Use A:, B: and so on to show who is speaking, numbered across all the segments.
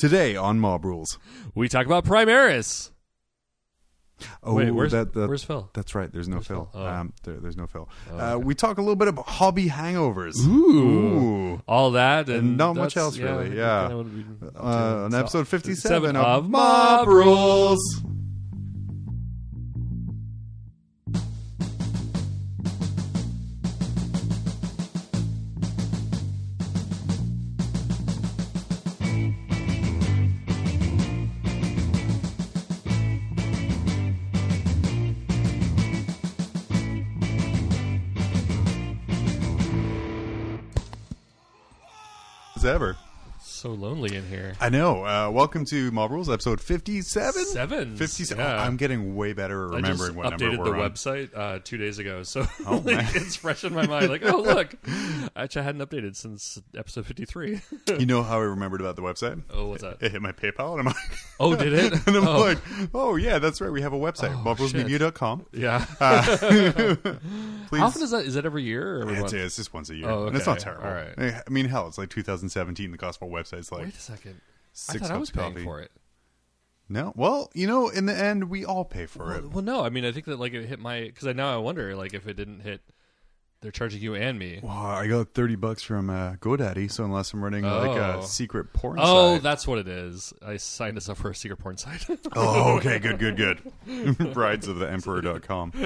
A: Today on Mob Rules.
B: We talk about Primaris.
A: Oh,
B: Wait, where's-
A: that, that-
B: where's Phil?
A: That's right. There's no Phil.
B: Phil? Oh.
A: Um, there, there's no Phil. uh, we talk a little bit about hobby hangovers.
B: Ooh.
A: Ooh.
B: All that and,
A: And not much else, really, yeah.
B: kinda what we've been up to.
A: Uh, on episode 57 of, Mob Rules. I know. Uh, welcome to Mob Rules, episode 57.
B: Sevens,
A: 57.
B: yeah.
A: I'm getting way better at remembering
B: I
A: what
B: just
A: number
B: updated
A: we're
B: the
A: on.
B: website uh, two days ago, so
A: Oh,
B: like,
A: man.
B: it's fresh in my mind. Like, oh look, actually, I hadn't updated since episode fifty-three.
A: You know how I remembered about the website?
B: oh, what's that?
A: It hit my PayPal, and I'm like,
B: Oh, did it?
A: and I'm
B: oh,
A: like, oh yeah, that's right. We have a website,
B: Oh,
A: mobrulesmedia.com.
B: yeah.
A: Please.
B: How often is that? Is that every year or every
A: it's,
B: month?
A: it's just once a year,
B: Oh,
A: and it's not
B: okay.
A: terrible.
B: All right.
A: I mean, hell, it's like 2017. The a website's like
B: Wait a second. I
A: six
B: thought I was paying
A: coffee.
B: for it.
A: No, well, you know, in the end, we all pay for it.
B: well, no. I mean, I think that like it hit my because I now I wonder like if it didn't hit, they're charging you and me.
A: Wow, I got 30 bucks from uh, GoDaddy, so unless I'm running like
B: Oh.
A: a secret porn site.
B: Oh,
A: site.
B: that's what it is. I signed us up for a secret porn site.
A: Oh, okay, good, good, good. Brides of the Emperor.com.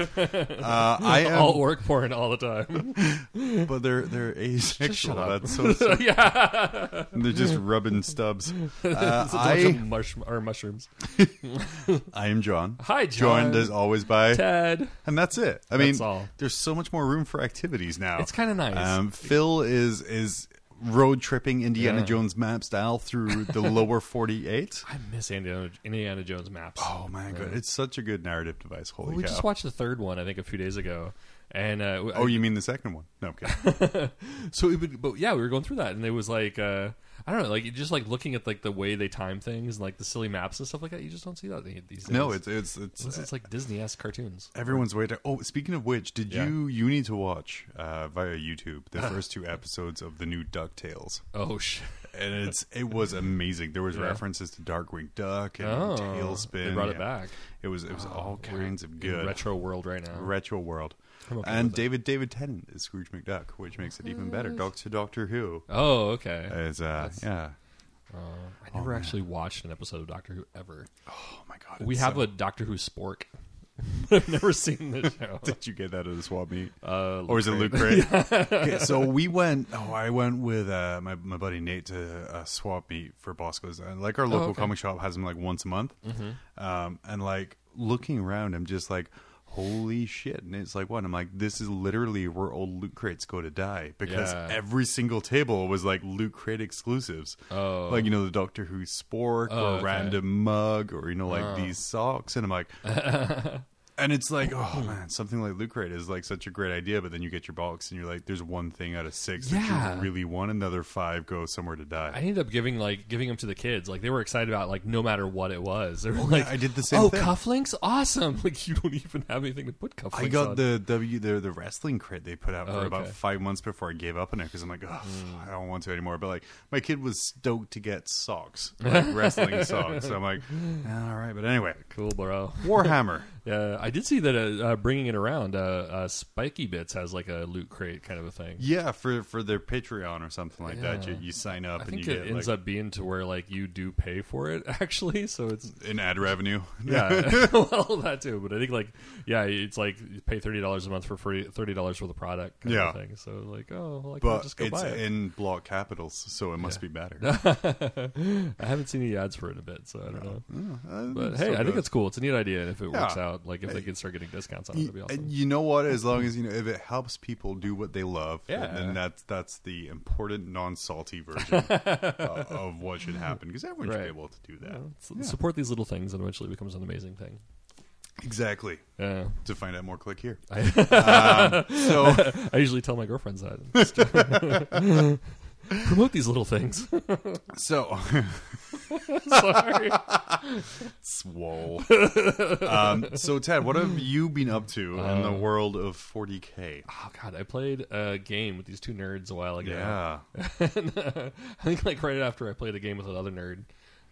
A: Uh, I am,
B: all work porn all the time.
A: but they're they're asexual.
B: shut up.
A: That's so, so
B: yeah,
A: they're just rubbing stubs. Uh,
B: it's a bunch
A: I
B: of mush- or mushrooms.
A: I am John.
B: Hi, John.
A: Joined as always by,
B: Ted.
A: and that's it. I mean,
B: all.
A: there's so much more room for activities now.
B: It's kind of nice.
A: Um, Phil is is road tripping Indiana
B: Yeah.
A: Jones map style through the lower 48.
B: I miss Indiana, Indiana Jones maps.
A: Oh man, good! It's such a good narrative device. Holy
B: we
A: cow!
B: just watched the third one, I think, a few days ago, and uh,
A: oh, you mean the second one? No, okay.
B: so it would, but yeah, we were going through that, and it was like uh, I don't know, like just like looking at like the way they time things and like the silly maps and stuff like that. You just don't see that these days.
A: no, it's it's it's.
B: Unless it's like Disney esque cartoons.
A: Everyone's waiting. Oh, speaking of which, did
B: Yeah.
A: you you need to watch uh, via YouTube the first two episodes of the new Ducktales,
B: Oh shit!
A: and it's it was amazing. There was
B: Yeah.
A: references to Darkwing Duck and
B: Oh,
A: TaleSpin.
B: they brought it
A: Yeah.
B: back.
A: It was it was all kinds of good
B: retro world right now.
A: retro world.
B: I'm okay
A: and
B: with it.
A: David David Tennant is Scrooge McDuck, which makes it even better. Doctor Doctor Who
B: Oh, okay.
A: is uh yeah.
B: Uh, I never actually watched an episode of Doctor Who ever.
A: Oh my god,
B: we
A: it's
B: have
A: so-
B: a Doctor Who spork. I've never seen the show.
A: Did you get that at the swap meet?
B: Uh,
A: or is it Loot
B: Crate.
A: Crate? okay, so we went. Oh, I went with uh, my my buddy Nate to a swap meet for Bosco's. And like our local
B: Oh, okay. Mm-hmm.
A: comic shop has them like once a month. Um, and like looking around, I'm just like, holy shit! And it's like what? I'm like, this is literally where old Loot Crates go to die because
B: Yeah.
A: every single table was like Loot Crate exclusives.
B: Oh.
A: like you know the Doctor Who spork
B: Oh,
A: or
B: okay.
A: random mug or you know like
B: Oh.
A: these socks, and I'm like. And it's like, oh hmm. man, something like Loot Crate is like such a great idea, but then you get your box and you're like, there's one thing out of six
B: Yeah.
A: that you really want, another five go somewhere to die.
B: I ended up giving like giving them to the kids. Like they were excited about like no matter what it was. They were like,
A: I did the same
B: Oh,
A: thing.
B: cufflinks, awesome! Like you don't even have anything to put cufflinks.
A: I got
B: on.
A: the W the the wrestling crate they put out for
B: Oh,
A: about
B: okay.
A: five months before I gave up on it because I'm like, oh, I don't want to anymore. But like, my kid was stoked to get socks, like wrestling socks. So I'm like, all right. But anyway,
B: cool, bro.
A: Warhammer.
B: Yeah, I did see that. Uh, uh, bringing it around, uh, uh, Spiky Bits has like a loot crate kind of a thing.
A: Yeah, for for their Patreon or something like that,
B: Yeah.
A: you, you sign up
B: I
A: and
B: think
A: you
B: it
A: get
B: ends
A: like
B: up being to where like you do pay for it actually. So it's
A: an ad revenue.
B: yeah, well that too. But I think like yeah, it's like you pay thirty dollars a month for free, thirty dollars for the product. Kind
A: Yeah.
B: of thing. So like oh, well, I
A: but
B: just go
A: it's
B: buy it.
A: in block capitals, so it must be better.
B: I haven't seen any ads for it in a bit, so I don't know.
A: Uh,
B: But hey, I think it's cool. It's a neat idea, and if it works out, like if they can start getting discounts on it, it'd be awesome.
A: you know what? As long as you know, if it helps people do what they love,
B: Yeah.
A: then that's that's the important non-salty version of, of what should happen because everyone should
B: Right.
A: be able to do that.
B: Know, s- Support these little things, and eventually it becomes an amazing thing.
A: Exactly.
B: Yeah.
A: To find out more, click here.
B: I,
A: Um, so
B: I usually tell my girlfriends that. Promote these little things.
A: so
B: Sorry.
A: swole. um, so Ted, what have you been up to in the
B: Uh,
A: world of 40k?
B: Oh god, I played a game with these two nerds a while ago.
A: Yeah.
B: And, uh, I think like right after I played a game with another nerd,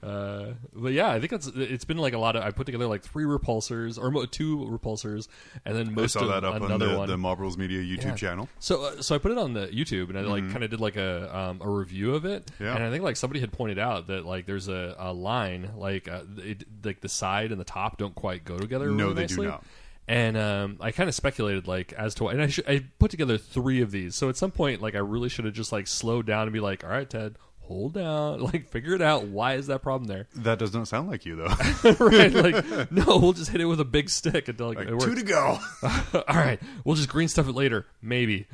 B: Uh, but yeah, I think it's it's been like a lot of. I put together like three repulsors or mo- two repulsors, and then
A: I
B: most
A: saw
B: of
A: that up on the,
B: one.
A: the Mob Rules Media YouTube
B: Yeah.
A: channel.
B: So, uh, so I put it on the YouTube, and I like
A: Mm-hmm.
B: kind of did like a um, a review of it.
A: Yeah.
B: And I think like somebody had pointed out that like there's a, a line like uh, it, like the side and the top don't quite go together.
A: No,
B: really
A: they do not.
B: And um, I kind of speculated like as to why, and I, sh- I put together three of these. So at some point, like I really should have just like slowed down and be like, "All right, Ted, hold down, like figure it out. Why is that problem there?"
A: That does not sound like you though.
B: right? Like, no, we'll just hit it with a big stick until like,
A: like
B: it works.
A: two to go.
B: All right, we'll just green stuff it later, maybe.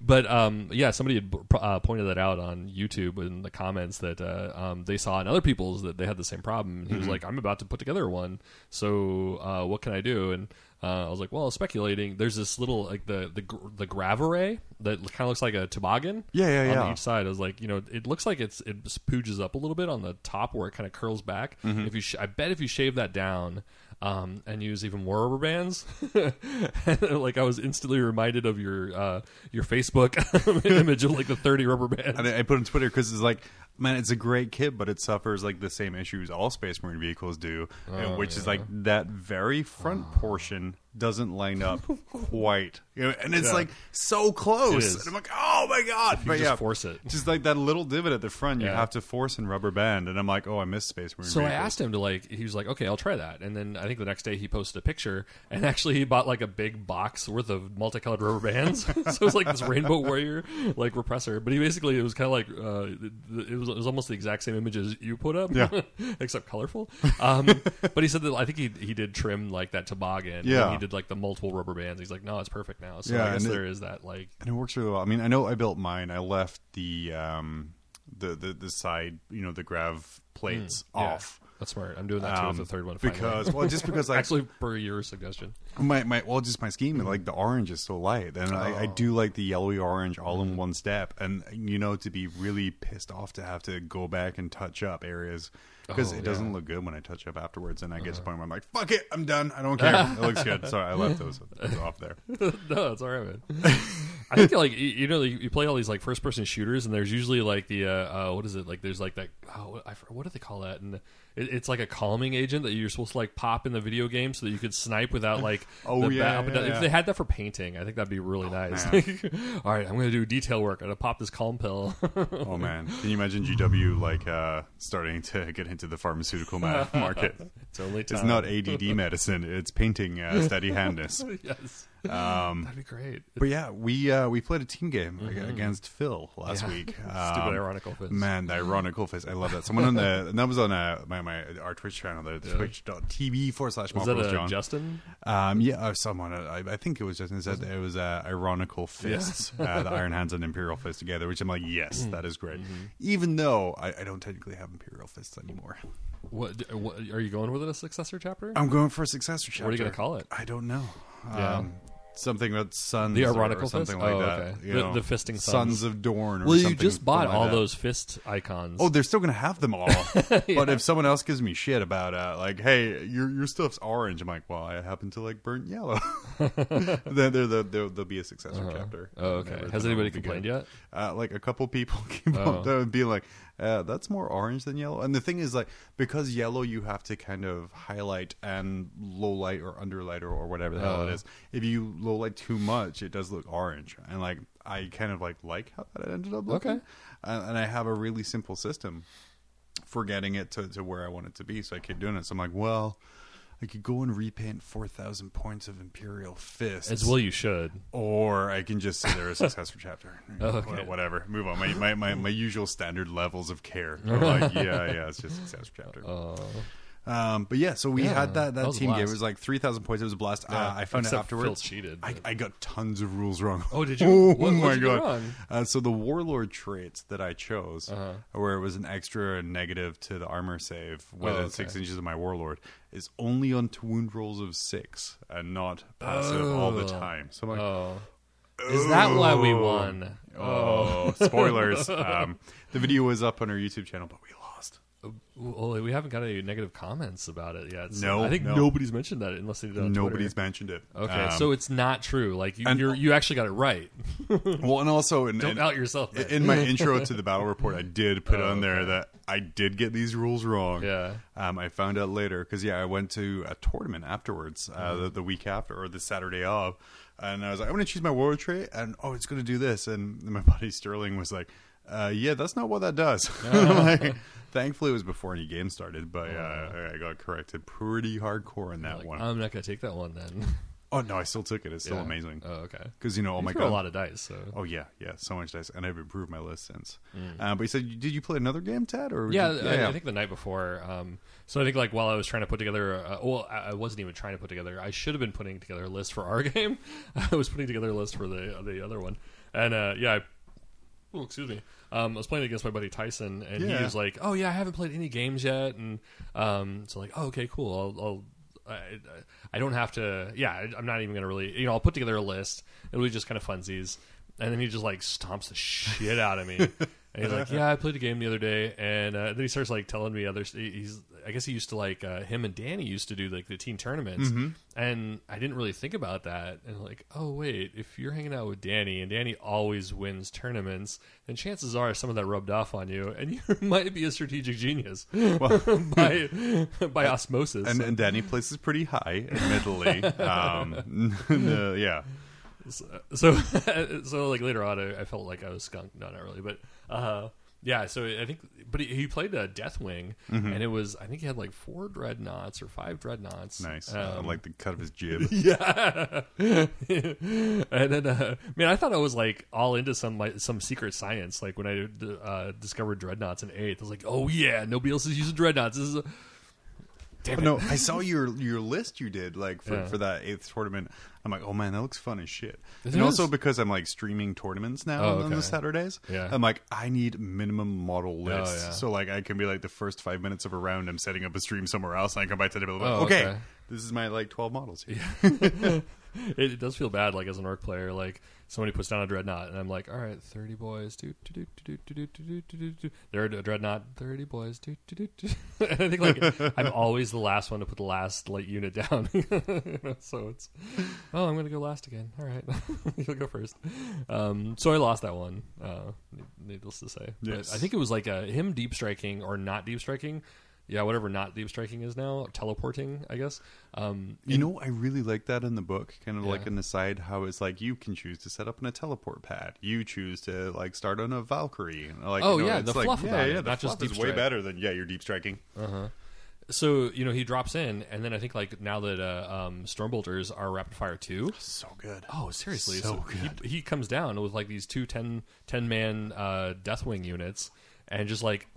B: but um, yeah, somebody had uh, pointed that out on YouTube in the comments that uh, um, they saw in other people's that they had the same problem. And he was like, "I'm about to put together one, so uh, what can I do?" And uh, I was like, "Well, speculating. There's this little like the the the grav that kind of looks like a toboggan.
A: Yeah, yeah,
B: on
A: yeah.
B: each side. I was like, you know, it looks like it's it spooges up a little bit on the top where it kind of curls back.
A: Mm-hmm.
B: If you, sh- I bet if you shave that down. Um, and use even more rubber bands. like I was instantly reminded of your uh, your Facebook image of like the thirty rubber bands.
A: And I, I put on Twitter because it's like, man, it's a great kit, but it suffers like the same issues all Space Marine vehicles do, and which is like that very front portion doesn't line up quite, you know, and it's
B: Yeah.
A: like so close. And I'm like, oh my god!
B: You
A: but
B: just
A: yeah,
B: force it.
A: just like that little divot at the front, you have to force and rubber band, and I'm like, oh, I miss Space Marine.
B: So I asked him to like. He was like, "Okay, I'll try that." And then I think the next day he posted a picture, and actually he bought like a big box worth of multicolored rubber bands. so it was like this Rainbow Warrior like repulsor. But he basically it was kind of like uh, it was it was almost the exact same images you put up,
A: Yeah.
B: except colorful. Um, but he said that I think he he did trim like that toboggan. and
A: Yeah.
B: he did like the multiple rubber bands. He's like, "No, it's perfect now." So
A: Yeah,
B: I guess
A: and it-
B: there is that like.
A: and it works really well. I mean, I know I built mine. I left the um, the, the the side, you know, the grav plates
B: yeah,
A: off.
B: That's smart. I'm doing that too
A: Um,
B: with the third one. finally.
A: because well, just because like
B: actually, per your suggestion.
A: my my well, just my scheme, like the orange is so light, and I, I
B: Oh.
A: do like the yellowy orange all
B: Mm-hmm.
A: in one step, and you know to be really pissed off to have to go back and touch up areas because
B: Oh,
A: it doesn't.
B: Uh-huh.
A: look good when I touch up afterwards, and I get to the point where I'm like, fuck it, I'm done, I don't care, it looks good. Sorry, I left those, those off there.
B: no, that's all right, man. I think like you, know you you play all these like first person shooters, and there's usually like the uh, uh, what is it like? There's like that oh, what, I, what do they call that? And it, it's like a calming agent that you're supposed to like pop in the video game so that you could snipe without like
A: Oh,
B: the
A: yeah,
B: and
A: yeah,
B: If they had that for painting, I think that'd be really nice. all right, I'm gonna do detail work. I'm gonna pop this calm pill.
A: Oh man, can you imagine GW like uh, starting to get into the pharmaceutical ma- market?
B: it's only time.
A: It's not ADD medicine; it's painting uh, steady handness.
B: yes,
A: Um,
B: that'd be great.
A: But yeah, we uh, we played a team game ag- against Phil last
B: Mm-hmm. Yeah.
A: week.
B: Stupid
A: Um,
B: ironical fist.
A: Man, the ironical face. I love that. Someone on the and that was on uh, my, my our Twitch channel, the twitch.tv forward slash
B: Was that
A: Marbles
B: uh,
A: John.
B: Justin?
A: Um, yeah, uh, someone. Uh, I, I think it was Justin said it was uh, ironical fists, uh, the Iron Hands and Imperial Fist together. Which I'm like, yes,
B: Mm.
A: that is great.
B: Mm-hmm.
A: Even though I, I don't technically have Imperial Fists anymore.
B: What, what are you going with it? A successor chapter?
A: I'm going for a successor chapter.
B: What are you gonna call it?
A: I don't know.
B: Yeah.
A: Um, something about sons.
B: The
A: or
B: ironical
A: something
B: fist?
A: like
B: Oh,
A: that.
B: okay.
A: you
B: The-
A: know,
B: the fisting sons.
A: sons of Dorn. Or
B: Well, you just bought all those fist icons.
A: Oh, they're still gonna have them all. But if someone else gives me shit about uh, like, hey, your your stuff's orange, I'm like, well, I happen to like burnt yellow. then there there there'll, be a successor chapter.
B: Oh, okay. Has anybody complained yet?
A: Uh, like a couple people came
B: Oh.
A: up and be like, uh, "That's more orange than yellow." And the thing is, like, because yellow, you have to kind of highlight and low light or underlight or, or whatever the hell it
B: Oh.
A: If you low light too much, it does look orange. And like, I kind of like like how that ended up looking.
B: Okay.
A: Uh, and I have a really simple system for getting it to, to where I want it to be. So I keep doing it. So I'm like, well. I could go and repaint four thousand points of Imperial Fist.
B: As well, you should.
A: or I can just say there is a successor chapter.
B: Oh, okay.
A: Wha- Whatever. Move on. My, my, my, my usual standard levels of care. like, yeah, yeah, it's just a successor chapter.
B: Uh,
A: Um, but yeah, so we
B: Yeah,
A: had that, that,
B: that
A: team game. It was like 3,000 points. It was a blast. uh, I found out
B: except
A: afterwards.
B: Phil cheated.
A: I, I got tons of rules wrong.
B: Oh, did you?
A: Oh,
B: What-
A: my
B: you
A: god! Uh, so the warlord traits that I chose,
B: Uh-huh.
A: where it was an extra negative to the armor save within
B: Oh, okay.
A: six inches of my warlord, is only on to wound rolls of six and not passive all the
B: Oh.
A: time. So I'm like,
B: oh. Is that why we won?
A: Oh, spoilers. um, the video was up on our YouTube channel, but we.
B: Well, we haven't got any negative comments about it yet. So
A: No,
B: I think
A: no.
B: nobody's mentioned that unless they did it on
A: Nobody's
B: Twitter.
A: mentioned it.
B: Okay,
A: Um,
B: so it's not true. Like you,
A: and-
B: you're, you actually got it right.
A: well, and also in,
B: Don't
A: in,
B: out yourself. man.
A: in my intro to the battle report, I did put
B: Oh,
A: on there
B: okay.
A: that I did get these rules wrong.
B: Yeah.
A: Um, I found out later because yeah, I went to a tournament afterwards, uh,
B: Mm-hmm.
A: the, the week after or the Saturday of, and I was like, I'm going to choose my warrior trait, and oh, it's going to do this, and my buddy Sterling was like, uh, Yeah, that's not what that does. like, thankfully, it was before any game started, but uh, I got corrected pretty hardcore in that
B: Like,
A: one.
B: I'm not gonna take that one then.
A: oh no, I still took it. It's still
B: Yeah.
A: amazing
B: Oh, okay.
A: because you know, oh
B: You
A: my
B: threw
A: god,
B: a lot of dice. So
A: Oh yeah, yeah, so much dice, and I've improved my list since. Uh, but you said, did you play another game, Ted? Or
B: Mm. yeah, I, I think the night before. Um, so I think like while I was trying to put together, uh, well, I I wasn't even trying to put together. I should have been putting together a list for our game. I was putting together a list for the the other one, and uh, yeah. I, oh, excuse me. Um, I was playing against my buddy Tyson, and he was like, "Oh yeah, I haven't played any games yet," and um, so like, "Oh okay, cool. I'll." I'll I, I don't have to. Yeah, I- I'm not even gonna really. You know, I'll put together a list. It'll be just kind of funsies, and then he just like stomps the shit out of me. And he's like, "Yeah, I played a game the other day," and uh, then he starts like telling me other. He's, I guess he used to like uh, him and Danny used to do like the team tournaments, and I didn't really think about that. And like, oh wait, if you're hanging out with Danny and Danny always wins tournaments, then chances are some of that rubbed off on you, and you might be a strategic genius by by osmosis.
A: and, and Danny places pretty high, admittedly. um, no, yeah,
B: so so like later on I, I felt like I was skunked no not really but uh yeah so I think but he, he played a Deathwing and it was I think he had like four dreadnoughts or five dreadnoughts.
A: Nice. I
B: Um,
A: like the cut of his jib.
B: yeah. And then uh man I thought I was like all into some like some secret science like when I uh discovered dreadnoughts in 8th I was like oh yeah nobody else is using dreadnoughts. This is a Damn it.
A: no, I saw your your list you did like for,
B: Yeah.
A: for that eighth tournament. I'm like, oh man, that looks fun as shit.
B: It
A: and also
B: is.
A: because I'm like streaming tournaments now
B: Oh,
A: on the. Saturdays.
B: Yeah. Oh,
A: I'm like, I need minimum model oh, lists.
B: yeah.
A: So like, I can be like the first five minutes of a round, I'm setting up a stream somewhere else, and I come back to the middle.
B: Oh,
A: okay,
B: okay.
A: this is my like 12 models here.
B: it, it does feel bad, like as an orc player, like somebody puts down a dreadnought, and I'm like, all right, thirty boys, do do do do do do do do do do. They're a dreadnought, thirty boys, do do do do. And I think like I'm always the last one to put the last like unit down, You know, so it's oh, I'm gonna go last again. All right, you'll go first. Um, so I lost that one. Uh, needless to say,
A: Yes.
B: but I think it was like uh him deep striking or not deep striking. Yeah, whatever not deep striking is now, teleporting, I guess. Um,
A: You know, I really like that in the book, kind of like
B: Yeah.
A: an aside, how it's like you can choose to set up in a teleport pad. You choose to like start on a Valkyrie. and, Like,
B: Oh,
A: you know,
B: yeah,
A: it's
B: the
A: like,
B: fluff
A: yeah, yeah,
B: it, not just deep
A: is way better than yeah, your deep striking.
B: So you know he drops in, and then I think like now that uh, um, Stormbolters are rapid fire too.
A: So good.
B: Oh, seriously!
A: So
B: he, he comes down with like these two 10, 10 man uh, Deathwing units, and just like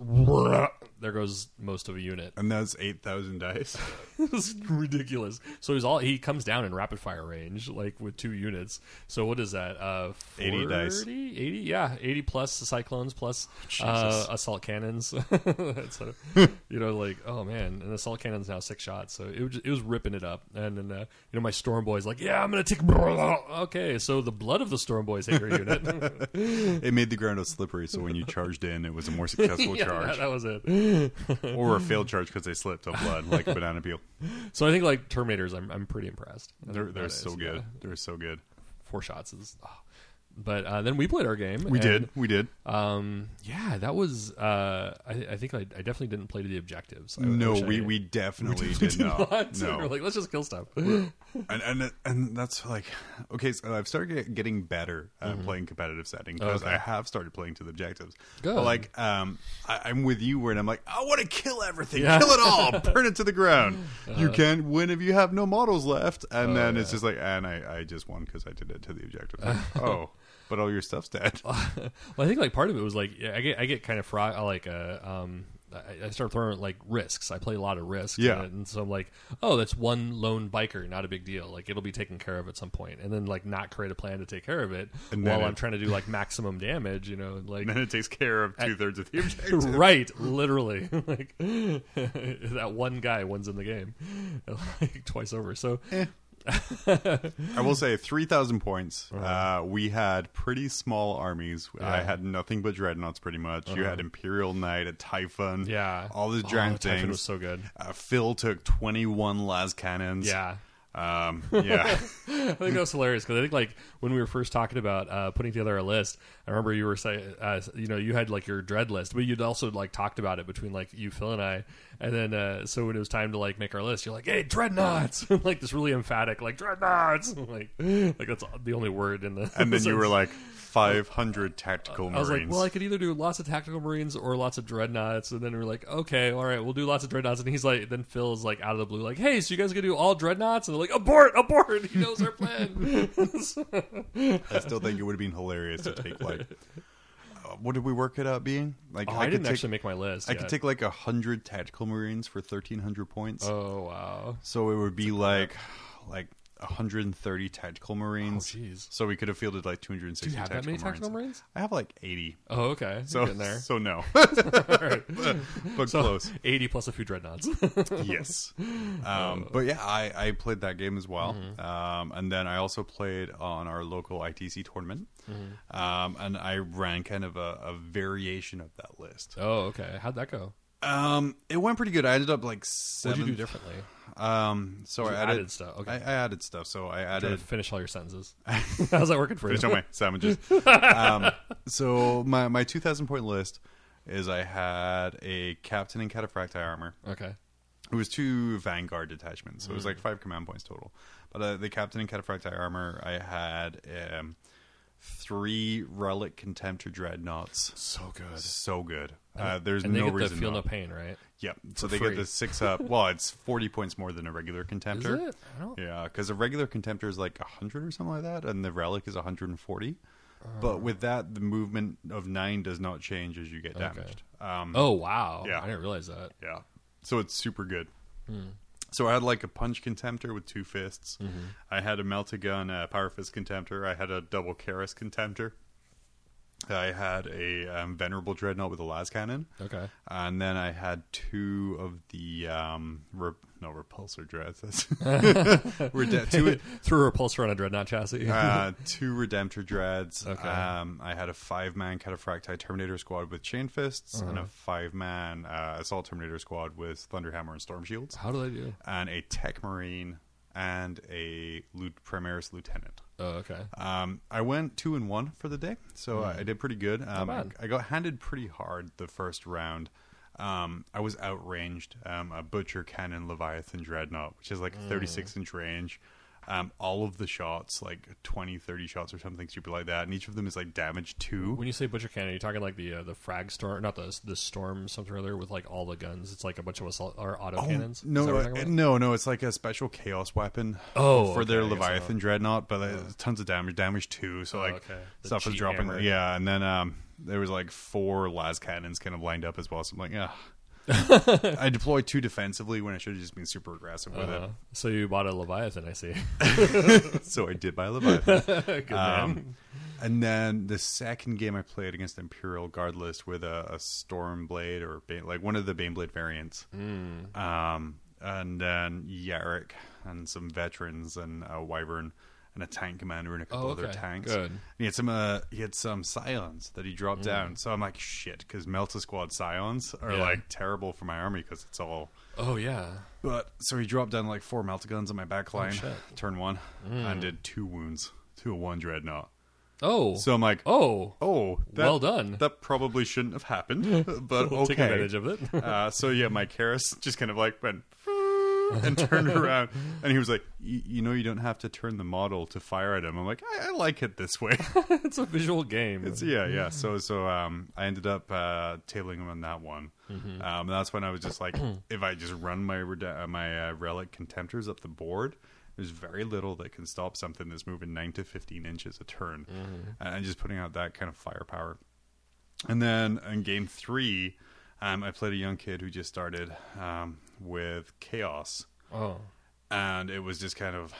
B: there goes most of a unit.
A: And that's eight thousand dice.
B: it's ridiculous. So he's all he comes down in rapid fire range, like with two units. So what is that? Uh,
A: 80 dice.
B: 80? 80? Yeah, eighty plus cyclones plus uh, assault cannons. so you know, like oh man, and assault cannons now six shots. So it was, it was ripping it up. And then uh, you know my storm boys like yeah, I'm gonna take. Okay, so the blood of the storm boys hit your unit.
A: it made the ground slippery, so when you charged in, it was a more successful
B: yeah,
A: charge,
B: that, that was it.
A: or a failed charge because they slipped on blood, like a banana peel.
B: So I think like Terminators, I'm I'm pretty impressed.
A: They're they're so
B: is,
A: good.
B: yeah.
A: They're so good.
B: four shots is. oh. But uh, then we played our game.
A: We
B: and,
A: did. We did.
B: Um, yeah, that was. Uh, I, I think I, I definitely didn't play to the objectives. I,
A: No, we, we definitely
B: we
A: did not.
B: We're
A: No,
B: like let's just kill stuff.
A: And and and that's like okay. So I've started get- getting better at
B: Mm-hmm.
A: playing competitive setting because
B: Okay.
A: I have started playing to the objectives.
B: Good.
A: But like um, I, I'm with you where I'm like I want to kill everything,
B: Yeah.
A: kill it all, burn it to the ground. you can't win if you have no models left, and then it's just like and I I just won because I did it to the objective. Like, oh, but all your stuff's dead.
B: well, I think like part of it was like yeah, I get I get kind of fro- I like uh, um I, I start throwing like risks. I play a lot of risks.
A: Yeah.
B: and, and so I'm like, oh, that's one lone biker, not a big deal. Like it'll be taken care of at some point. and then like not create a plan to take care of it
A: And
B: while
A: it-
B: I'm trying to do like maximum damage. You know, like
A: and then it takes care of two thirds of the objective.
B: right, literally, like that one guy wins in the game, like twice over. So,
A: Eh. I will say three thousand points. uh we had pretty small armies. I
B: Uh-huh.
A: Had nothing but dreadnoughts, pretty much. You had Imperial Knight, a Typhon,
B: Yeah.
A: all the
B: Oh,
A: giant
B: Typhon
A: things.
B: was so good.
A: uh, Phil took twenty one las cannons.
B: Yeah.
A: um, yeah.
B: I think that was hilarious because I think like when we were first talking about uh, putting together a list, I remember you were saying, uh, you know, you had like your dread list, but you'd also like talked about it between like you, Phil, and I. And then uh, so when it was time to like make our list, you're like, "Hey, dreadnoughts!" like this really emphatic, like dreadnoughts. like, like that's the only word in the.
A: And then you were like five hundred tactical
B: I
A: marines.
B: was like, well, I could either do lots of tactical marines or lots of dreadnoughts. And then we are like, okay, all right, we'll do lots of dreadnoughts. And he's like, then Phil's like out of the blue, like, hey, so you guys gonna do all dreadnoughts? And they're like, abort, abort. He knows our plan.
A: I still think it would have been hilarious to take like. What did we work it out being? Like
B: Oh,
A: I,
B: I, didn't
A: take,
B: actually make my list.
A: I
B: yet.
A: could take like a hundred tactical marines for thirteen hundred points.
B: Oh wow.
A: So it would be like like 130 tactical marines.
B: Oh, jeez.
A: So we could have fielded like 260
B: Do you have that
A: tactical
B: many tactical
A: marines.
B: marines?
A: I have like 80.
B: Oh, okay.
A: So
B: You're getting there.
A: so no.
B: Alright.
A: but
B: So
A: close.
B: 80 plus a few dreadnoughts.
A: yes. Um, but yeah, I, I played that game as well.
B: Mm-hmm.
A: Um, and then I also played on our local ITC tournament.
B: Mm-hmm.
A: Um, and I ran kind of a, a variation of that list.
B: oh, okay. How'd that go?
A: Um, it went pretty good. I ended up like
B: What'd
A: seven.
B: you do differently?
A: Um, so I added,
B: added stuff. Okay.
A: I, I added stuff. So I added
B: finish all your sentences. How's that working for you?
A: Finish all my sandwiches. um, so my my two thousand point list is I had a captain in cataphracti armor.
B: Okay.
A: It was two vanguard detachments, so it was
B: Mm.
A: like five command points total. But uh, the captain in cataphracti armor, I had um, three relic contemptor dreadnoughts.
B: So good.
A: So good. Uh, there's
B: and they
A: no
B: get the
A: reason.
B: feel no pain, right?
A: Yep. So
B: for
A: they
B: free.
A: get the six up. Well, it's forty points more than a regular
B: Is
A: contemptor.
B: it? I don't.
A: Yeah, because a regular contemptor is like 100 or something like that, and the relic is 140.
B: Oh.
A: But with that, the movement of nine does not change as you get damaged. Um,
B: Oh wow!
A: Yeah.
B: I didn't realize that.
A: yeah, so it's super good.
B: Hmm.
A: So I had like a punch contemptor with two fists.
B: Mm-hmm.
A: I had a meltagun, a power fist contemptor. I had a double Kheres contemptor. I had a um, venerable dreadnought with a las cannon.
B: Okay.
A: And then I had two of the um, re- no repulsor dreads. That's Rede- two
B: Threw a repulsor on a dreadnought chassis.
A: uh, two Redemptor Dreads.
B: Okay.
A: Um, I had a five man Cataphracti Terminator squad with Chain Fists, and a
B: Uh-huh.
A: five man uh, Assault Terminator squad with Thunderhammer and Storm Shields,
B: How do they do?
A: and a Tech Marine and a Lieu- Primaris Lieutenant.
B: Oh, okay.
A: Um, I went two and one for the day, so I did pretty good. Um, I,
B: bad.
A: I got handed pretty hard the first round. Um, I was outranged. Um, a Butcher Cannon Leviathan Dreadnought, which is like a 36 inch range. Um, all of the shots, like 20, 30 shots or something stupid like that, and each of them is like damage two.
B: When you say butcher cannon, you're talking like the uh, the frag storm, not the the storm something or other with like all the guns. It's like a bunch of assault or auto cannons.
A: No, uh, no, no. It's like a special chaos weapon.
B: Oh,
A: for their
B: okay, I guess
A: Leviathan dreadnought, but uh, tons of damage, damage two. So like
B: okay.
A: Stuff
B: is
A: dropping.
B: hammer.
A: Yeah, and then um, there was like four las cannons kind of lined up as well. So I'm like, yeah. I deployed two defensively when I should have just been super aggressive with
B: Uh, so you bought a leviathan, I see.
A: So I did buy a Leviathan.
B: Good
A: Um, and then the second game I played against Imperial Guard list with a, a Storm Blade or Bane, like one of the Baneblade variants.
B: Mm.
A: Um, and then Yarrick and some veterans and a Wyvern and a tank commander and a couple
B: Oh,
A: other
B: okay.
A: tanks.
B: Good.
A: He had some. Uh, he had some scions that he dropped
B: Mm.
A: down. So I'm like, shit, because Melta Squad scions are
B: Yeah.
A: like terrible for my army because it's all.
B: Oh yeah.
A: But so he dropped down like four Melta guns on my back line,
B: Oh, shit.
A: turn one, and did two wounds to a one dreadnought.
B: Oh.
A: So I'm like,
B: oh.
A: oh, that,
B: Well done.
A: That probably shouldn't have happened, but
B: We'll
A: okay.
B: Take advantage of it.
A: Uh, so yeah, my Kheres just kind of like went and turned around, and he was like, "You know, you don't have to turn the model to fire at him." I'm like, "I, I like it this way."
B: it's a visual game.
A: It's, yeah, yeah. So so um, I ended up uh, tabling him on that one.
B: Mm-hmm.
A: Um, that's when I was just like, if I just run my uh, my uh, relic contemptors up the board. There's very little that can stop something that's moving nine to fifteen inches a turn,
B: Mm-hmm.
A: and just putting out that kind of firepower. And then in game three, um, I played a young kid who just started um, with chaos,
B: oh.
A: and it was just kind of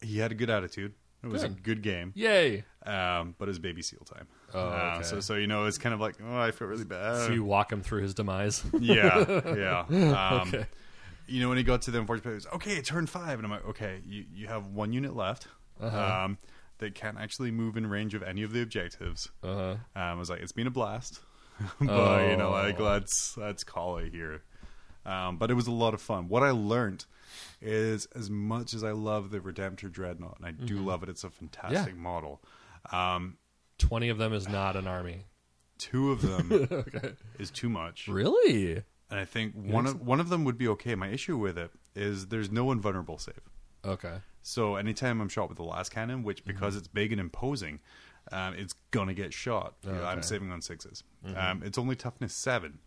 A: he had a good attitude. It was a
B: Good.
A: good game,
B: Yay.
A: um, but it was baby seal time.
B: Oh,
A: Uh, so so you know it's kind of like oh I feel really bad.
B: So you walk him through his demise.
A: yeah, yeah. Um,
B: okay.
A: you know, when he got to the unfortunate, was, okay, turn five, and I'm like, okay, you you have one unit left.
B: Uh-huh.
A: Um, that can't actually move in range of any of the objectives.
B: Uh-huh.
A: Um, I was like, it's been a blast, but you know, like
B: Oh.
A: let's let's call it here. Um, but it was a lot of fun. What I learned is, as much as I love the Redemptor Dreadnought, and I do
B: Mm-hmm.
A: love it, it's a fantastic model. Um,
B: Twenty of them is not an army.
A: two of them is too much,
B: Really?
A: and I think one of one of them would be okay. My issue with it is there's no invulnerable save.
B: Okay.
A: So anytime I'm shot with the las cannon, which because it's big and imposing, um, it's gonna get shot. You know, I'm saving on 6s Um, it's only toughness seven,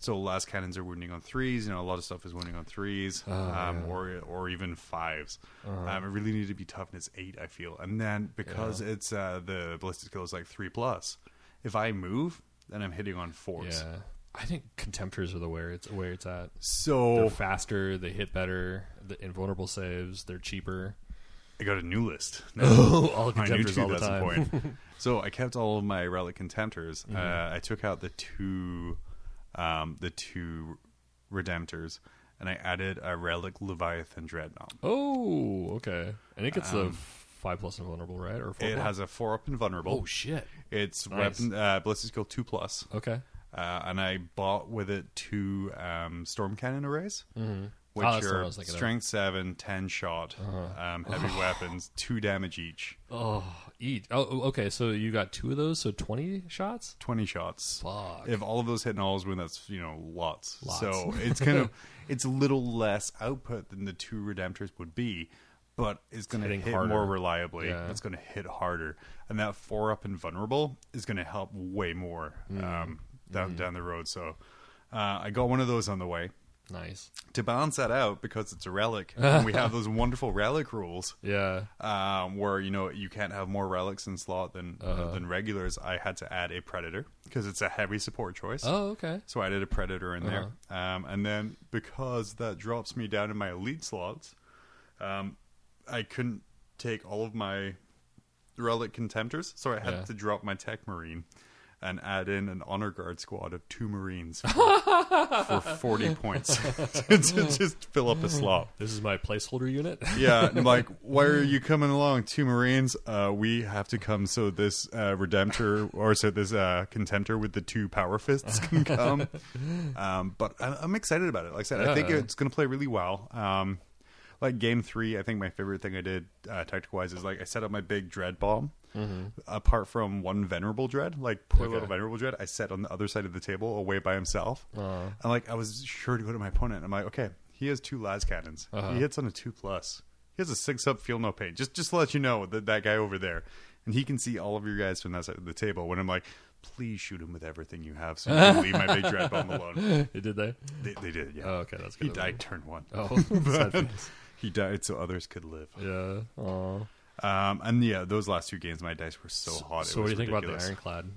A: so las cannons are wounding on threes. You know, a lot of stuff is wounding on threes, um, or or even 5s Um, it really need to be toughness eight. I feel, and then because it's uh, the ballistic skill is like three plus, if I move, then I'm hitting on fours.
B: Yeah. I think contemptors are the where it's where it's at.
A: So
B: They're faster, they hit better, the invulnerable saves, they're cheaper.
A: I got a new list.
B: Oh, all contemptors all the
A: that's
B: time.
A: point. so I kept all of my relic contemptors.
B: Mm-hmm.
A: Uh, I took out the two, um, the two redemptors, and I added a relic Leviathan dreadnought.
B: Oh, okay. And it gets the five plus invulnerable, right? Or four
A: Um, It
B: plus?
A: has a four up invulnerable.
B: Oh shit.
A: It's
B: Nice.
A: weapon uh, ballistic skill two plus,
B: Okay.
A: uh, and I bought with it two um, storm cannon arrays.
B: Mm-hmm.
A: Which
B: Oh, one I
A: are
B: was of.
A: strength seven, 10 shot,
B: Uh-huh.
A: um, heavy weapons, two damage each,
B: Oh, eat. Oh, oh, okay. So you got two of those, so twenty shots.
A: twenty shots.
B: Fuck.
A: if all of those hit nulls win, that's you know lots.
B: Lots.
A: So it's kind of it's a little less output than the two redemptors would be, but it's going to hit
B: harder.
A: more reliably.
B: Yeah.
A: It's going to hit harder, and that four up and vulnerable is going to help way more
B: Mm.
A: um, down down the road. So uh, I got one of those on the way.
B: Nice.
A: To balance that out, because it's a relic, and we have those wonderful relic rules
B: Yeah.
A: um, where you know you can't have more relics in slot than
B: Uh-huh.
A: than regulars. I had to add a predator because it's a heavy support choice.
B: Oh, okay.
A: So I did a predator in there,
B: Uh-huh.
A: um, and then because that drops me down in my elite slots, um, I couldn't take all of my relic contemptors, so I had
B: Yeah.
A: to drop my tech marine and add in an honor guard squad of two marines for, for forty points to, to just fill up a slot.
B: This is my placeholder unit.
A: Yeah, and I'm like, why are you coming along? Two Marines. Uh, we have to come so this uh, Redemptor or so this uh, Contemptor with the two Power Fists can come. um, but I, I'm excited about it. Like I said, I think it's going to play really well. Um, like game three, I think my favorite thing I did uh, tactical wise is like I set up my big dread bomb. Apart from one venerable dread, like poor
B: Okay.
A: little venerable dread, I sat on the other side of the table, away by himself.
B: Uh-huh.
A: And like I was sure to go to my opponent. I'm like, okay, he has two las cannons.
B: Uh-huh.
A: He hits on a two plus. He has a six up, feel no pain. Just just to let you know that that guy over there, and he can see all of your guys from that side of the table. When I'm like, please shoot him with everything you have, so you can leave my big dread bomb alone.
B: They did they?
A: They, they did, yeah.
B: Oh, okay, that's good.
A: he died turn one.
B: Oh.
A: He died so others could live.
B: yeah. Aw.
A: Um, and yeah, those last two games, my dice were so, hot.
B: So what do you think about
A: ridiculous.
B: the ironclad?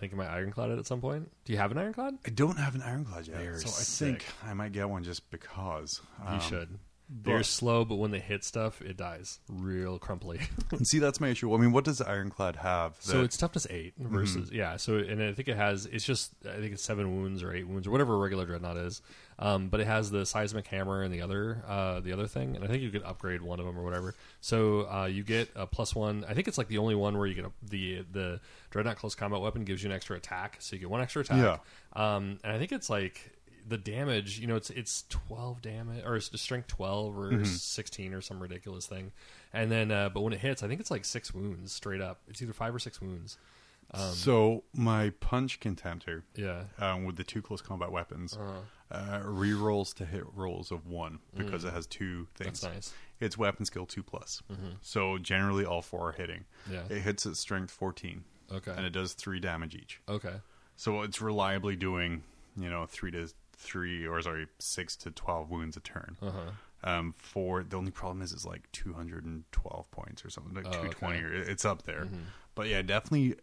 B: Thinking my ironclad at some point? Do you have an ironclad?
A: I don't have an ironclad yet,
B: They're
A: so I think I might get one just because.
B: You
A: Um,
B: should. They're
A: but-
B: slow, but when they hit stuff, it dies real crumply.
A: And see, that's my issue. I mean, what does the ironclad have?
B: so it's toughness 8
A: Mm-hmm.
B: versus yeah. So and I think it has it's just I think it's seven wounds or eight wounds or whatever a regular dreadnought is. Um, but it has the seismic hammer and the other uh, the other thing, and I think you could upgrade one of them or whatever. So uh, you get a plus one. I think it's like the only one where you get a, the the dreadnought close combat weapon gives you an extra attack, so you get one extra attack. Um, and I think it's like the damage. You know, it's it's twelve damage or it's strength twelve or
A: Mm-hmm.
B: sixteen or some ridiculous thing. And then, uh, but when it hits, I think it's like six wounds straight up. It's either five or six wounds.
A: So my punch contemptor
B: Yeah.
A: um, with the two close combat weapons
B: Uh-huh.
A: uh, re-rolls to hit rolls of one because it has two things.
B: Mm. That's nice.
A: It's weapon skill two plus. So generally, all four are hitting.
B: Yeah.
A: It hits at strength fourteen,
B: Okay.
A: and it does three damage each.
B: Okay.
A: So it's reliably doing, you know, three to three or sorry, six to twelve wounds a turn.
B: Uh huh.
A: Um, for the only problem is it's like two hundred and twelve points or something, like two twenty.
B: okay.
A: or It's up there,
B: Mm-hmm.
A: but yeah, definitely.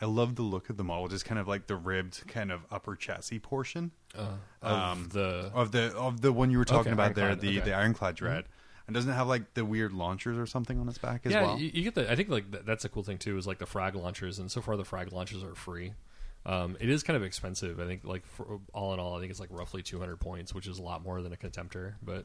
A: I love the look of the model, just kind of like the ribbed kind of upper chassis portion
B: Uh, of
A: Um,
B: the
A: of the of the one you were talking
B: Okay,
A: about there, the
B: okay. Mm-hmm.
A: the Ironclad Dread. And doesn't it have like the weird launchers or something on its back as
B: yeah,
A: well?
B: you, you get the. I think like that's a cool thing too. Is like the frag launchers, and so far the frag launchers are free. Um, it is kind of expensive. I think, like for, all in all, I think it's like roughly 200 points, which is a lot more than a contemptor. But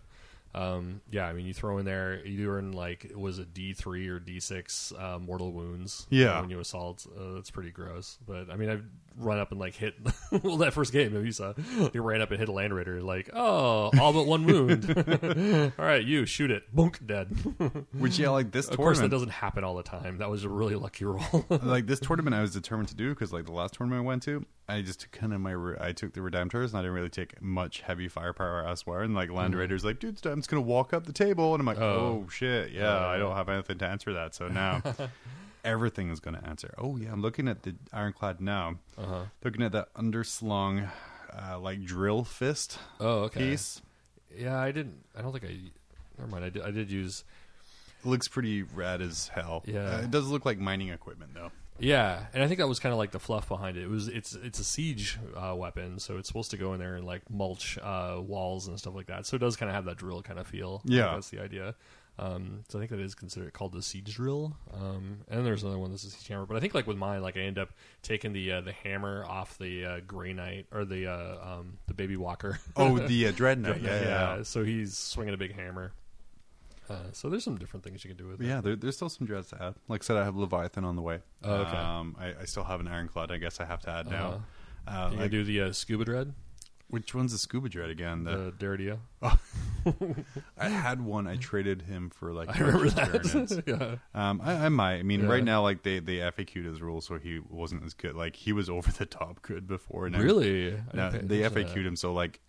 B: um, yeah, I mean, you throw in there, you earn like was it was a D three or D six uh, mortal wounds.
A: Yeah.
B: when you assault, uh, that's pretty gross. But I mean, I've run up and like hit well that first game. If you saw, you ran up and hit a land raider, like oh, all but one wound. all right, you shoot it, bunk, dead.
A: Which yeah, like this
B: of course, that doesn't happen all the time. That was a really lucky roll.
A: like this tournament, I was determined to do because like the last tournament I went to, I just took kind of my I took the Redemptors and I didn't really take much heavy firepower elsewhere. And like Land Raiders, like dude, I'm just gonna walk up the table, and I'm like,
B: Mm-hmm. Oh.
A: oh, shit, yeah,
B: Oh.
A: I don't have anything to answer that. So now everything is gonna answer. Oh yeah, I'm looking at the Ironclad now.
B: uh-huh.
A: Looking at that underslung, uh, like drill fist
B: Oh, okay.
A: piece.
B: Yeah, I didn't. I don't think I. Never mind. I did. I did use.
A: It looks pretty rad as hell.
B: Yeah.
A: Uh, it does look like mining equipment though.
B: Yeah, and I think that was kind of like the fluff behind it. It was. It's. It's a siege uh, weapon, so it's supposed to go in there and like mulch uh, walls and stuff like that. So it does kind of have that drill kind of feel.
A: Yeah.
B: that's the idea. Um, so I think that is considered called the siege drill. Um, and there's another one that's a siege hammer. But I think like with mine, like I end up taking the uh, the hammer off the uh, Grey Knight or the uh, um, the Baby Walker.
A: Oh, the uh, dreadnought. yeah, yeah, yeah.
B: So he's swinging a big hammer. Uh, so there's some different things you can do with it.
A: Yeah, there, there's still some dreads to add. Like I said, I have Leviathan on the way.
B: Oh, okay.
A: Um, I, I still have an Ironclad. I guess I have to add now. Uh,
B: You
A: like-
B: do the uh, scuba dread,
A: which one's the scuba dread again? The,
B: the Deredeo.
A: I had one. I traded him for like
B: I remember that. yeah.
A: Um, I, I might. I mean,
B: Yeah.
A: right now, like they they FAQ'd his rules, so he wasn't as good. Like he was over the top good before. And
B: Really? I
A: No, they FAQ'd him, so like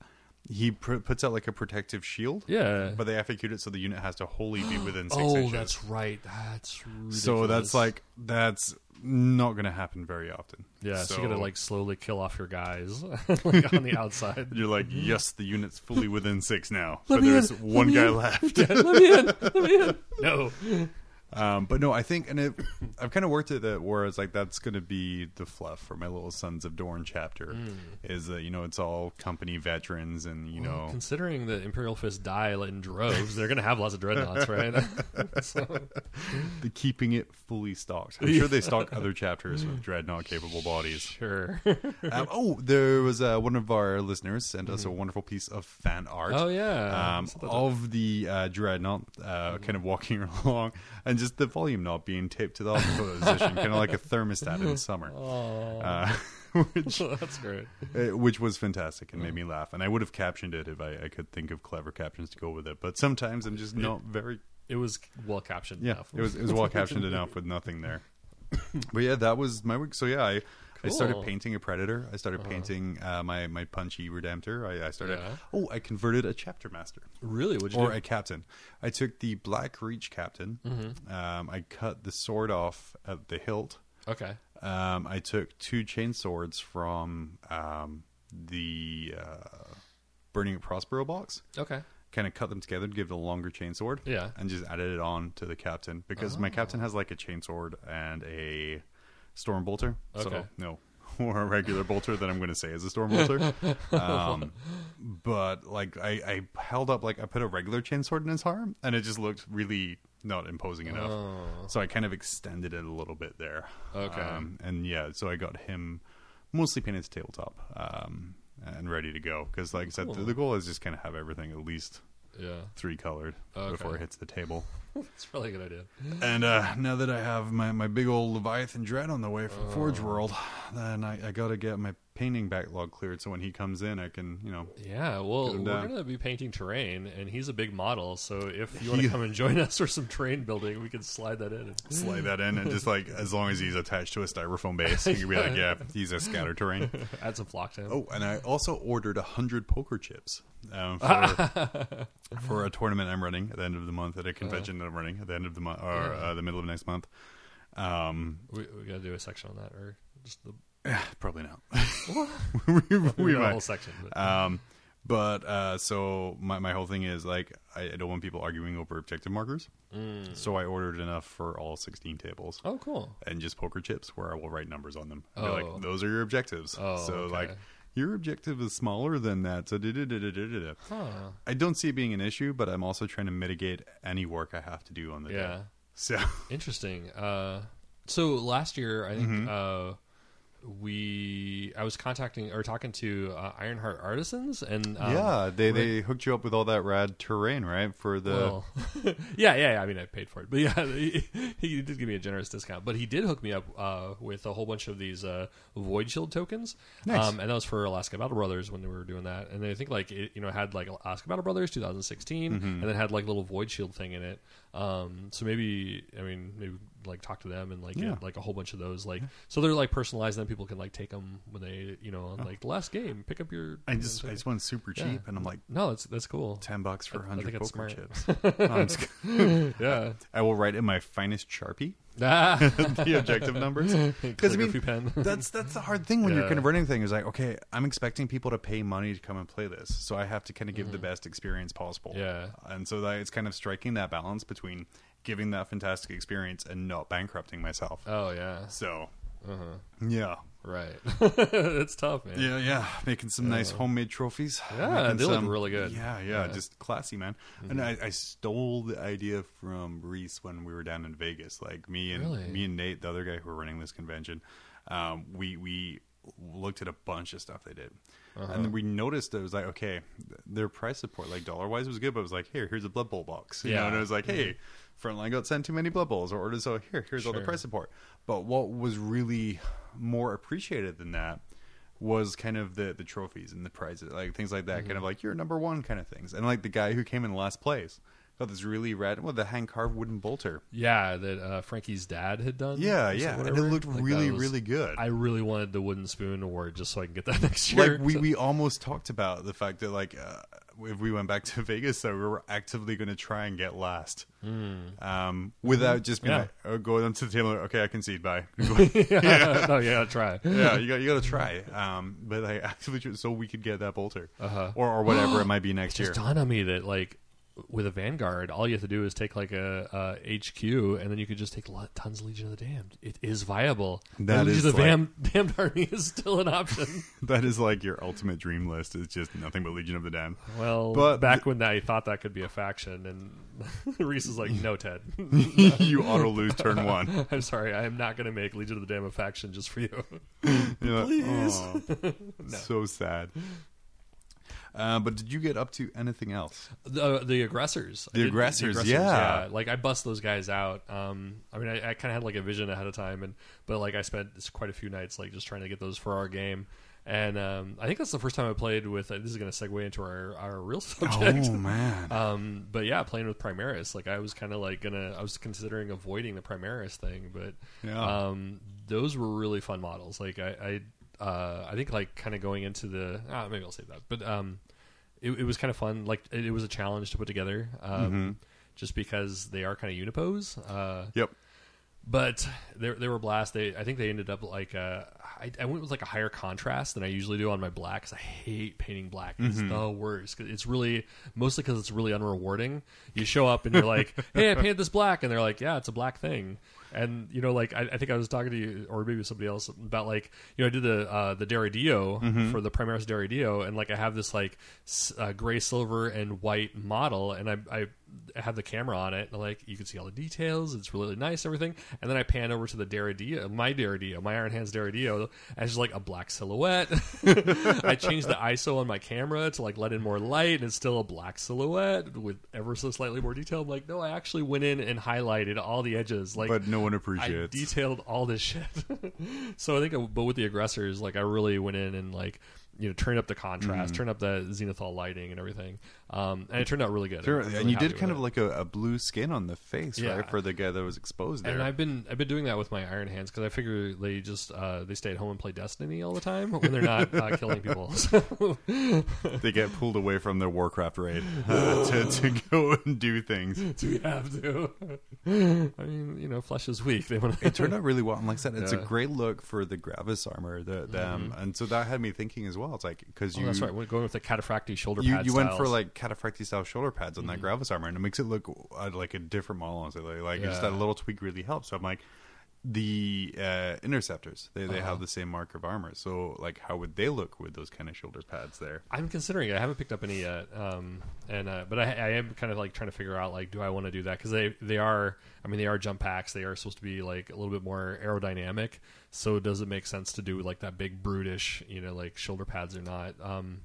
A: he pr- puts out like a protective shield.
B: Yeah.
A: But they FAQ'd it so the unit has to wholly be within six
B: oh,
A: inches.
B: Oh, that's right. That's ridiculous.
A: so that's like that's not going to happen very often.
B: yeah. So, you gotta like slowly kill off your guys like on the outside.
A: You're like, yes, the unit's fully within six now,
B: Let
A: but there's
B: in,
A: one
B: let
A: guy
B: in.
A: left.
B: Yeah, let me in. Let me in. No.
A: Um, but no, I think, and it, I've kind of worked at that. where it's like, that's going to be the fluff for my little Sons of Dorn chapter.
B: Hmm.
A: Is that you know it's all company veterans, and you know,
B: Considering that Imperial Fist die in droves, they're gonna have lots of dreadnoughts, right? so,
A: the keeping it fully stocked. I'm sure they stock other chapters with dreadnought capable bodies.
B: sure.
A: Um, oh, there was uh, one of our listeners sent us a wonderful piece of fan art.
B: Mm-hmm. oh yeah.
A: um, of the uh, dreadnought uh, kind of walking along and just the volume knob being taped to the opposite position, kind of like a thermostat in summer.
B: Oh,
A: Uh, which,
B: that's great.
A: uh, which was fantastic and made me laugh. And I would have captioned it if I, I could think of clever captions to go with it. But sometimes I'm just not very.
B: It was well captioned
A: Yeah,
B: enough.
A: it was it was well captioned enough with nothing there. But yeah, that was my week. So yeah, I. I started
B: Uh-huh.
A: painting a predator. I started painting uh, my my punchy redemptor. I, I started.
B: Yeah.
A: Oh, I converted a chapter master.
B: Really? What'd you
A: or
B: do?
A: a captain. I took the Black Reach captain.
B: Mm-hmm.
A: Um, I cut the sword off at the hilt.
B: okay.
A: Um, I took two chain swords from um, the uh, Burning Prospero box.
B: Okay.
A: Kind of cut them together to give it a longer chain sword.
B: Yeah.
A: And just added it on to the captain because my captain has like a chain sword and a storm bolter.
B: Okay.
A: So no. Or a regular bolter that I'm going to say is a storm bolter, um, but like I, I held up like I put a regular chain sword in his arm, and it just looked really not imposing enough.
B: Oh.
A: So I kind of extended it a little bit there.
B: Okay.
A: Um, and yeah, so I got him mostly painted to tabletop um, and ready to go. Because, like I said, the, the goal is just kind of have everything at least
B: Yeah.
A: three colored
B: Okay.
A: before it hits the table.
B: That's probably a good idea.
A: and uh, now that I have my, my big old Leviathan Dread on the way from Forge
B: Oh.
A: World, then I, I got to get my painting backlog cleared so when he comes in, I can, you know.
B: Yeah, well, we're to be painting terrain, and he's a big model. So if you want to come and join us for some terrain building, we can slide that in.
A: Slide that in and just like as long as he's attached to a styrofoam base, you can be like, yeah, he's a scatter terrain.
B: Add some flock to him.
A: Oh, and I also ordered a hundred poker chips um, for for a tournament I'm running at the end of the month at a convention that I'm running at the end of the month or uh, the middle of next month. Um,
B: We, we got to do a section on that, or just the
A: probably not. we we
B: the
A: might.
B: whole section. But,
A: Um, but uh, so my my whole thing is like I, I don't want people arguing over objective markers,
B: Mm.
A: so I ordered enough for all 16 tables.
B: oh, cool.
A: and just poker chips where I will write numbers on them. Be
B: Oh.
A: like, those are your objectives.
B: Oh,
A: so
B: okay.
A: like your objective is smaller than that. So da-da-da-da-da-da.
B: Huh.
A: I don't see it being an issue, but I'm also trying to mitigate any work I have to do on the
B: Yeah.
A: day. So
B: Interesting. Uh, so last year, I think
A: Mm-hmm.
B: uh, we I was contacting or talking to uh, Ironheart Artisans, and um,
A: yeah, they they hooked you up with all that rad terrain, right? For the
B: Well, yeah, yeah, yeah. I mean, I paid for it, but yeah, he, he did give me a generous discount. But he did hook me up uh, with a whole bunch of these uh, Void Shield tokens,
A: Nice.
B: um, and that was for Alaska Battle Brothers when they were doing that. And I think like it, you know, had like Alaska Battle Brothers 2016,
A: Mm-hmm.
B: and then had like a little Void Shield thing in it. Um, so maybe, I mean, maybe like talk to them and like
A: Yeah.
B: get like a whole bunch of those. Like, so they're like personalized. And then people can like take them when they, you know, on, like the last game, pick up your.
A: I just I just went super cheap,
B: Yeah.
A: and I'm like
B: no, that's that's cool.
A: ten bucks for hundred poker chips. No.
B: Yeah.
A: I will write in my finest sharpie
B: Ah.
A: the objective numbers because I mean that's that's the hard thing when you're
B: Yeah.
A: converting anything is like okay I'm expecting people to pay money to come and play this so I have to kind of give the best experience possible
B: Mm-hmm. Yeah.
A: and so that it's kind of striking that balance between giving that fantastic experience and not bankrupting myself
B: Oh yeah,
A: so
B: uh-huh.
A: yeah
B: right. it's tough, man.
A: yeah yeah making some nice homemade trophies
B: Yeah,
A: Making
B: they look really good.
A: yeah yeah,
B: Yeah. Mm-hmm.
A: just classy man and I, I stole the idea from Reese when we were down in Vegas like me and
B: Really?
A: me and Nate the other guy who were running this convention um, we we looked at a bunch of stuff they did
B: Uh-huh.
A: and then we noticed it was like okay their price support like dollar wise was good but it was like here here's a blood bowl box you know
B: Yeah. Mm-hmm.
A: and it was like hey frontline got sent too many blood bowls or ordered so here here's all the price support but what was really more appreciated than that was kind of the the trophies and the prizes like things like that kind of
B: Mm-hmm.
A: like you're number one kind of things and like the guy who came in last place got this really rad well the hand carved wooden bolter
B: Yeah, that uh, Frankie's dad had done.
A: yeah yeah and it looked
B: Like,
A: really
B: was-
A: really good
B: I really wanted the wooden spoon award just so I can get that next year.
A: like we, we almost talked about the fact that like uh, if we went back to Vegas, so we were actively going to try and get last, um, without just being
B: Yeah.
A: like oh, going onto the table. Okay, I concede. Bye.
B: yeah. no, yeah, try.
A: yeah, you got you got to try. Um, but like actively so we could get that bolter,
B: Uh-huh.
A: or or whatever it might be next year.
B: Just dawned on me that like with a Vanguard, all you have to do is take like a, HQ, and then you could just take tons of Legion of the Damned. It is viable.
A: That is
B: Legion of the
A: like-
B: Dam- Damned army is still an option.
A: That is like your ultimate dream list. It's just nothing but Legion of the Damned.
B: well,
A: But
B: back when I thought that could be a faction, and Reese is like, "No, Ted,
A: you auto lose turn one.
B: I'm sorry, I am not going to make Legion of the Damned a faction just for you."
A: You're like,
B: Please.
A: "Aw." So sad. Uh, but did you get up to anything else?
B: The, the aggressors.
A: The
B: did-
A: aggressors, yeah.
B: Like I bust those guys out. Um, I mean, I, I kind of had like a vision ahead of time, and but like I spent quite a few nights like just trying to get those for our game. And um, I think that's the first time I played with. Uh, this is going to segue into our, our real subject.
A: Oh man.
B: Um, but yeah, playing with Primaris, like I was kind of like gonna, I was considering avoiding the Primaris thing, but
A: Yeah.
B: um, those were really fun models. Like I, I, uh, I think like kind of going into the, ah, maybe I'll say that, but um, it, it was kind of fun. Like it, it was a challenge to put together, um, just because they are kind of unipose. Uh,
A: yep.
B: but they they were blast. They I think they ended up like uh, I, I went with like a higher contrast than I usually do on my black 'cause I hate painting black. It's the worst. It's really mostly because it's really unrewarding. You show up and you're like, "Hey, I painted this black," and they're like, "Yeah, it's a black thing." And you know, like I, I think I was talking to you or maybe somebody else about like you know I did the uh, the Deredeo for the Primaris Deredeo, and like I have this like s- uh, gray, silver, and white model, and I I have the camera on it, and like you can see all the details. It's really nice, everything. And then I pan over to the Deredeo, my Deredeo, my Iron Hands Deredeo, just like a black silhouette. I changed the ISO on my camera to like let in more light, and it's still a black silhouette with ever so slightly more detail. I'm like, no, I actually went in and highlighted all the edges. Like,
A: But no one
B: I
A: appreciates.
B: detailed all this shit. so I think, uh, but with the aggressors, like I really went in and like you know turn up the contrast,
A: Mm-hmm.
B: turned up the zenithal lighting and everything, um, and it turned out really good.
A: Sure,
B: really
A: and you did kind
B: it.
A: of like a, a blue skin on the face,
B: Yeah.
A: right, for the guy that was exposed there.
B: And I've been I've been doing that with my Iron Hands because I figure they just uh, they stay at home and play Destiny all the time when they're not uh, killing people. So,
A: they get pulled away from their Warcraft raid uh, to, to go and do things.
B: do we have to? I mean, you know, flesh is weak. They want to.
A: It turned out really well, and like I said, it's
B: Yeah. Mm-hmm.
A: a great look for the Gravis armor. The, the um, and so that had me thinking as well. It's like because
B: Oh,
A: you
B: that's right. We're going with the cataphractii shoulder
A: you, you went for.
B: Mm-hmm.
A: like cataphractii style shoulder pads on that Gravis armor, and it makes it look uh, like a different model. So like, like just that little tweak really helps. So I'm like, the uh, inceptors they, they have the same mark of armor so like how would they look with those kind of shoulder pads there
B: I'm considering it. I haven't picked up any yet, um, and uh, but I, I am kind of like trying to figure out like, do I want to do that? Because they they are, I mean, they are jump packs. They are supposed to be like a little bit more aerodynamic. So does it make sense to do like that big brutish, you know, like shoulder pads or not? Um,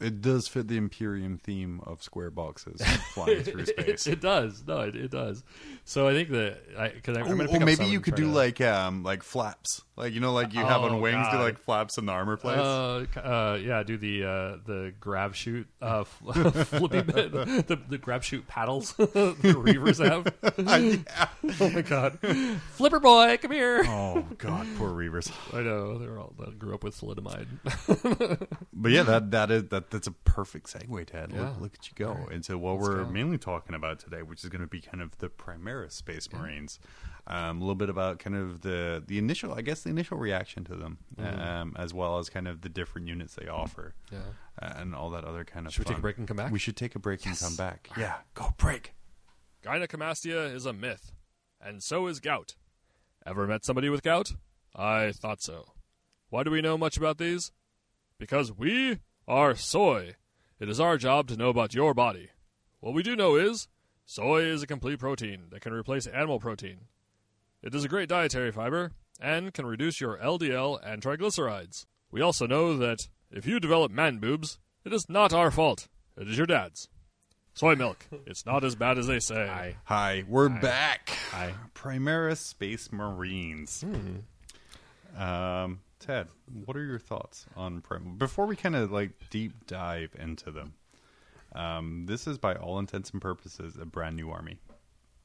A: it does fit the imperium theme of square boxes flying through space
B: it does. No, it, it does. So I think that because I'm, I'm gonna pick
A: maybe you could do
B: to-
A: like um like flaps like you know like you have
B: Oh,
A: on wings do like flaps in the armor place
B: Uh, uh, yeah, do the uh, the grav chute uh, flippy bit, the, the grav chute paddles the Reivers have. Oh my god, Flipper boy, come here!
A: oh god poor reivers
B: I know they're all they grew up with thalidomide.
A: But yeah, that that is that that's a perfect segue, Ted.
B: Yeah.
A: Look, look at you go into what
B: Let's
A: we're
B: go.
A: mainly talking about today, which is going to be kind of the Primaris Space Marines. Um, a little bit about kind of the the initial, I guess, the initial reaction to them,
B: Mm-hmm.
A: um, as well as kind of the different units they offer,
B: Yeah.
A: uh, and all that other kind of.
B: Should we take a break and come back?
A: We should take a break and come back. Yeah, go break.
B: Gynecomastia is a myth, and so is gout. Ever met somebody with gout? I thought so. Why do we know much about these? Because we are soy. It is our job to know about your body. What we do know is soy is a complete protein that can replace animal protein. It is a great dietary fiber and can reduce your LDL and triglycerides. We also know that if you develop man boobs, it is not our fault. It is your dad's. Soy milk. It's not as bad as they say.
A: Hi, Hi. we're back.
B: Hi.
A: Primaris Space Marines.
B: Hmm.
A: Um, Ted, what are your thoughts on Prim? Before we kind of like deep dive into them, um, this is by all intents and purposes a brand new army,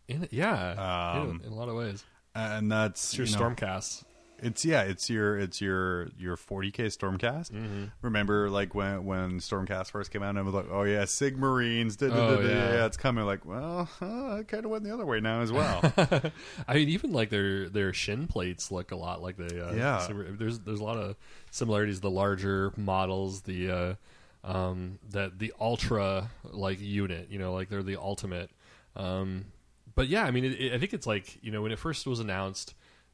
B: In, yeah,
A: Um,
B: in, in a lot of ways.
A: and that's
B: It's your
A: you know,
B: Stormcast.
A: It's yeah, it's your it's your your 40k Stormcast.
B: Mm-hmm.
A: Remember, like when when Stormcast first came out, and I was like, oh yeah, Sigmarines, da, da,
B: Oh,
A: da,
B: yeah.
A: yeah. it's coming. Like, well, huh, I kind of went the other way now as well.
B: I mean, even like their their shin plates look a lot like they. Uh,
A: Yeah.
B: there's there's a lot of similarities. The larger models, the uh, um, that the ultra like unit. You know, like they're the ultimate. Um, but yeah, I mean, it, it, I think it's like you know when it first was announced.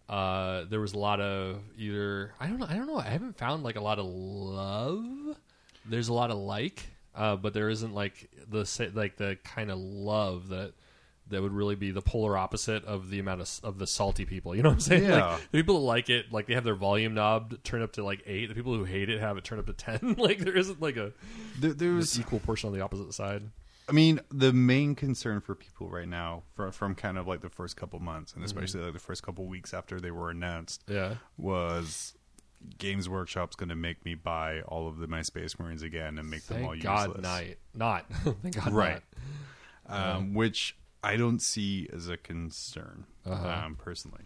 B: Uh, there was a lot of either I don't know I don't know I haven't found like a lot of love. There's a lot of like, uh, but there isn't like the like the kind of love that that would really be the polar opposite of the amount of of the salty people. You know what I'm saying?
A: Yeah.
B: Like the people that like it, like they have their volume knob turned up to like eight. The people who hate it have it turned up to ten. like there isn't like a
A: there, there's
B: equal portion on the opposite side.
A: I mean, the main concern for people right now, from, from kind of like the first couple months,
B: Mm-hmm.
A: and especially like the first couple weeks after they were announced,
B: Yeah.
A: was Games Workshop's going to make me buy all of the, my Space Marines again and make them all
B: Thank God,
A: useless,
B: night, not. Thank God,
A: Right.
B: not.
A: um, which I don't see as a concern
B: Uh-huh.
A: um, personally.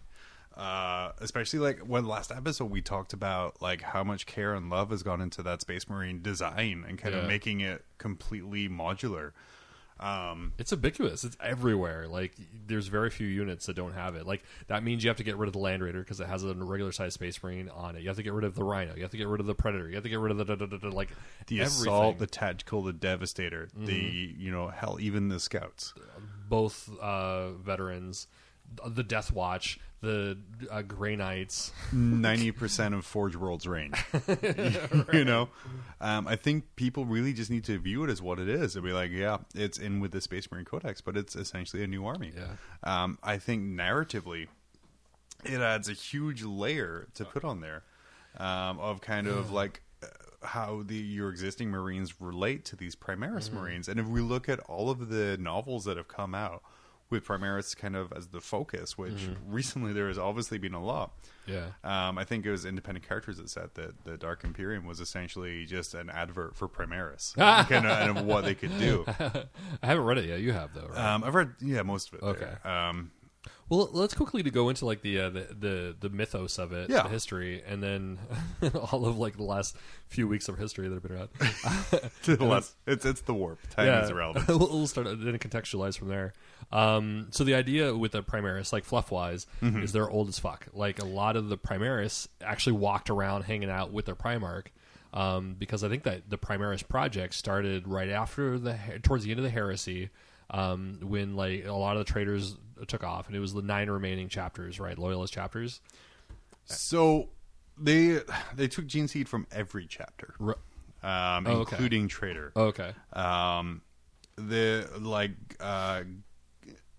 A: Uh, especially like when last episode we talked about like how much care and love has gone into that Space Marine design and kind
B: Yeah.
A: of making it completely modular. Um,
B: It's ubiquitous. It's everywhere. Like there's very few units that don't have it. Like that means you have to get rid of the Land Raider because it has a regular size Space Marine on it. You have to get rid of the Rhino. You have to get rid of the Predator. You have to get rid of the da, da, da, like
A: the
B: everything. Mm-hmm.
A: assault, the tactical, the devastator, the you know hell, even the scouts.
B: both uh, veterans, the Death Watch, the uh, Grey Knights.
A: Ninety percent of Forge World's range. you know, um, I think people really just need to view it as what it is and be like, yeah, it's in with the Space Marine Codex, but it's essentially a new army.
B: Yeah.
A: Um, I think narratively, it adds a huge layer to put on there um, of kind of like uh, how the your existing Marines relate to these Primaris Marines. And if we look at all of the novels that have come out with Primaris kind of as the focus, which recently there has obviously been a lot.
B: Yeah.
A: Um, I think it was independent characters that said that the Dark Imperium was essentially just an advert for Primaris kind of, and of what they could do.
B: I haven't read it yet. You have though, right?
A: Um, I've read, yeah, most of it.
B: Okay.
A: Um,
B: well, let's quickly to go into like the uh, the, the the mythos of it,
A: Yeah.
B: the history, and then all of like the last few weeks of history that have been around.
A: to the less, it's it's the warp. Time is irrelevant.
B: we'll, we'll start then contextualize from there. Um, so the idea with the Primaris, like fluff wise,
A: Mm-hmm.
B: is they're old as fuck. Like a lot of the Primaris actually walked around hanging out with their Primarch. Um, because I think that the Primaris project started right after the towards the end of the heresy, um, when like a lot of the traders took off, and it was the nine remaining chapters, right? Loyalist chapters.
A: So they they took gene seed from every chapter, um,
B: Oh, okay.
A: including Trader.
B: okay.
A: Um, the like uh,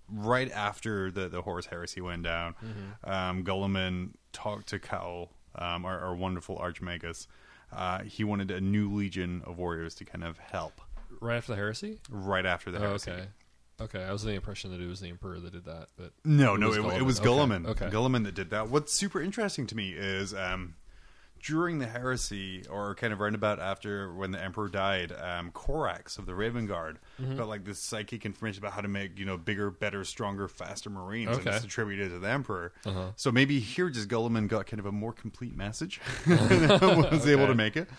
A: right after the the Horus Heresy went down, um, Guilliman talked to Cawl, um, our, our wonderful Archmagos. Uh, he wanted a new legion of warriors to kind of help
B: Right after the heresy.
A: right after the
B: Oh,
A: heresy.
B: okay. Okay, I was the impression that it was the emperor that did that, but
A: No,
B: It
A: no,
B: was
A: it, it was Guilliman.
B: okay.
A: Guilliman that did that. What's super interesting to me is um, during the heresy, or kind of right about after when the emperor died, um, Corax of the Raven Guard
B: Mm-hmm.
A: got like this psychic information about how to make you know bigger, better, stronger, faster Marines, and
B: Okay.
A: it's attributed to the emperor.
B: Uh-huh.
A: So maybe here, just Guilliman got kind of a more complete message, was able to make it.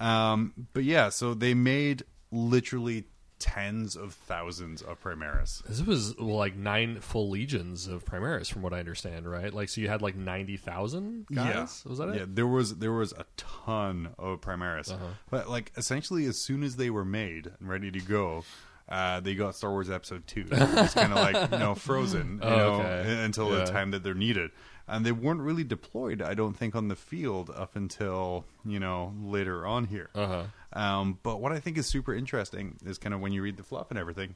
A: Um, but yeah, so they made literally tens of thousands of Primaris.
B: This was like nine full legions of Primaris, from what I understand, right? Like, so you had like ninety thousand guys. Was that it?
A: Yeah, there was there was a ton of Primaris,
B: Uh-huh.
A: but like essentially as soon as they were made and ready to go, uh, they got Star Wars Episode Two. It's kind of like you know frozen, you
B: Oh,
A: know,
B: okay.
A: un- until the time that they're needed. And they weren't really deployed, I don't think, on the field up until you know later on here.
B: Uh huh.
A: Um, but what I think is super interesting is kind of when you read the fluff and everything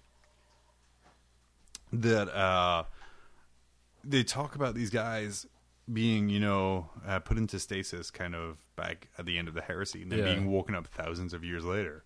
A: that uh, they talk about these guys being, you know, uh, put into stasis kind of back at the end of the heresy and then
B: Yeah.
A: being woken up thousands of years later.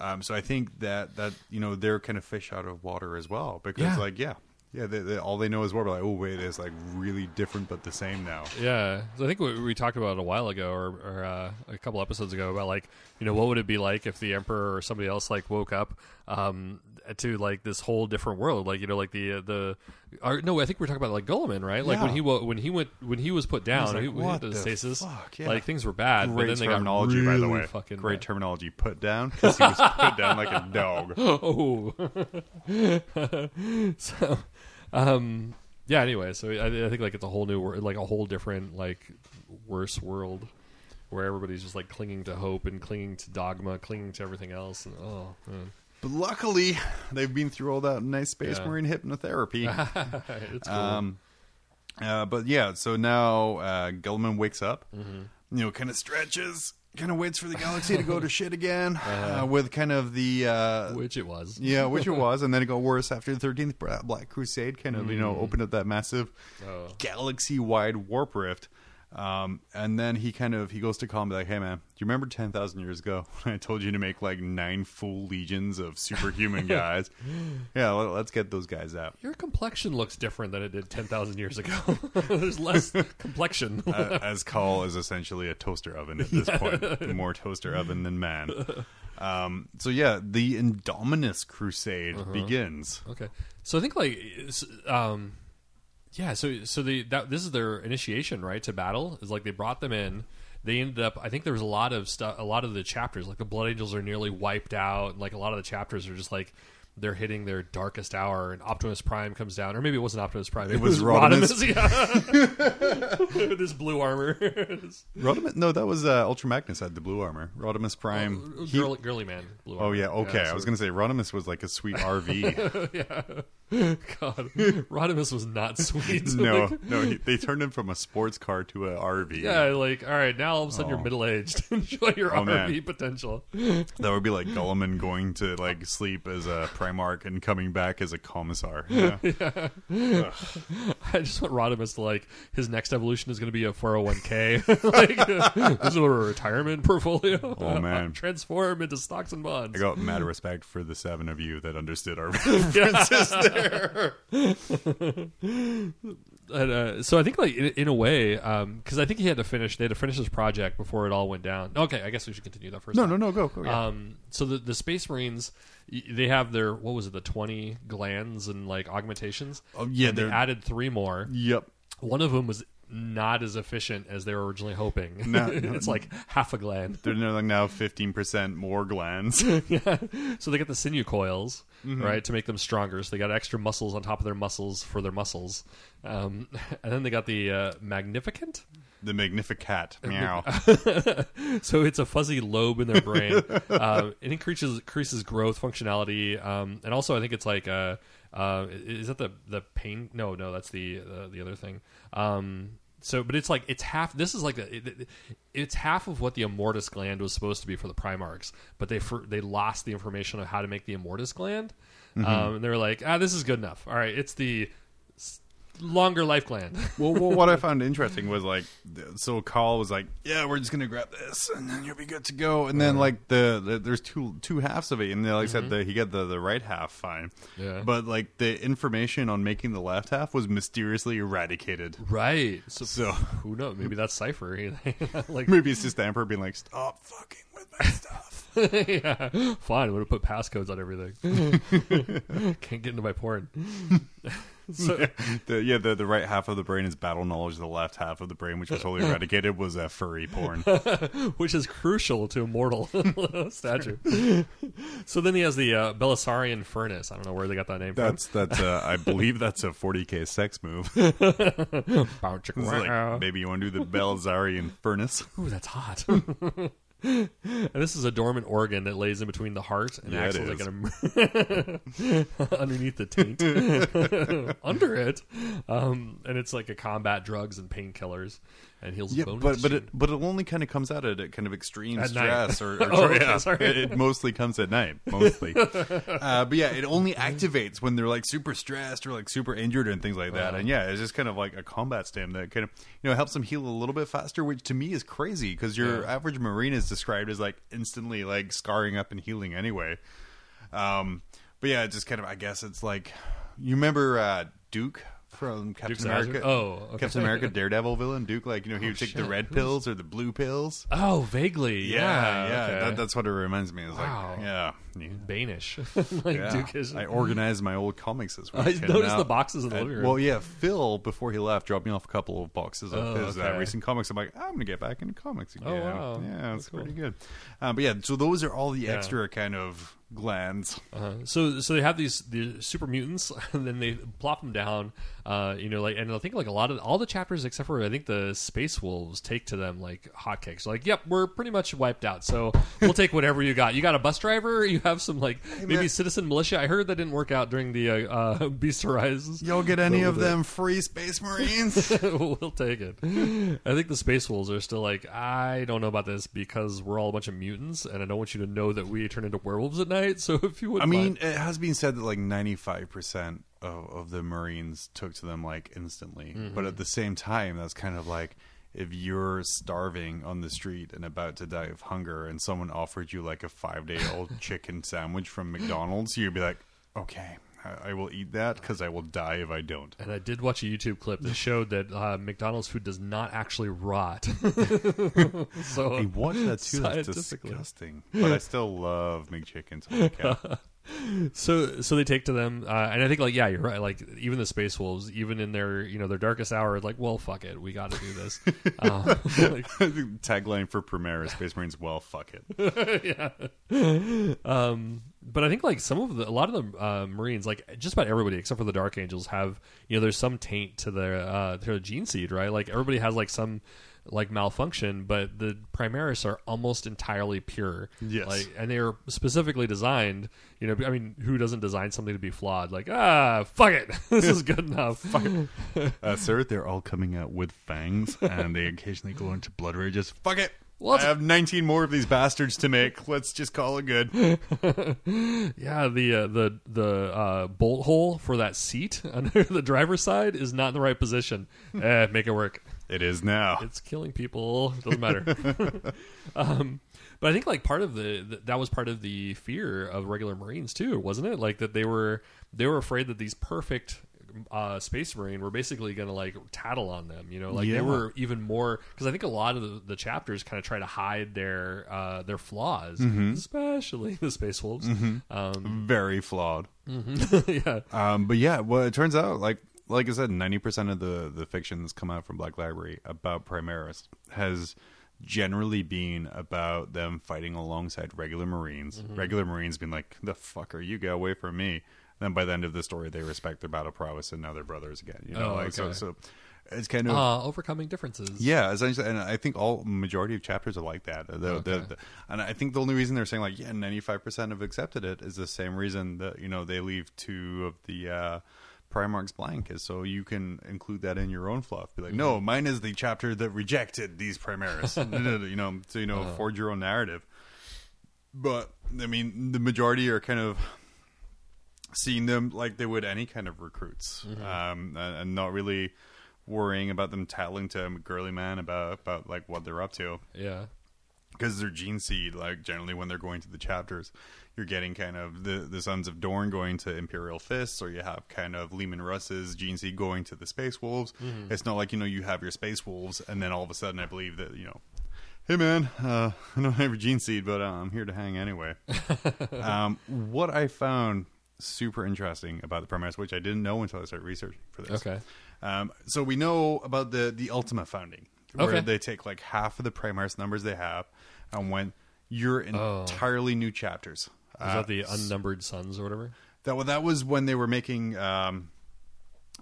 A: Um, so I think that that you know they're kind of fish out of water as well because
B: Yeah.
A: like yeah yeah they, they, all they know is war but like oh wait it's like really different but the same now.
B: Yeah, so I think we, we talked about it a while ago, or, or uh, a couple episodes ago, about like you know what would it be like if the emperor or somebody else like woke up um, to like this whole different world, like you know, like the uh, the or, no, I think we're talking about like Guilliman, right? Like when he wo- when he went when he was put down,
A: like,
B: he, he
A: "What
B: to
A: the
B: stasis,
A: fuck?" Yeah.
B: like things were bad, but
A: great
B: then they got
A: terminology
B: really
A: by the way.
B: fucking
A: great
B: bad.
A: terminology. Put down? Because he was put down like a dog.
B: Oh, so um, yeah. Anyway, so I, I think like it's a whole new, wor- like a whole different, like worse world where everybody's just like clinging to hope and clinging to dogma, clinging to everything else. And oh, man.
A: But luckily, they've been through all that nice Space
B: Yeah.
A: Marine hypnotherapy.
B: it's cool.
A: um, uh, but yeah, so now uh, Guilliman wakes up,
B: Mm-hmm.
A: you know, kind of stretches, kind of waits for the galaxy to go to shit again,
B: Uh-huh.
A: uh, with kind of the. Uh,
B: which it was.
A: yeah, which it was, and then it got worse after the Thirteenth Black Crusade. Kind of, you know, opened up that massive
B: Mm. Oh.
A: galaxy-wide warp rift, um, and then he kind of he goes to call him, be like, "Hey, man, do you remember ten thousand years ago when I told you to make like nine full legions of superhuman guys? yeah, let, let's get those guys out."
B: Your complexion looks different than it did 10,000 years ago. There's less complexion.
A: uh, as Cawl is essentially a toaster oven at this point, more toaster oven than man. Um, so yeah, the Indomitus Crusade
B: Uh-huh.
A: begins.
B: Okay, so I think like, um, yeah. So so the that this is their initiation right to battle is like they brought them in. They ended up. I think there was a lot of stuff. A lot of the chapters, like the Blood Angels, are nearly wiped out. Like a lot of the chapters are just like. They're hitting their darkest hour, and Optimus Prime comes down, or maybe it wasn't Optimus Prime. It,
A: was
B: Rodimus. yeah, with his blue armor.
A: Rodimus, no, that was uh, Ultra Magnus had the blue armor. Rodimus Prime. he-
B: girly, girly man. Blue
A: oh yeah, okay. I
B: so-
A: was gonna say Rodimus was like a sweet RV.
B: yeah. God, Rodimus was not sweet.
A: no,
B: Like,
A: no, he, they turned him from a sports car to an RV.
B: yeah, like all right, now all of a sudden you're
A: Oh.
B: middle aged. Enjoy your
A: Oh,
B: RV
A: man.
B: potential.
A: that would be like Guilliman going to like sleep as a Primarch and coming back as a commissar. Yeah.
B: I just want Rodimus to like his next evolution is going to be a 401k. like this is a retirement portfolio.
A: Oh, man.
B: transform into stocks and bonds.
A: I got mad respect for the seven of you that understood our references there.
B: And, uh, so I think like in, in a way, because I think he had to finish. They had to finish his project before it all went down. Okay, I guess we should continue that first.
A: No, no, no, go. go yeah.
B: Um, so the the Space Marines, y- they have their what was it, the twenty glands and like augmentations.
A: Oh, yeah,
B: they
A: they're-
B: added three more.
A: yep.
B: One of them was not as efficient as they were originally hoping.
A: No, no,
B: it's like half a gland.
A: They're like now fifteen percent more glands.
B: yeah. So they get the sinew coils,
A: Mm-hmm.
B: right, to make them stronger. So they got extra muscles on top of their muscles for their muscles. Um, and then they got the uh, magnificent.
A: the Magnificat. Meow.
B: so it's a fuzzy lobe in their brain. uh, it increases increases growth, functionality, um, and also I think it's like uh, uh, is that the the pain? No, no, that's the uh, the other thing. Um, so, but it's like it's half. This is like a, it, it's half of what the Immortus gland was supposed to be for the Primarchs, but they for, they lost the information of how to make the Immortus gland, um, and they were like, ah, this is good enough. All right, it's the longer life plan.
A: well, well, what I found interesting was like, so Carl was like, "Yeah, we're just gonna grab this, and then you'll be good to go." And then uh-huh. like the, the there's two two halves of it, and they, like I said, mm-hmm. the, he got the the right half fine,
B: Yeah.
A: But like the information on making the left half was mysteriously eradicated.
B: right. So,
A: So
B: who knows? Maybe that's Cypher. like
A: maybe it's just the Emperor being like, "Stop fucking with my stuff."
B: yeah, fine. I'm gonna put passcodes on everything. Can't get into my porn. so,
A: the, yeah, the the right half of the brain is battle knowledge. The left half of the brain, which was totally eradicated, was uh, furry porn.
B: which is crucial to immortal statue. so then he has the uh, Belisarian furnace. I don't know where they got that name
A: That's that's uh, I believe that's a 40k sex move.
B: from.
A: Like, maybe you want to do the Belzarian furnace.
B: Ooh, that's hot. and this is a dormant organ that lays in between the heart and
A: Yeah,
B: as like an underneath the taint, under it, um, and it's like a combat drugs and painkillers, and heals
A: Yeah,
B: bone
A: but but it but it only kind of comes out at a kind of extreme
B: At night.
A: stress or, or
B: Oh,
A: yeah,
B: yeah, sorry.
A: It, it mostly comes at night, mostly. uh, but yeah, it only activates when they're like super stressed or like super injured and things like that. And yeah, it's just kind of like a combat stem that kind of you know helps them heal a little bit faster, which to me is crazy because your
B: Yeah.
A: average marine is described as like instantly like scarring up and healing anyway. Um, but yeah, it's just kind of I guess it's like you remember uh, Duke from Captain
B: Duke's
A: America.
B: Hazard? Oh, okay.
A: Captain America Daredevil villain Duke. Like you know, he would take the red
B: Who's-
A: pills or the blue pills.
B: oh, vaguely, yeah,
A: yeah.
B: okay.
A: That, that's what it reminds me. It's
B: Wow.
A: like, yeah, yeah.
B: Banish, like
A: Yeah.
B: Duke is.
A: I organized my old comics this week.
B: I noticed
A: now-
B: the boxes in the living room.
A: Well, yeah, Phil before he left dropped me off a couple of boxes of
B: Oh,
A: his uh, recent comics. I'm like, I'm gonna get back into comics again.
B: Oh, wow.
A: yeah,
B: That's
A: it's
B: cool.
A: pretty good. Um, but yeah, so those are all the
B: Yeah.
A: extra kind of glands.
B: Uh, so so they have these the super mutants, and then they plop them down. Uh, you know, like and I think like a lot of all the chapters except for I think the space wolves take to them like hotcakes. Like, yep, we're pretty much wiped out. So we'll take whatever you got. You got a bus driver. You have some like maybe
A: man.
B: citizen militia. I heard that didn't work out during the uh, uh, Beast Horizons.
A: You'll get any of them free Space Marines?
B: we'll take it. I think the space wolves are still like, I don't know about this because we're all a bunch of mutants, and I don't want you to know that we turn into werewolves at night. So if you would,
A: I mean, it has been said that like 95% of, of the Marines took to them like instantly.
B: Mm-hmm.
A: But at the same time, that's kind of like if you're starving on the street and about to die of hunger and someone offered you like a five day old chicken sandwich from McDonald's, you'd be like, okay, I, I will eat that because I will die if I don't.
B: And I did watch a YouTube clip that showed that uh, McDonald's food does not actually rot. so
A: I watched that too. That's disgusting. But I still love McChickens.
B: So so they take to them, uh, and I think like yeah, you're right. Like even the space wolves, even in their you know their darkest hour, like well, fuck it, we got to do this. um, like,
A: Tagline for Primaris Space Marines, well, fuck it.
B: yeah. Um, but I think like some of the a lot of the uh, Marines, like just about everybody except for the Dark Angels, have you know there's some taint to their uh, to their gene seed, right? Like everybody has like some like malfunction, but the Primaris are almost entirely pure.
A: Yes.
B: like and they are specifically designed. You know, I mean, who doesn't design something to be flawed? Like ah, fuck it, this is good enough.
A: Uh, sir, they're all coming out with fangs, and they occasionally go into blood rages. Fuck it.
B: Well,
A: I have 19 more of these bastards to make. Let's just call it good.
B: Yeah, the uh, the the uh, bolt hole for that seat under the driver's side is not in the right position. eh, make it work.
A: It is now.
B: It's killing people. Doesn't matter. um, but I think like part of the, the that was part of the fear of regular Marines too, wasn't it? Like that they were they were afraid that these perfect uh, space marine were basically going to like tattle on them. You know, like
A: Yeah.
B: they were even more because I think a lot of the, the chapters kind of try to hide their uh, their flaws, especially the space wolves. Um,
A: Very flawed.
B: yeah,
A: Um, but yeah, well, it turns out, like like I said, 90% of the, the fiction that's come out from Black Library about Primaris has generally been about them fighting alongside regular Marines. Regular Marines being like, the fuck are you? Get away from me. then by the end of the story, they respect their battle prowess and now they're brothers again. You know,
B: Oh,
A: like so.
B: okay.
A: So it's kind of
B: uh, overcoming differences.
A: yeah, essentially, and I think all majority of chapters are like that. The, the,
B: Okay.
A: the- and I think the only reason they're saying like yeah, ninety five percent have accepted it is the same reason that you know they leave two of the uh, Primarchs blank is so you can include that in your own fluff. Be like,
B: Mm-hmm.
A: no, mine is the chapter that rejected these Primaris. you know, so you know,
B: Uh-huh.
A: forge your own narrative. But I mean, the majority are kind of seeing them like they would any kind of recruits,
B: Mm-hmm.
A: um, and, and not really worrying about them tattling to a girly man about about like what they're up to
B: Yeah.
A: because they're gene seed. Like generally, when they're going to the chapters, you're getting kind of the the Sons of Dorn going to Imperial Fists, or you have kind of Leman Russ's gene seed going to the Space Wolves. It's not like you know you have your Space Wolves, and then all of a sudden, I believe that you know. Hey man, uh, I don't have your gene seed, but uh, I'm here to hang anyway. um, what I found super interesting about the Primaris, which I didn't know until I started researching for this.
B: Okay.
A: Um, so we know about the the Ultima founding, where
B: Okay.
A: they take like half of the Primaris numbers they have, and went you're
B: Oh.
A: entirely new chapters. Uh,
B: that the unnumbered sons or whatever?
A: that well, that was when they were making um,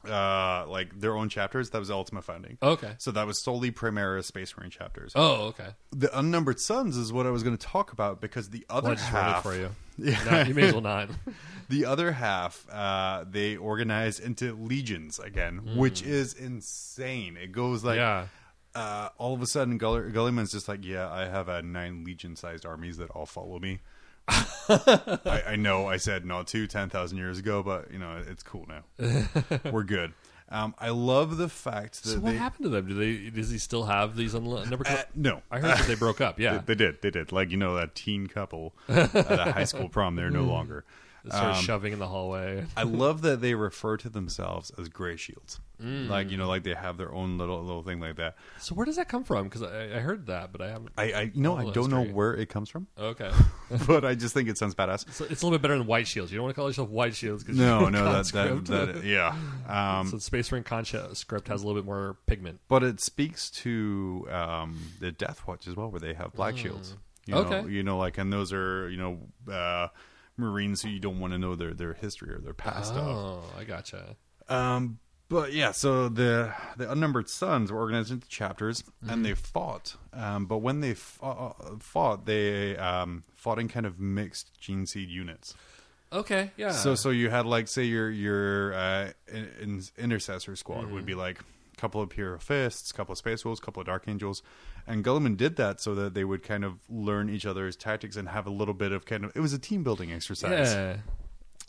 A: uh, like their own chapters. That was Ultima founding.
B: Okay.
A: So that was solely Primaris Space Marine chapters.
B: Oh, okay.
A: The unnumbered sons is what I was going to talk about because the other
B: Well, I just wrote it
A: half
B: for you.
A: Yeah.
B: No, you may as well not.
A: The other half, uh, they organize into legions again, which is insane. It goes like,
B: Hmm. yeah.
A: uh, all of a sudden, Gull- Guilliman's just like, yeah, I have uh, nine legion-sized armies that all follow me. I, I know I said not to 10,000 years ago, but, you know, it's cool now. We're good. Um, I love the fact that
B: So what
A: they...
B: happened to them? Do they? Does he still have these unnumbered?
A: Uh, no.
B: I heard that they broke up. Yeah.
A: They, they did. They did. Like, you know, that teen couple at a high school prom, they're no longer.
B: They started shoving in the hallway.
A: I love that they refer to themselves as gray shields.
B: Mm.
A: Like you know, like they have their own little little thing like that.
B: So where does that come from? Because I, I heard that, but I haven't.
A: I, I you know I don't know where it comes from,
B: Okay.
A: but I just think it sounds badass.
B: So it's a little bit better than white shields. You don't want to call yourself white shields. Cause
A: No, no, that that, that yeah. Um,
B: so Space Marine conscript has a little bit more pigment.
A: but it speaks to um, the Death Watch as well, where they have black shields. You know,
B: Okay.
A: you know, like and those are you know uh, Marines who you don't want to know their their history or their past of.
B: Oh, I gotcha.
A: Um, but yeah, so the the unnumbered sons were organized into chapters, and they fought. Um, but when they fought, fought they um, fought in kind of mixed gene seed units.
B: Okay, yeah.
A: So so you had like say your your uh, in, in- intercessor squad would be like couple of Imperial Fists, couple of Space Wolves, couple of Dark Angels, and Guilliman did that so that they would kind of learn each other's tactics and have a little bit of kind of it was a team building exercise.
B: yeah,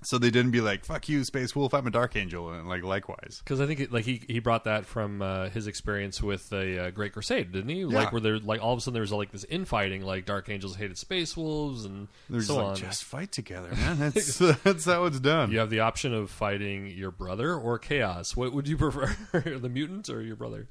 A: So they didn't be like "fuck you, Space Wolf, I'm a Dark Angel," and like likewise.
B: because I think it, like he he brought that from uh, his experience with the uh, Great Crusade, didn't he? Like where there like all of a sudden there was like this infighting, like Dark Angels hated Space Wolves and
A: They're
B: so
A: just
B: on.
A: like, just fight together, man. That's that's how it's done.
B: You have the option of fighting your brother or chaos. What would you prefer, the mutant or your brother?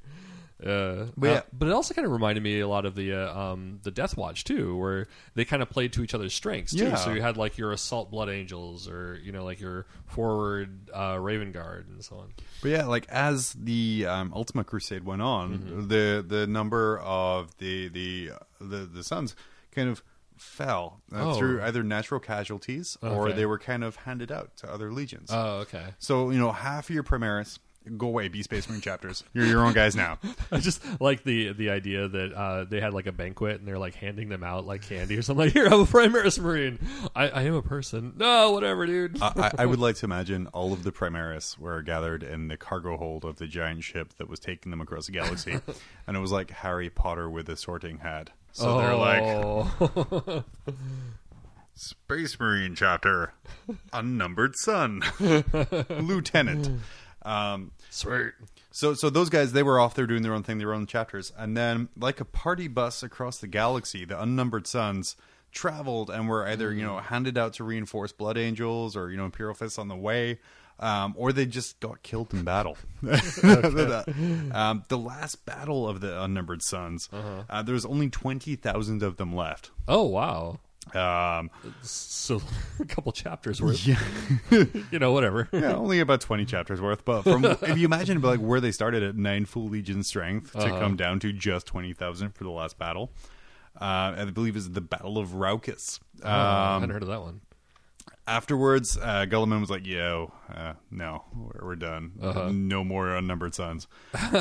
B: Uh,
A: But
B: uh, but it also kind of reminded me a lot of the uh, um, the Death Watch too, where they kind of played to each other's strengths too.
A: Yeah.
B: So you had like your assault blood angels, or you know like your forward uh, Raven Guard and so on.
A: But yeah, like as the um, Ultima Crusade went on,
B: Mm-hmm.
A: the the number of the the the, the sons kind of fell uh,
B: Oh.
A: through either natural casualties or they were kind of handed out to other legions.
B: Oh, okay.
A: so you know, half of your Primaris go away, be Space Marine chapters. You're your own guys now.
B: I just like the the idea that uh, they had like a banquet and they're like handing them out like candy or something. Like, here, I'm a Primaris Marine. I, I am a person. No, whatever, dude.
A: I, I- I would like to imagine all of the Primaris were gathered in the cargo hold of the giant ship that was taking them across the galaxy, and it was like Harry Potter with a sorting hat. So they're like
B: Oh.
A: Space Marine chapter, unnumbered son, lieutenant. Um,
B: sweet.
A: so so those guys they were off there doing their own thing, their own chapters, and then like a party bus across the galaxy, the unnumbered sons traveled and were either you know handed out to reinforce Blood Angels or you know Imperial Fists on the way. Um, or they just got killed in battle. um, the last battle of the unnumbered sons, uh, there was only twenty thousand of them left.
B: Oh wow.
A: Um,
B: So a couple chapters worth.
A: yeah,
B: You know, whatever.
A: yeah, only about twenty chapters worth. But from if you imagine like where they started at nine full legion strength to
B: Uh-huh.
A: come down to just twenty thousand for the last battle, uh, I believe is the Battle of Raukos.
B: Oh, I
A: Um,
B: hadn't heard of that one.
A: afterwards, uh, Guilliman was like, "Yo, uh, no, we're, we're done.
B: Uh-huh.
A: No more unnumbered sons."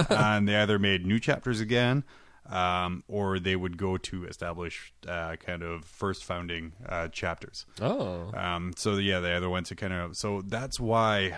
A: and they either made new chapters again, um, or they would go to establish uh, kind of first founding uh, chapters.
B: Oh,
A: Um, so yeah, they either went to kind of so that's why,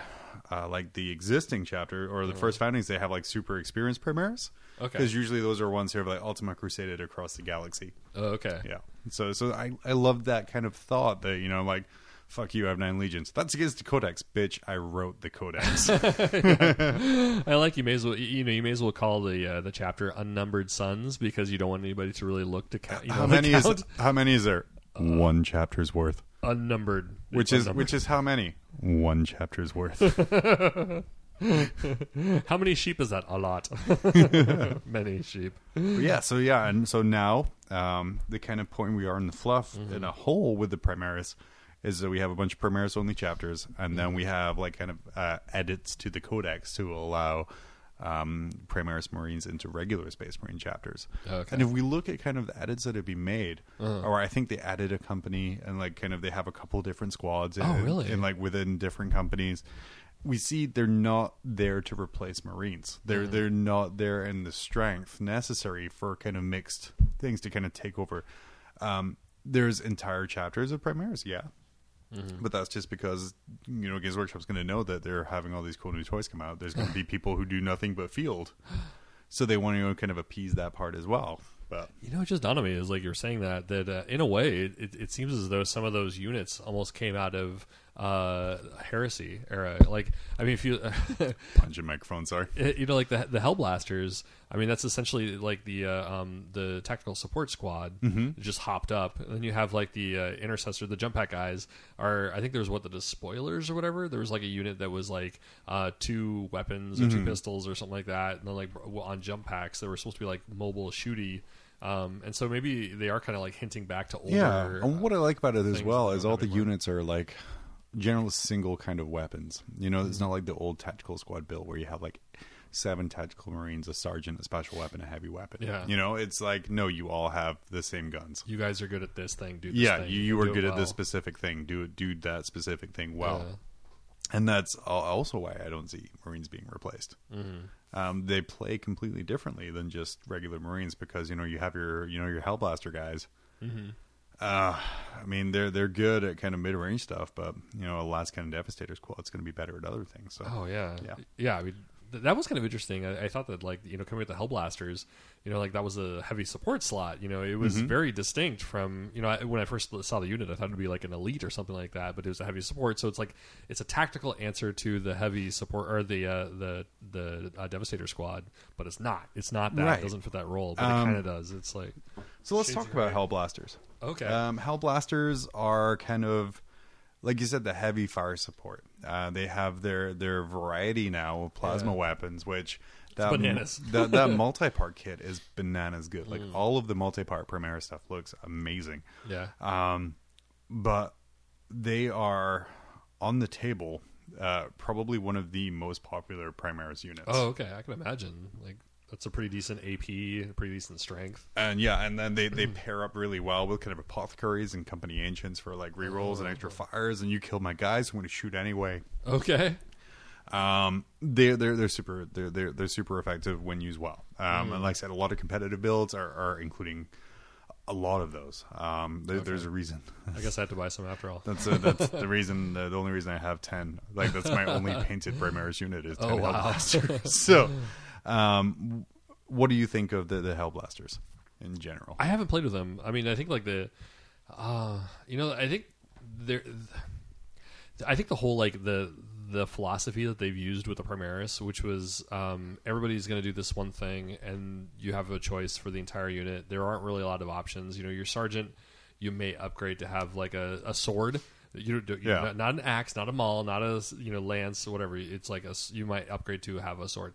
A: uh, like the existing chapter or the first foundings, they have like super experienced Primaris.
B: Okay.
A: Because usually those are ones who have like Ultima Crusaded across the galaxy.
B: oh, okay.
A: Yeah. So so I I love that kind of thought that you know like. Fuck you! I have nine legions. That's against the codex, bitch. I wrote the codex.
B: I like you may as well you know you may as well call the uh, the chapter unnumbered sons because you don't want anybody to really look to count. You know,
A: how many is how many is there? One chapter's worth.
B: unnumbered?
A: Which is which is how many? One chapter's worth.
B: how many sheep is that? A lot. Many sheep.
A: But yeah, so yeah, and so now um, the kind of point we are in the fluff in a hole with the Primaris is that we have a bunch of Primaris only chapters, and then we have like kind of uh, edits to the Codex to allow um, Primaris Marines into regular Space Marine chapters.
B: Okay.
A: And if we look at kind of the edits that have been made, or I think they added a company and like kind of they have a couple different squads,
B: Oh, really?
A: in like within different companies. We see they're not there to replace Marines. They're they're not there in the strength necessary for kind of mixed things to kind of take over. Um, there's entire chapters of Primaris, yeah, but that's just because you know Games Workshop's going to know that they're having all these cool new toys come out. There's going to be people who do nothing but field, so they want to kind of appease that part as well. But
B: You know, it just dawned on me is like you're saying that that uh, in a way it, it seems as though some of those units almost came out of uh, heresy era. Like, I mean, if you
A: punching microphone, sorry.
B: you know, like the the Hellblasters. I mean, that's essentially like the uh, um, the tactical support squad
A: Mm-hmm.
B: just hopped up, and then you have like the uh, intercessor, the jump pack guys. Are I think there was what the despoilers or whatever. There was like a unit that was like uh, two weapons or
A: Mm-hmm.
B: two pistols or something like that, and then like on jump packs they were supposed to be like mobile shooty. Um, and so maybe they are kind of like hinting back to older.
A: Yeah, and what I like about it as well is all the units are like general single kind of weapons. You know, it's not like the old tactical squad build where you have like seven tactical marines, a sergeant, a special weapon, a heavy weapon.
B: Yeah.
A: you know, it's like no, you all have the same guns.
B: you guys are good at this thing. Do this
A: Yeah,
B: thing,
A: you, you
B: and
A: are good at
B: well.
A: this specific thing. Do it, do that specific thing well.
B: Yeah.
A: And that's also why I don't see Marines being replaced.
B: Mm-hmm.
A: Um, they play completely differently than just regular Marines because you know you have your you know your Hellblaster guys.
B: Mm-hmm.
A: Uh, I mean they're they're good at kind of mid range stuff, but you know a lot's kind of devastators. Devastator squad's going to be better at other things. So
B: Oh yeah,
A: Yeah.
B: yeah. I mean, th- that was kind of interesting. I, I thought that like you know coming with the Hellblasters, you know, like that was a heavy support slot. You know, it was very distinct from you know I, when I first saw the unit, I thought it'd be like an elite or something like that, but it was a heavy support. So it's like it's a tactical answer to the heavy support or the uh, the the uh, Devastator squad, but it's not. It's not that.
A: Right.
B: It doesn't fit that role, but it
A: Um,
B: kind of does. It's like
A: so let's talk about Hellblasters.
B: okay,
A: Um, Hellblasters are kind of like you said, the heavy fire support. Uh, they have their their variety now of plasma
B: Yeah.
A: weapons, which that
B: bananas.
A: that, that multi-part kit is bananas good. Like
B: Mm.
A: all of the multi-part Primaris stuff looks amazing.
B: yeah.
A: Um, but they are on the table. Uh, probably one of the most popular Primaris units.
B: Oh, okay. I can imagine. Like that's a pretty decent AP, pretty decent strength.
A: And yeah, and then they, they pair up really well with kind of apothecaries and company ancients for like rerolls and extra fires, and you kill my guys. I'm going to shoot anyway.
B: Okay.
A: Um, they're they're they're super they're they're they're super effective when used well. Um, and like I said, a lot of competitive builds are, are including a lot of those. Um, there, there's a reason.
B: I guess I had to buy some after all.
A: That's uh that's the reason. The, the only reason I have ten. Like that's my only painted Primaris unit is ten
B: Oh, wow.
A: So, um, what do you think of the the Hellblasters in general?
B: I haven't played with them. I mean, I think like the, uh, you know, I think there, I think the whole like the the philosophy that they've used with the Primaris, which was um, everybody's going to do this one thing, and you have a choice for the entire unit. There aren't really a lot of options. You know, your sergeant, you may upgrade to have like a, a sword. You don't, you
A: Yeah.
B: not, not an axe, not a maul, not a you know lance, whatever. It's like a you might upgrade to have a sword,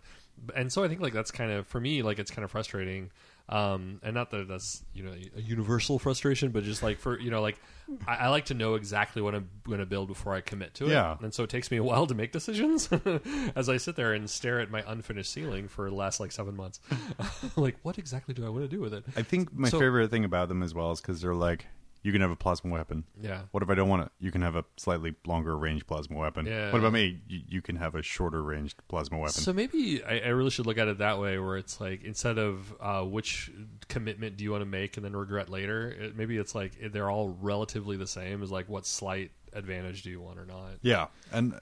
B: and so I think like that's kind of for me like it's kind of frustrating, um, and not that that's you know a universal frustration, but just like for you know like I, I like to know exactly what I'm going to build before I commit to it,
A: Yeah.
B: and so it takes me a while to make decisions as I sit there and stare at my unfinished ceiling for the last like seven months, like what exactly do I want to do with it?
A: I think my
B: So-
A: favorite thing about them as well is because they're like You can have a plasma weapon.
B: Yeah.
A: What if I don't want it? You can have a slightly longer range plasma weapon.
B: Yeah.
A: What about me? You, you can have a shorter range plasma weapon.
B: So maybe I, I really should look at it that way, where it's like instead of uh, which commitment do you want to make and then regret later, it, maybe it's like they're all relatively the same. Is like what slight advantage do you want or not?
A: Yeah, and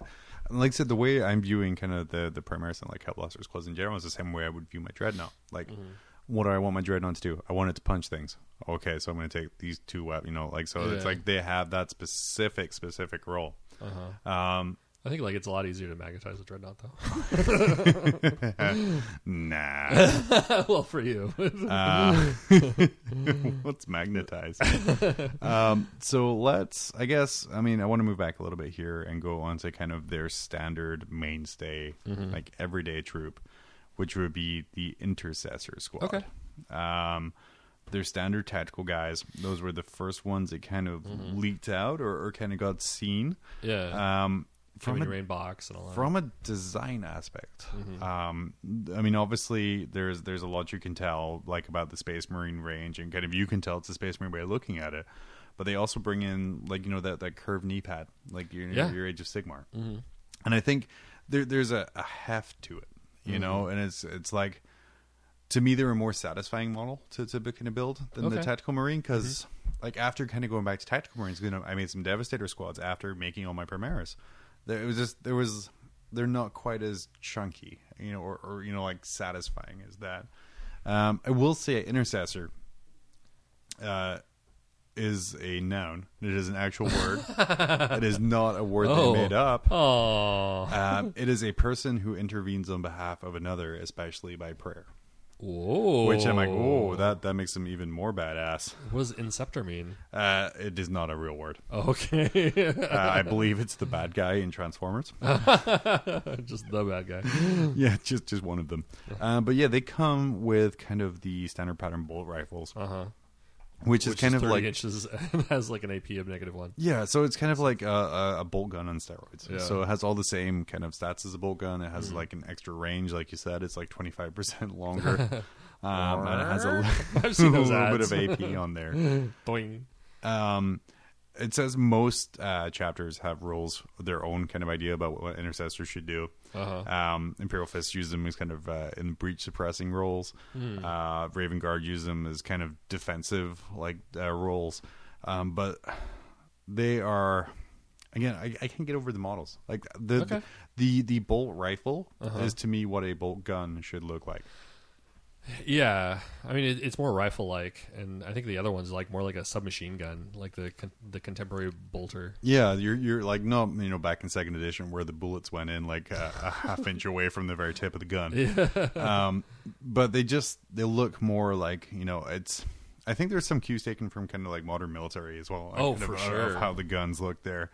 A: like I said, the way I'm viewing kind of the the Primaris and like Hellblaster's claws in general is the same way I would view my Dreadnought. Like,
B: Mm-hmm.
A: What do I want my Dreadnought to do? I want it to punch things. Okay, so I'm going to take these two weapons. You know, like so it's like they have that specific specific role.
B: Uh-huh.
A: Um,
B: I think like it's a lot easier to magnetize a dreadnought though.
A: nah,
B: well, for you,
A: uh, what's magnetized? um, so let's. I guess. I mean, I want to move back a little bit here and go on to kind of their standard mainstay,
B: Mm-hmm.
A: like everyday troop, which would be the Intercessor Squad.
B: Okay.
A: Um, their standard tactical guys. Those were the first ones that kind of
B: Mm-hmm.
A: leaked out or, or kind of got seen.
B: yeah,
A: Um, from a
B: your main box and all that.
A: from a design aspect
B: Mm-hmm.
A: um i mean obviously there's there's a lot you can tell like about the space marine range and kind of you can tell it's a space marine way of looking at it but they also bring in like you know that that curved knee pad like your
B: Yeah.
A: your age of sigmar
B: Mm-hmm.
A: and i think there there's a, a heft to it you
B: Mm-hmm.
A: know and it's it's like to me they're a more satisfying model to to kind of build than the
B: Okay. Mm-hmm.
A: tactical marine because like after kind of going back to tactical marines you know i made some devastator squads after making all my primaris there it was just there was they're not quite as chunky you know or, or you know like satisfying as that um i will say intercessor uh is a noun. It is an actual word. It is not a word
B: Oh.
A: they made up.
B: Oh,
A: um, it is a person who intervenes on behalf of another especially by prayer.
B: Whoa!
A: which i'm like oh that that makes him even more badass.
B: What does inceptor mean?
A: uh it is not a real word.
B: Okay,
A: uh, i believe it's the bad guy in transformers.
B: Just the bad guy.
A: yeah, just just one of them. Uh, but yeah, they come with kind of the standard pattern bolt rifles,
B: Uh
A: which, is kind
B: is
A: of like
B: inches has like an AP of negative one.
A: yeah. So it's kind of like a, a, bolt gun on steroids.
B: Yeah.
A: So it has all the same kind of stats as a bolt gun. It has like an extra range, like you said. It's like twenty five percent longer, um, and it has a,
B: I've seen those
A: little bit of AP on there.
B: Boing.
A: Um, it says most uh, chapters have rules, their own kind of idea about what intercessors should do.
B: Uh-huh.
A: Um, Imperial Fist use them as kind of uh, in breach suppressing roles.
B: Hmm.
A: Uh, Raven Guard use them as kind of defensive like uh, roles. Um, but they are again, I, I can't get over the models. Like the
B: Okay.
A: the, the bolt rifle
B: Uh-huh.
A: is to me what a bolt gun should look like.
B: Yeah, I mean it, it's more rifle-like, and I think the other one's like more like a submachine gun, like the con- the contemporary bolter.
A: Yeah, you're you're like no, you know, back in second edition where the bullets went in like a, a half inch away from the very tip of the gun. Um, but they just they look more like you know it's. I think there's some cues taken from kind of like modern military as well.
B: Oh,
A: kind
B: for
A: of,
B: sure.
A: Of how the guns look there.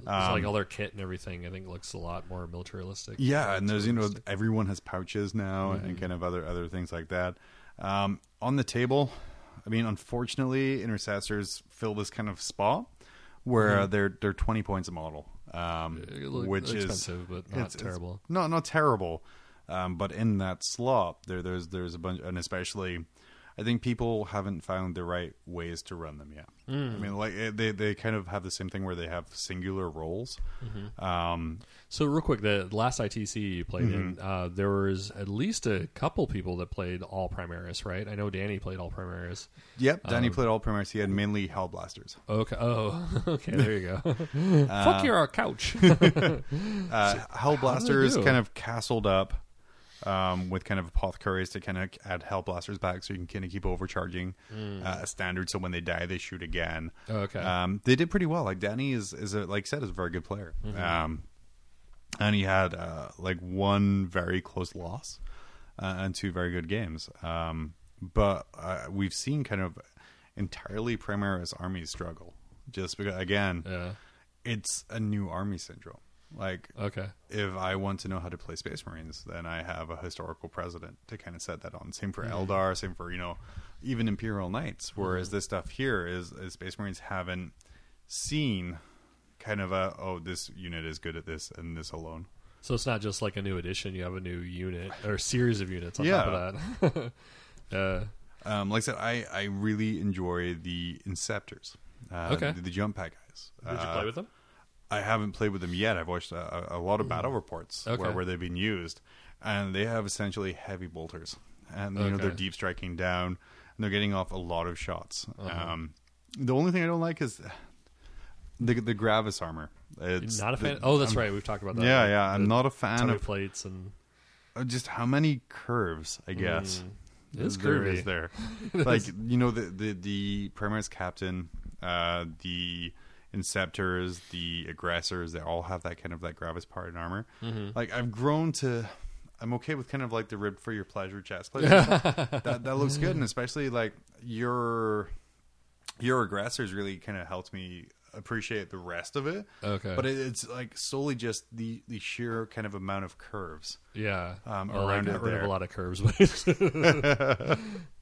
B: It's
A: Um,
B: like all their kit and everything. I think looks a lot more militaristic.
A: Yeah, and there's you know everyone has pouches now
B: Mm-hmm.
A: and kind of other other things like that. Um, on the table, I mean, unfortunately, intercessors fill this kind of spot where uh, they're they're 20 points a model, um, which is
B: expensive, but not
A: it's- it's-
B: terrible.
A: No, not terrible. Um, but in that slot, there there's there's a bunch, and especially, I think people haven't found the right ways to run them yet.
B: Hmm.
A: I mean, like eh, they they kind of have the same thing where they have singular roles.
B: Mm-hmm.
A: Um,
B: So real quick, the last ITC you played in,
A: Mm-hmm.
B: uh, there was at least a couple people that played all Primaris, right? I know Danny played all Primaris.
A: yep,
B: Um,
A: Danny played all Primaris. He had mainly Hellblasters.
B: Okay. Oh, okay. There you go. Fuck Uh, your couch.
A: Uh, Hellblasters kind of castled up um, with kind of apothecaries to kind of add Hellblasters back, so you can kind of keep overcharging uh, a standard. So when they die, they shoot again.
B: Hmm. okay.
A: Um, they did pretty well. Like Danny is is a, like I said is a very good player. Um, and he had uh, like one very close loss uh, and two very good games. Um, but uh, we've seen kind of entirely Primaris armies struggle just because again
B: yeah.
A: it's a new army syndrome. Like
B: Okay.
A: if I want to know how to play Space Marines, then I have a historical precedent to kind of set that on. Same for Eldar, same for you know, even Imperial Knights. Whereas this stuff here is, is Space Marines haven't seen kind of a oh this unit is good at this and this alone.
B: So it's not just like a new edition. You have a new unit or series of units on
A: Yeah.
B: top of that. uh,
A: Um, like I said, I I really enjoy the Inceptors. Uh,
B: Okay.
A: the, the jump pack guys.
B: Did you
A: Uh,
B: play with them?
A: I haven't played with them yet. I've watched a, a, lot of battle reports
B: Okay.
A: where, where they've been used, and they have essentially heavy bolters, and you know they're deep striking down, and they're getting off a lot of shots.
B: Uh-huh.
A: Um, the only thing I don't like is the the Gravis armor. It's
B: Not a fan.
A: the-
B: oh, that's
A: I'm-
B: right. We've talked about that.
A: Yeah, yeah. I'm not a fan of
B: plates and
A: uh, just how many curves. I guess
B: Mm. It's
A: there
B: curvy.
A: is there. like you know the the the Primaris captain, uh, the Inceptors, the aggressors. They all have that kind of like Gravis part in armor.
B: Mm-hmm.
A: Like I've grown to. I'm okay with kind of like the rib for your pleasure chest plate. that that looks good, and especially like your your aggressors really kind of helped me appreciate the rest of it.
B: Okay.
A: But it, it's like solely just the the sheer kind of amount of curves.
B: yeah,
A: um,
B: well, I
A: around
B: got
A: it
B: rid of a lot of curves.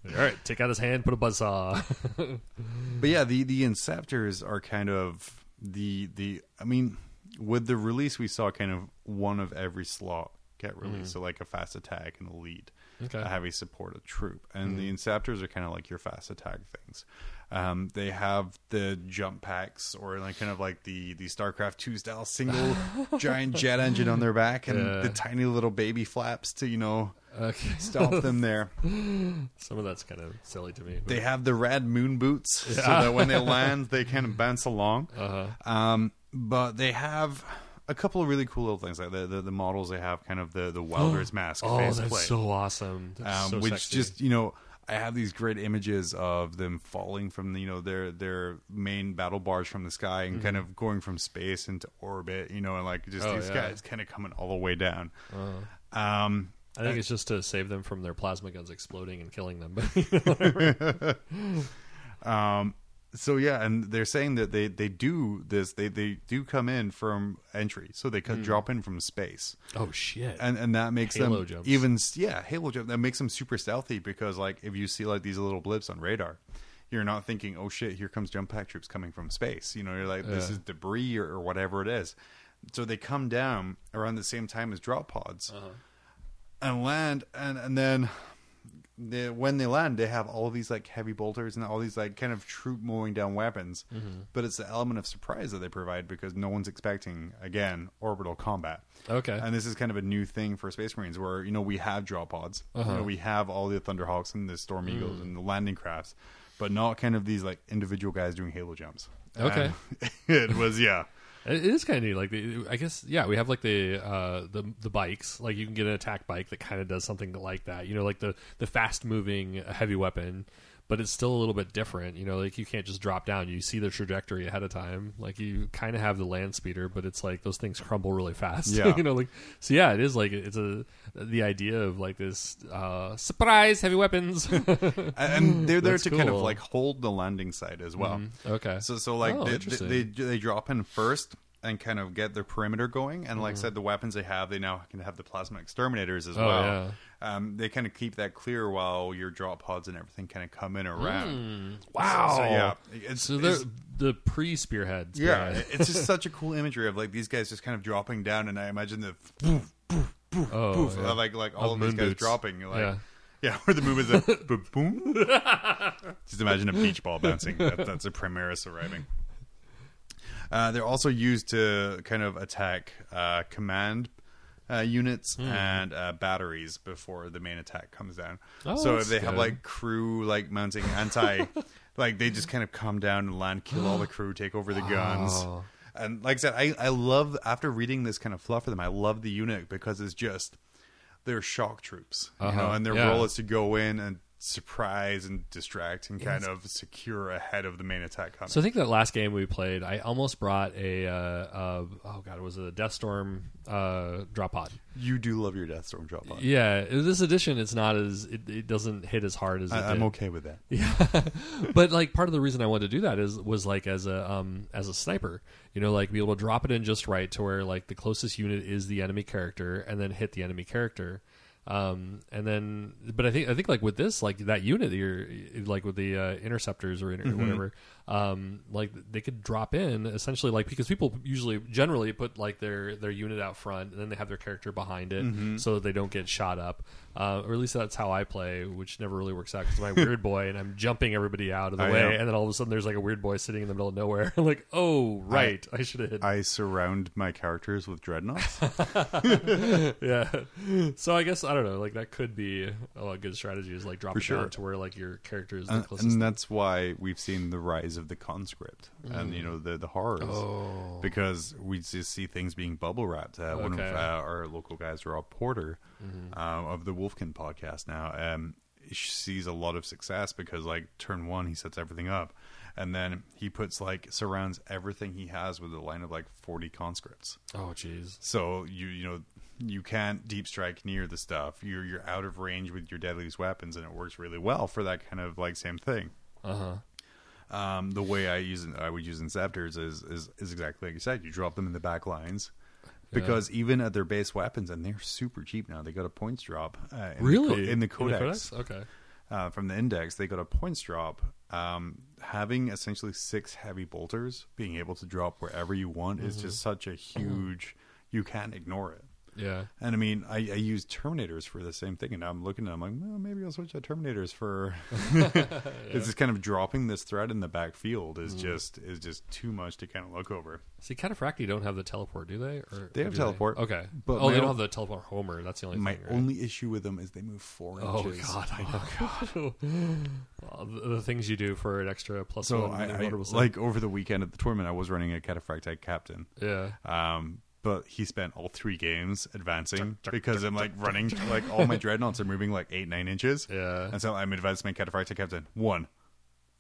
B: All right, take out his hand, put a buzzsaw.
A: But yeah, the the Inceptors are kind of the the. I mean, with the release, we saw kind of one of every slot get released. So like a fast attack and a lead,
B: Okay.
A: a heavy support, a troop, and the Inceptors are kind of like your fast attack things. Um, they have the jump packs or like kind of like the the StarCraft two style single giant jet engine on their back and
B: Yeah.
A: the tiny little baby flaps to you know
B: okay,
A: stop them there.
B: some of that's kind of silly to me. but-
A: They have the rad moon boots so that when they land, they kind of bounce along.
B: uh-huh.
A: Um, but they have a couple of really cool little things like the the, the models. They have kind of the the welder's mask
B: Oh, that's
A: plate,
B: so awesome. That's
A: um,
B: so
A: which
B: sexy.
A: just you know. I have these great images of them falling from the, you know their their main battle bars from the sky and kind of going from space into orbit, you know, and like just
B: Mm-hmm. Oh,
A: these
B: yeah.
A: guys kind of coming all the way down.
B: Uh-huh.
A: Um,
B: I think it's just to save them from their plasma guns exploding and killing them.
A: Um, so yeah, and they're saying that they they do this. They they do come in from entry, so they could drop in from space,
B: oh shit!
A: and and that makes
B: Halo
A: them
B: jumps.
A: even yeah halo jump. That makes them super stealthy because like if you see like these little blips on radar. You're not thinking, "Oh shit, here comes jump pack troops coming from space." You know, you're like, "This
B: Yeah.
A: is debris or, or whatever it is." So they come down around the same time as drop pods,
B: Uh-huh.
A: and land, and and then they, when they land, they have all these like heavy bolters and all these like kind of troop mowing down weapons.
B: Mm-hmm.
A: But it's the element of surprise that they provide because no one's expecting again orbital combat.
B: Okay.
A: And this is kind of a new thing for Space Marines, where you know we have drop pods,
B: Uh-huh.
A: you know, we have all the Thunderhawks and the Storm
B: Mm.
A: Eagles and the landing crafts, but not kind of these like individual guys doing Halo jumps.
B: Okay.
A: It was yeah.
B: It is kind of neat. Like, the, I guess, yeah, we have like the uh, the the bikes. Like, you can get an attack bike that kind of does something like that. You know, like the the fast moving heavy weapon, but it's still a little bit different. You know, like you can't just drop down. You see the trajectory ahead of time. Like you kind of have the land speeder, but it's like those things crumble really fast.
A: Yeah.
B: you know, like so. Yeah, it is like it's a the idea of like this uh, surprise heavy weapons.
A: And- they're there
B: That's
A: to kind of like hold the landing site as well.
B: okay.
A: So so like
B: Oh,
A: they, they, they they drop in first and kind of get their perimeter going, and like I
B: Mm-hmm.
A: said, the weapons they have, they now can have the plasma exterminators as
B: Oh,
A: well.
B: yeah.
A: Um, they kind of keep that clear while your drop pods and everything kind of come in around.
B: wow.
A: So, yeah, it's,
B: So they're
A: it's-
B: the pre spearhead.
A: yeah, it's just such a cool imagery of like these guys just kind of dropping down, and I imagine the
B: Oh,
A: poof,
B: yeah.
A: like like all
B: Of
A: of these guys
B: boots.
A: dropping, like
B: Yeah.
A: yeah, where the movement is a boom, boom. Just imagine a beach ball bouncing. That, that's a Primaris arriving. Uh, they're also used to kind of attack uh, command uh, units
B: Hmm.
A: and uh, batteries before the main attack comes down.
B: Oh,
A: so if they have like crew like mounting anti, like they just kind of come down and land, kill all the crew, take over the guns.
B: Wow.
A: And like I said, I, I love after reading this kind of fluff for them. I love the unit because it's just they're shock troops, you
B: Uh-huh.
A: know, and their
B: Yeah.
A: role is to go in and surprise and distract and kind of secure ahead of the main attack coming.
B: So I think that last game we played, I almost brought a uh, uh, oh god, it was a Deathstorm uh, drop pod.
A: you do love your Deathstorm drop on.
B: Yeah, this edition it's not as it, it doesn't hit as hard as it
A: I, I'm
B: did.
A: okay with that.
B: Yeah, but like part of the reason I wanted to do that is was like as a um as a sniper, you know, like be able to drop it in just right to where like the closest unit is the enemy character, and then hit the enemy character. Um, and then, but I think I think like with this, like that unit, you're like with the uh, interceptors or, inter-
A: Mm-hmm.
B: whatever, um, like they could drop in essentially like because people usually generally put like their their unit out front and then they have their character behind it
A: Mm-hmm.
B: so that they don't get shot up. Uh, or at least that's how I play, which never really works out because I'm a weird boy and I'm jumping everybody out of the
A: I
B: way,
A: know.
B: and then all of a sudden there's like a weird boy sitting in the middle of nowhere. I'm like, oh right, I, should have hit.
A: I surround my characters with dreadnoughts.
B: yeah. So I guess I don't know. Like that could be a good strategy is like dropping
A: sure.
B: down to where like your character is the
A: and,
B: closest.
A: and that's why we've seen the rise of the conscript and you know the the horrors
B: Mm. Oh.
A: because we just see things being bubble wrapped. Uh, One of
B: Okay.
A: uh, our local guys, Rob Porter,
B: Mm-hmm.
A: uh, of the Wolfkin podcast now, um, sees a lot of success because like turn one, he sets everything up, and then he puts like surrounds everything he has with a line of like forty conscripts.
B: oh jeez.
A: So you you know you can't deep strike near the stuff. You're you're out of range with your deadliest weapons, and it works really well for that kind of like same thing.
B: Uh huh.
A: Um, the way I use I would use Inceptors is, is is exactly like you said. You drop them in the back lines because even at their base weapons, and they're super cheap now. They got a points drop. Uh, in
B: Really?
A: the co- in the codex,
B: Okay.
A: uh, from the index, they got a points drop. Um, having essentially six heavy bolters, being able to drop wherever you want, is just such a huge. You can't ignore it.
B: Yeah.
A: And I mean, I, I use Terminators for the same thing, and now I'm looking at them like, well, maybe I'll switch to Terminators for. It's just kind of dropping this thread in the backfield is just is just too much to kind of look over.
B: See, Cataphractii don't have the teleport, do they? Or
A: They have teleport,
B: Okay.
A: but
B: oh, they don't have the teleport Homer. That's the only
A: My
B: thing. right?
A: only issue with them is they move four
B: Oh
A: inches.
B: God! I know. Well, the, the things you do for an extra plus
A: So
B: one.
A: I, I like over the weekend at the tournament, I was running a Cataphractite captain.
B: yeah.
A: Um, but he spent all three games advancing because I'm like running like all my dreadnoughts are moving like eight nine inches.
B: Yeah.
A: and so I'm advancement cataphractic captain one.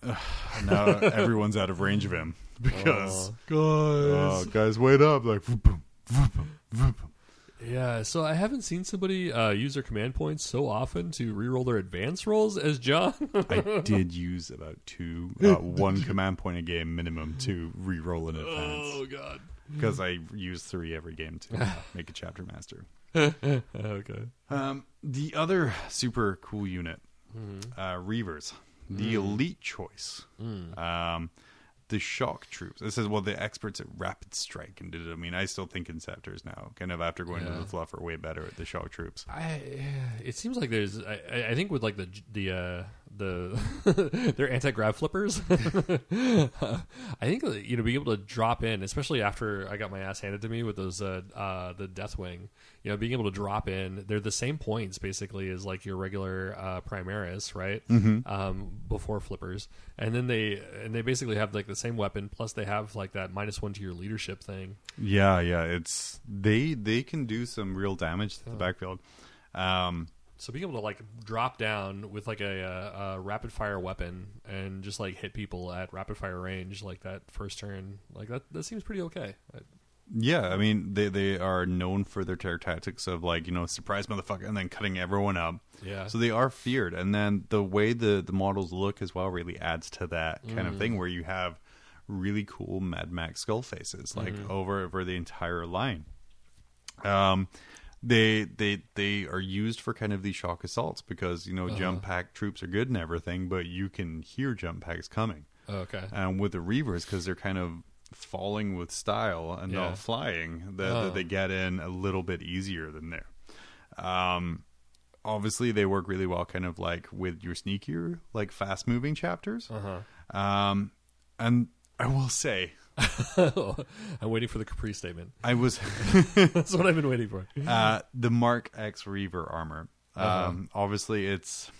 A: Ugh, now everyone's out of range of him because
B: guys.
A: oh, guys, wait up! Like vroom, vroom, vroom, vroom.
B: Yeah, so I haven't seen somebody uh, use their command points so often to reroll their advance rolls as John.
A: I did use about two, uh, one command point a game minimum to re-roll in advance
B: oh God.
A: Because I use three every game to make a chapter master.
B: okay.
A: Um, the other super cool unit,
B: Mm-hmm.
A: uh, Reivers, the
B: Mm.
A: elite choice, um, the shock troops. This is well, the experts at rapid strike and did it. I mean, I still think Inceptors now, kind of after going
B: Yeah.
A: to the fluff, are way better at the shock troops.
B: I it seems like there's I, I- I think with like the the uh, the their anti grav flippers. I think uh, you know being able to drop in, especially after I got my ass handed to me with those uh, uh, the Deathwing. You know, being able to drop in, they're the same points basically as like your regular uh, Primaris, right? Mm-hmm. Um, before flippers, and then they and they basically have like the same weapon plus they have like that minus one to your leadership thing.
A: Yeah, yeah, it's they they can do some real damage to the backfield. Um,
B: So being able to like drop down with like a, a, a rapid fire weapon and just like hit people at rapid fire range like that first turn, like that that seems pretty okay. I-
A: yeah, I mean they they are known for their terror tactics of like you know surprise motherfucker and then cutting everyone up.
B: Yeah.
A: So they are feared, and then the way the the models look as well really adds to that kind of thing where you have really cool Mad Max skull faces like over over the entire line. Um, they they they are used for kind of these shock assaults because you know jump pack troops are good and everything, but you can hear jump packs coming.
B: Oh, okay.
A: Um, with the Reivers because they're kind of falling with style and
B: Yeah.
A: not flying, that,
B: Oh.
A: that they get in a little bit easier than there. Um, obviously, they work really well, kind of like with your sneakier, like fast moving chapters.
B: Uh-huh.
A: Um, and I will say,
B: I'm waiting for the Capri statement.
A: I was
B: That's what I've been waiting for.
A: uh, the Mark X Reiver armor.
B: Uh-huh.
A: Um, obviously, it's.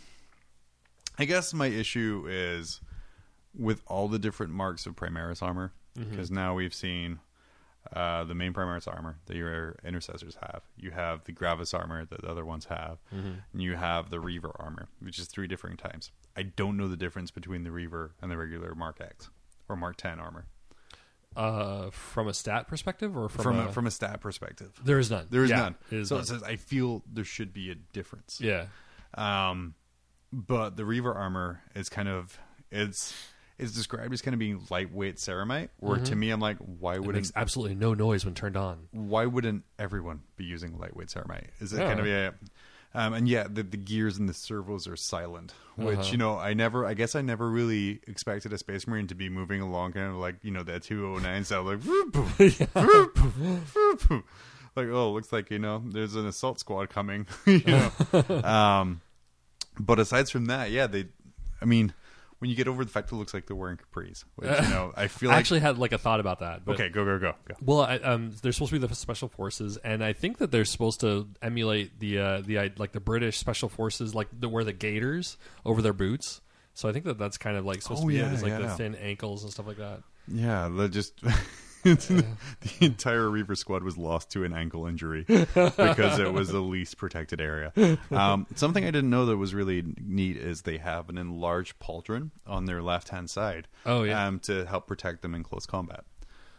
A: I guess my issue is with all the different marks of Primaris armor,
B: Mm-hmm.
A: because now we've seen uh, the main Primaris armor that your intercessors have. You have the Gravis armor that the other ones have,
B: Mm-hmm.
A: and you have the Reiver armor, which is three different types. I don't know the difference between the Reiver and the regular Mark X or Mark 10 armor
B: Uh, from a stat perspective or from,
A: from
B: a,
A: a, from a stat perspective.
B: there is none.
A: There is
B: Yeah,
A: none.
B: it is
A: so
B: none.
A: it says I feel there should be a difference.
B: yeah.
A: Um, but the Reiver armor is kind of it's it's described as kind of being lightweight ceramite. Where to me, I'm like, why wouldn't
B: makes absolutely no noise when turned on.
A: why wouldn't everyone be using lightweight ceramite? Is it
B: Yeah.
A: kind of yeah? Um, and yeah, the, the gears and the servos are silent, which
B: Uh-huh.
A: you know I never. I guess I never really expected a Space Marine to be moving along kind of like you know that 209 sound like poof, whoop, poof, whoop, poof. like oh looks like you know there's an assault squad coming. you know, um, but aside from that, yeah, they. I mean, when you get over the fact it looks like they're wearing capris, which you know I feel
B: I
A: like
B: actually had like a thought about that. But,
A: okay, go go go go.
B: Well, I, um, they're supposed to be the special forces, and I think that they're supposed to emulate the uh, the uh, like the British special forces, like the wear the gaiters over their boots. So I think that that's kind of like supposed
A: Oh,
B: to be
A: yeah,
B: it, like the
A: yeah.
B: thin ankles and stuff like that.
A: Yeah, that just the entire Reiver squad was lost to an ankle injury because it was the least protected area. Um, something I didn't know that was really neat is they have an enlarged pauldron on their left hand side.
B: Oh, yeah.
A: um, to help protect them in close combat.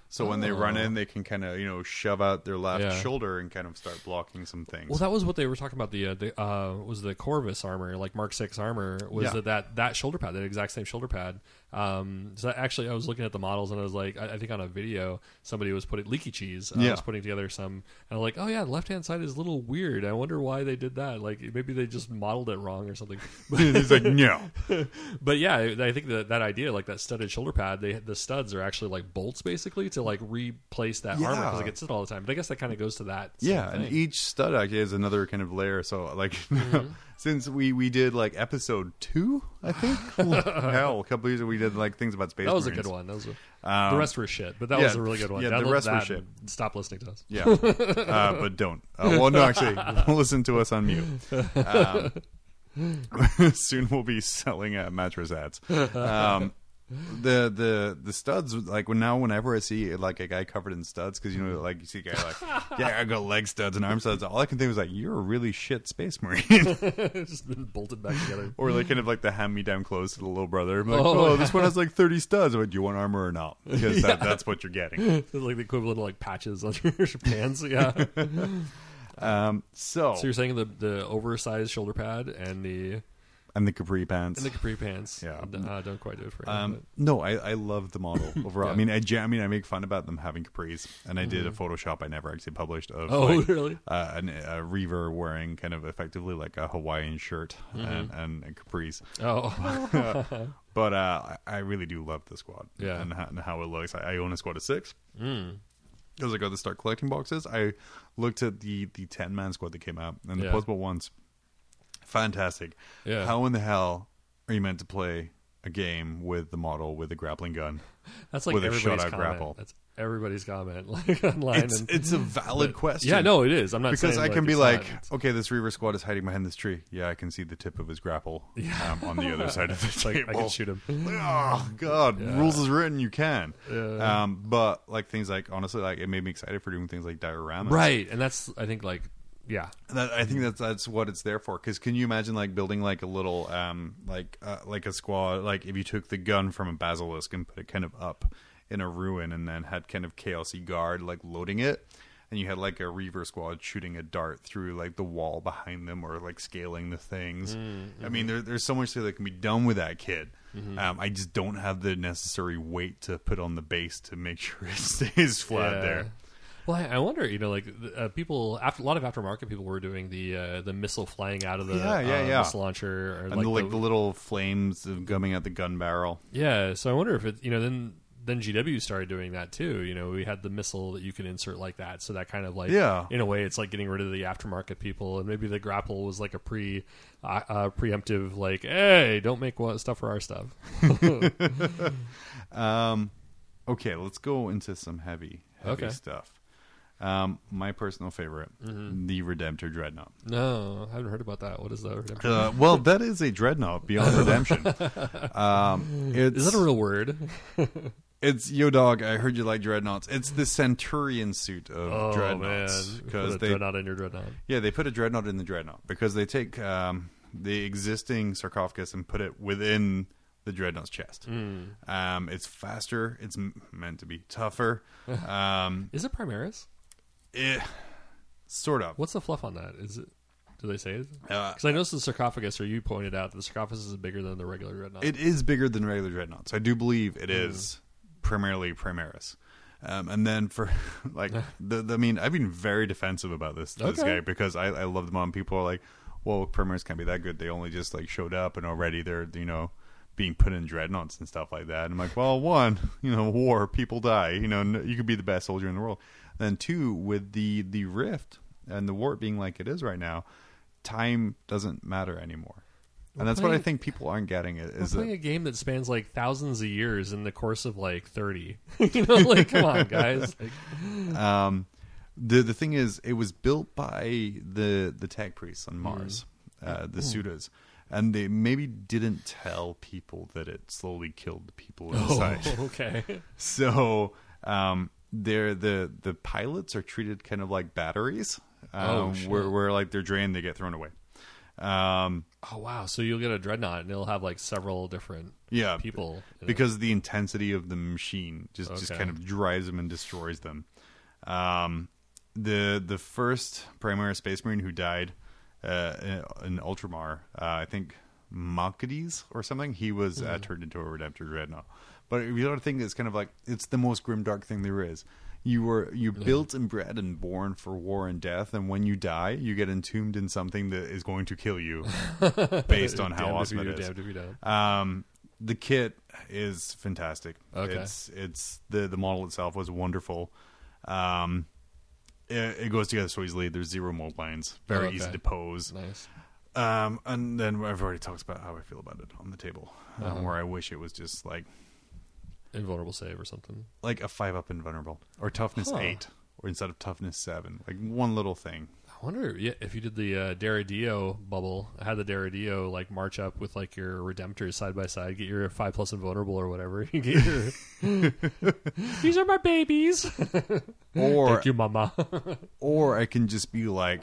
A: So when they run
B: Oh.
A: in, they can kind of you know shove out their left
B: Yeah.
A: shoulder and kind of start blocking some things.
B: Well, that was what they were talking about. The uh, the uh, was the Corvus armor, like Mark Six armor, was
A: Yeah.
B: that, that that shoulder pad, that exact same shoulder pad. Um, so actually, I was looking at the models and I was like, I, I think on a video somebody was putting leaky cheese. I
A: Yeah.
B: was putting together some, and I'm like, oh yeah, the left hand side is a little weird. I wonder why they did that. Like maybe they just modeled it wrong or something. But,
A: He's like, no.
B: but yeah, I think that that idea, like that studded shoulder pad, they the studs are actually like bolts basically to like replace that armor because it gets it all the time. But I guess that kind of goes to that.
A: Yeah, and each stud actually has another kind of layer. So, like,
B: Mm-hmm.
A: since we we did like episode two, I think, hell, a couple years ago, we did like things about space.
B: that was a good one. That was a,
A: Um,
B: the rest were shit, but that
A: yeah,
B: was a really good one.
A: yeah, the rest were shit.
B: Stop listening to us.
A: Yeah, uh, but don't. Uh, well, no, actually, listen to us on mute. Um, soon we'll be selling uh, mattress ads. Um, the the the studs like when now whenever I see like a guy covered in studs because you know like you see a guy like yeah I got leg studs and arm studs all I can think was like you're a really shit space marine
B: just been bolted back together.
A: or like kind of like the hand me down clothes to the little brother I'm like
B: Oh,
A: oh, this one has like 30 studs but do you want armor or not because that, that's what you're getting
B: It's like the equivalent of like patches on your pants. Yeah.
A: um so,
B: so you're saying the the oversized shoulder pad and the
A: and the capri pants
B: and the capri pants.
A: Yeah.
B: uh, don't quite do it for you.
A: Um, no, I, I love the model overall.
B: Yeah.
A: I mean, I, I mean, I make fun about them having capris, and I did a Photoshop I never actually published of
B: Mm-hmm. oh,
A: like,
B: really?
A: uh, an, a Reiver wearing kind of effectively like a Hawaiian shirt
B: Mm-hmm.
A: and, and, and capris.
B: Oh,
A: But uh, I, I really do love the squad,
B: Yeah.
A: and, how, and how it looks. I, I own a squad of six.
B: mm.
A: As I go to start collecting boxes, I looked at the the ten man squad that came out and the
B: Yeah.
A: possible ones. Fantastic.
B: Yeah.
A: How in the hell are you meant to play a game with the model with a grappling gun?
B: that's like
A: With a
B: everybody's
A: shutout
B: comment.
A: grapple.
B: That's everybody's comment like online.
A: It's
B: and,
A: it's a valid question.
B: yeah, no, it is. I'm not
A: because I can
B: like,
A: be like,
B: not.
A: okay, this Reiver squad is hiding behind this tree. Yeah, I can see the tip of his grapple um, on the other side of the
B: It's like. I can shoot him.
A: oh God,
B: Yeah.
A: rules is written. You can.
B: Yeah.
A: Um, but like things like honestly, like it made me excited for doing things like dioramas.
B: Right, and that's I think like yeah,
A: That, I think that's that's what it's there for. Because can you imagine like building like a little um like uh, like a squad like if you took the gun from a basilisk and put it kind of up in a ruin and then had kind of chaosy guard like loading it. And you had like a reiver squad shooting a dart through like the wall behind them, or like scaling the things. I mean, there, there's so much that can be done with that kid. Um, I just don't have the necessary weight to put on the base to make sure it stays flat
B: Yeah.
A: there.
B: Well, I, I wonder, you know, like uh, people, after, a lot of aftermarket people were doing the uh, the missile flying out of the
A: Yeah, yeah,
B: uh,
A: yeah.
B: missile launcher, or
A: And
B: like,
A: the, like
B: the-
A: the little flames of coming out the gun barrel.
B: yeah. So I wonder if it, you know, then then GW started doing that too. You know, we had the missile that you can insert like that, so that kind of like,
A: Yeah.
B: in a way, it's like getting rid of the aftermarket people, and maybe the grapple was like a pre uh, uh, preemptive, like, hey, don't make what, stuff for our stuff.
A: Um, okay, let's go into some heavy, heavy
B: Okay.
A: stuff. Um, my personal favorite, the Redemptor Dreadnought.
B: no, I haven't heard about that. What is that?
A: Uh, well, that is a dreadnought beyond redemption. Um, it's,
B: Is that a real word?
A: It's yo dog. I heard you like dreadnoughts. It's the Centurion suit of
B: Oh
A: dreadnoughts because
B: Put a
A: they
B: dreadnought in your dreadnought.
A: yeah they put a dreadnought in the dreadnought because they take um, the existing sarcophagus and put it within the dreadnought's chest.
B: Hmm.
A: Um, it's faster. It's m- meant to be tougher. Um,
B: Is it Primaris?
A: It, sort of.
B: What's the fluff on that? Is it? Do they say it?
A: Uh,
B: Because I noticed the sarcophagus, or you pointed out that the sarcophagus is bigger than the regular dreadnought.
A: It is bigger than regular dreadnoughts. I do believe it
B: Mm.
A: is primarily Primaris. Um, and then for like the, the I mean I've been very defensive about this this
B: Okay.
A: guy because I, I love the mom. People are like, well, Primaris can't be that good. They only just like showed up and already they're you know being put in dreadnoughts and stuff like that. And I'm like, well, one, you know, war, people die. You know, you could be the best soldier in the world. Then two, with the the rift and the warp being like it is right now, time doesn't matter anymore.
B: We're
A: and that's what I think people aren't getting It is
B: playing
A: that
B: a game that spans like thousands of years in the course of like thirty. you know, like come on, guys. Like,
A: um, the the thing is, it was built by the the tech priests on Mars, uh, the Sudas, and they maybe didn't tell people that it slowly killed the people
B: oh,
A: inside.
B: okay.
A: So um, they're the the pilots are treated kind of like batteries,
B: Oh,
A: um,
B: shit.
A: where where like they're drained, they get thrown away. Um,
B: Oh wow. So you'll get a dreadnought and it'll have like several different
A: yeah,
B: people it.
A: because the intensity of the machine just just kind of drives them and destroys them. Um, the the first primary space marine who died uh, in Ultramar, uh, I think Malkades or something, he was
B: Hmm.
A: uh, turned into a Redemptor dreadnought. But if you know the thing is kind of like it's the most grimdark thing there is. You were you built and bred and born for war and death, and when you die, you get entombed in something that is going to kill you, based on how awesome it is.
B: damned if you don't.
A: Um, the kit is fantastic.
B: Okay.
A: It's it's the the model itself was wonderful. Um, it, it goes together so easily. There's zero mold lines. Very
B: Oh, okay.
A: easy to pose.
B: Nice.
A: Um, and then I've already talked about how I feel about it on the table, um,
B: Uh-huh.
A: where I wish it was just like
B: Invulnerable save or something.
A: like a five up invulnerable or toughness
B: Huh.
A: eight, or instead of toughness seven, like one little thing.
B: I wonder yeah, if you did the uh, Deredeo bubble, had the Deredeo like march up with like your Redemptors side by side, get your five plus invulnerable or whatever. You get your these are my babies.
A: Or
B: Thank you, Mama.
A: or I can just be like,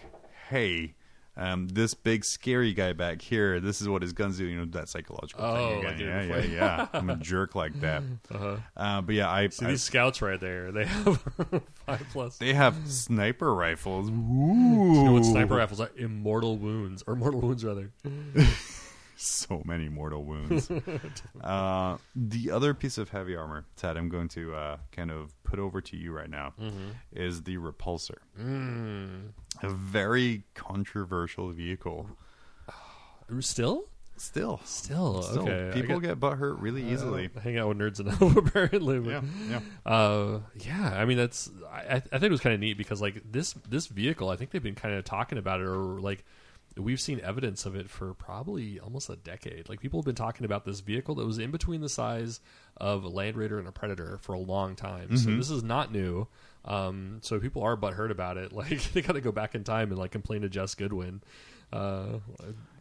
A: hey. Um, this big scary guy back here. This is what his guns do. You know that psychological
B: Oh,
A: thing. Again.
B: you
A: yeah, yeah, yeah. I'm a jerk like that.
B: uh-huh.
A: Uh, but yeah, I,
B: See
A: I
B: these scouts right there. They have five plus.
A: they have sniper rifles. Ooh,
B: You know what sniper rifles are? Immortal wounds or mortal wounds rather.
A: so many mortal wounds. uh, the other piece of heavy armor Ted, I'm going to uh, kind of put over to you right now
B: Mm-hmm.
A: is the repulsor.
B: Mm.
A: A very controversial vehicle.
B: Still,
A: Still,
B: still,
A: still,
B: okay.
A: People
B: get-
A: get butt hurt really easily.
B: hang out with nerds enough apparently. but-
A: Yeah, yeah.
B: Uh, yeah. I mean, that's I, I think it was kind of neat because like this this vehicle, I think they've been kind of talking about it, or like we've seen evidence of it for probably almost a decade. Like people have been talking about this vehicle that was in between the size of a Land Raider and a Predator for a long time. So this is not new. Um, so people are butthurt about it. Like they got to go back in time and like complain to Jes Goodwin. Uh,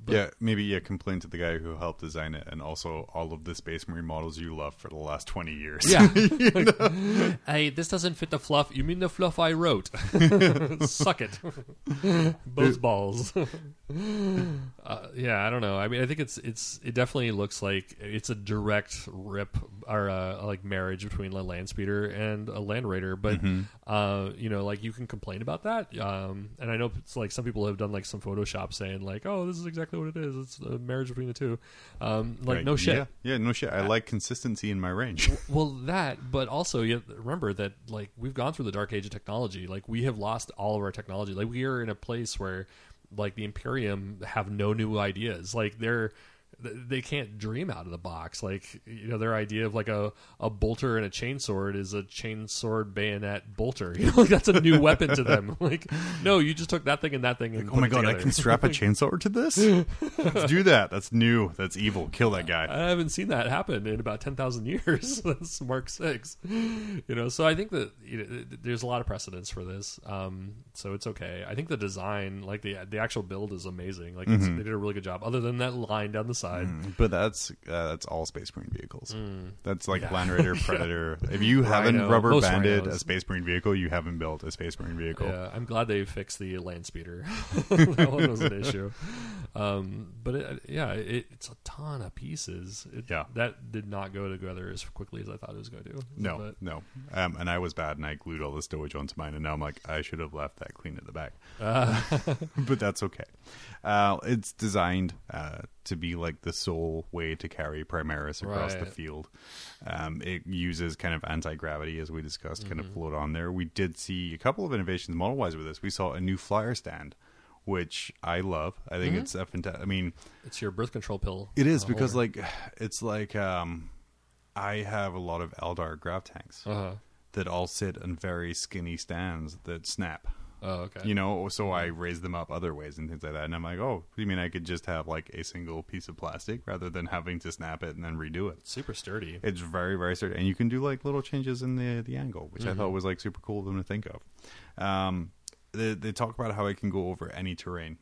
B: but-
A: yeah, maybe yeah. Complain to the guy who helped design it, and also all of the Space Marine models you love for the last twenty years.
B: Yeah. hey, this doesn't fit the fluff. You mean the fluff I wrote? Suck it. Both balls. uh, yeah, I don't know. I mean, I think it's it's it definitely looks like it's a direct rip or uh, like marriage between a land speeder and a land raider. But uh, you know, like you can complain about that. Um, and I know it's like some people have done like some Photoshop saying like, oh, this is exactly what it is. It's a marriage between the two. Um, like
A: Right.
B: no shit.
A: Yeah, yeah, no shit. I like consistency in my range.
B: Well, that, but also you remember that like we've gone through the dark age of technology. Like we have lost all of our technology. Like we are in a place where like the Imperium have no new ideas. Like they're they can't dream out of the box. Like you know, their idea of like a, a bolter and a chainsword is a chainsword bayonet bolter. You know, like that's a new weapon to them. Like, no, you just took that thing and that thing and
A: Oh my god, I can strap a chainsaw to this? Let's do that. That's new. That's evil. Kill that guy.
B: I haven't seen that happen in about ten thousand years. That's Mark Six. You know, so I think that you know, there's a lot of precedence for this. Um, so it's okay. I think the design, like the the actual build, is amazing. Like it's, they did a really good job. Other than that line down the side,
A: But that's uh, that's all Space Marine vehicles. That's like
B: Mm. Yeah.
A: Land Raider, Predator. If you haven't
B: Rhino.
A: rubber banded
B: rhinos.
A: a Space Marine vehicle, you haven't built a Space Marine vehicle.
B: Yeah, I'm glad they fixed the land speeder. that one was an issue. Um, but it, yeah, it, it's a ton of pieces. It,
A: Yeah.
B: that did not go together as quickly as I thought it was going to.
A: No,
B: But,
A: no. Um, and I was bad, and I glued all the stowage onto mine, and now I'm like, I should have left that clean at the back.
B: uh,
A: but that's okay. Uh, it's designed uh, to be like the sole way to carry Primaris across the field. Um, it uses kind of anti gravity, as we discussed, kind
B: Mm-hmm.
A: of float on there. We did see a couple of innovations model wise with this. We saw a new flyer stand which I love. I think it's a fantastic. I mean,
B: It's your birth control pill.
A: it is because
B: holder.
A: like it's like um, I have a lot of Eldar grav tanks
B: Uh-huh.
A: that all sit on very skinny stands that snap.
B: Oh, okay.
A: You know, so I raise them up other ways and things like that. And I'm like, oh, you mean I could just have like a single piece of plastic rather than having to snap it and then redo it?
B: super sturdy.
A: It's very, very sturdy, and you can do like little changes in the the angle, which I thought was like super cool of them to think of. Um, they, they talk about how it can go over any terrain,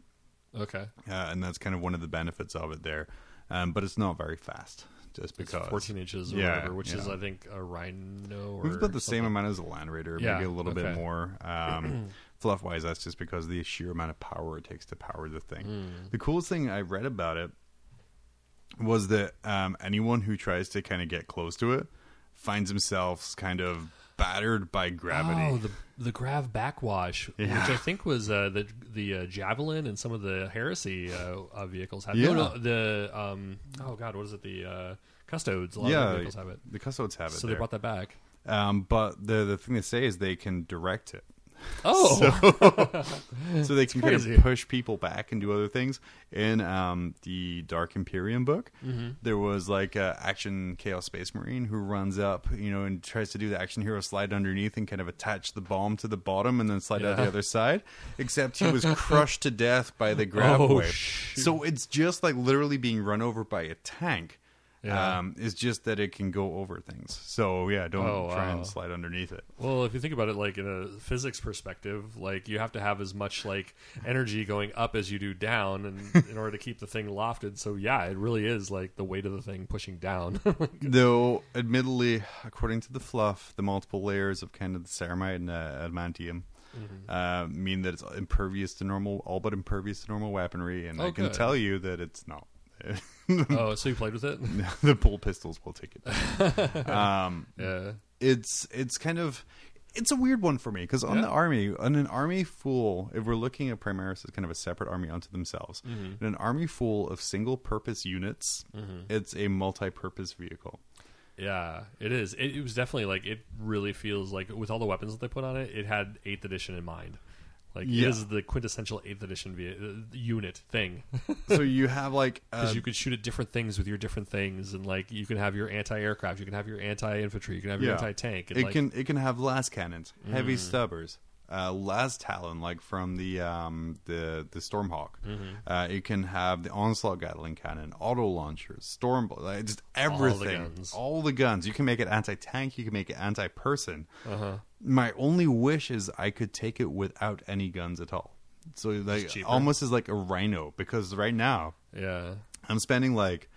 B: Okay.
A: uh, and that's kind of one of the benefits of it there. Um, but it's not very fast, just
B: It's
A: because
B: 14 inches or
A: Yeah,
B: whatever, which is. I think a rhino or
A: We've got the same amount as a Land Raider,
B: Yeah,
A: maybe a little bit more. Um, fluff wise, that's just because the sheer amount of power it takes to power the thing.
B: Hmm.
A: The coolest thing I read about it was that um, anyone who tries to kind of get close to it finds themselves kind of battered by gravity.
B: Oh, the the grav backwash,
A: Yeah.
B: which I think was uh, the the uh, javelin and some of the heresy uh, uh, vehicles have.
A: Yeah.
B: No, no, the um, oh god, what is it? The uh, custodes. A lot
A: yeah,
B: the vehicles have it.
A: the custodes have it.
B: So
A: there.
B: they brought that back.
A: um, but the the thing they say is they can direct it.
B: Oh,
A: so they can kind of push people back and do other things. In um, the Dark Imperium book,
B: Mm-hmm.
A: there was like a action Chaos Space Marine who runs up, you know, and tries to do the action hero slide underneath and kind of attach the bomb to the bottom and then slide out the other side. Except he was crushed to death by the grab
B: Oh,
A: wave.
B: shoot.
A: So it's just like literally being run over by a tank.
B: Yeah.
A: Um, it's just that it can go over things. So yeah, don't
B: Oh,
A: try
B: wow.
A: and slide underneath it.
B: Well, if you think about it, like in a physics perspective, like you have to have as much like energy going up as you do down, and in order to keep the thing lofted. So yeah, it really is like the weight of the thing pushing down.
A: Though, admittedly, according to the fluff, the multiple layers of kind of the ceramite and uh, adamantium
B: Mm-hmm.
A: uh, mean that it's impervious to normal, all but impervious to normal weaponry. And
B: Oh,
A: I can
B: good.
A: tell you that it's not.
B: oh, so you played with it?
A: the pull pistols will take it. um,
B: Yeah.
A: it's it's kind of it's a weird one for me because on
B: Yeah.
A: the army, on an army full, if we're looking at Primaris as kind of a separate army unto themselves,
B: Mm-hmm.
A: in an army full of single purpose units, it's a multi purpose vehicle.
B: Yeah, it is. It, it was definitely like it really feels like with all the weapons that they put on it, it had eighth edition in mind. Like
A: Yeah.
B: it is the quintessential eighth edition uh, unit thing
A: so you have like
B: because
A: uh,
B: you could shoot at different things with your different things, and like you can have your anti-aircraft, you can have your anti-infantry, you can have your
A: Yeah.
B: anti-tank. And,
A: it
B: like,
A: can it can have las cannons, heavy
B: Mm.
A: stubbers, uh, las talon like from the um, the the stormhawk.
B: Mm-hmm.
A: Uh, it can have the onslaught gatling cannon, auto launchers, storm like, just everything,
B: guns.
A: all the guns. You can make it anti tank. You can make it anti person.
B: uh-huh.
A: My only wish is I could take it without any guns at all. So like almost as like a rhino because right now
B: Yeah.
A: I'm spending like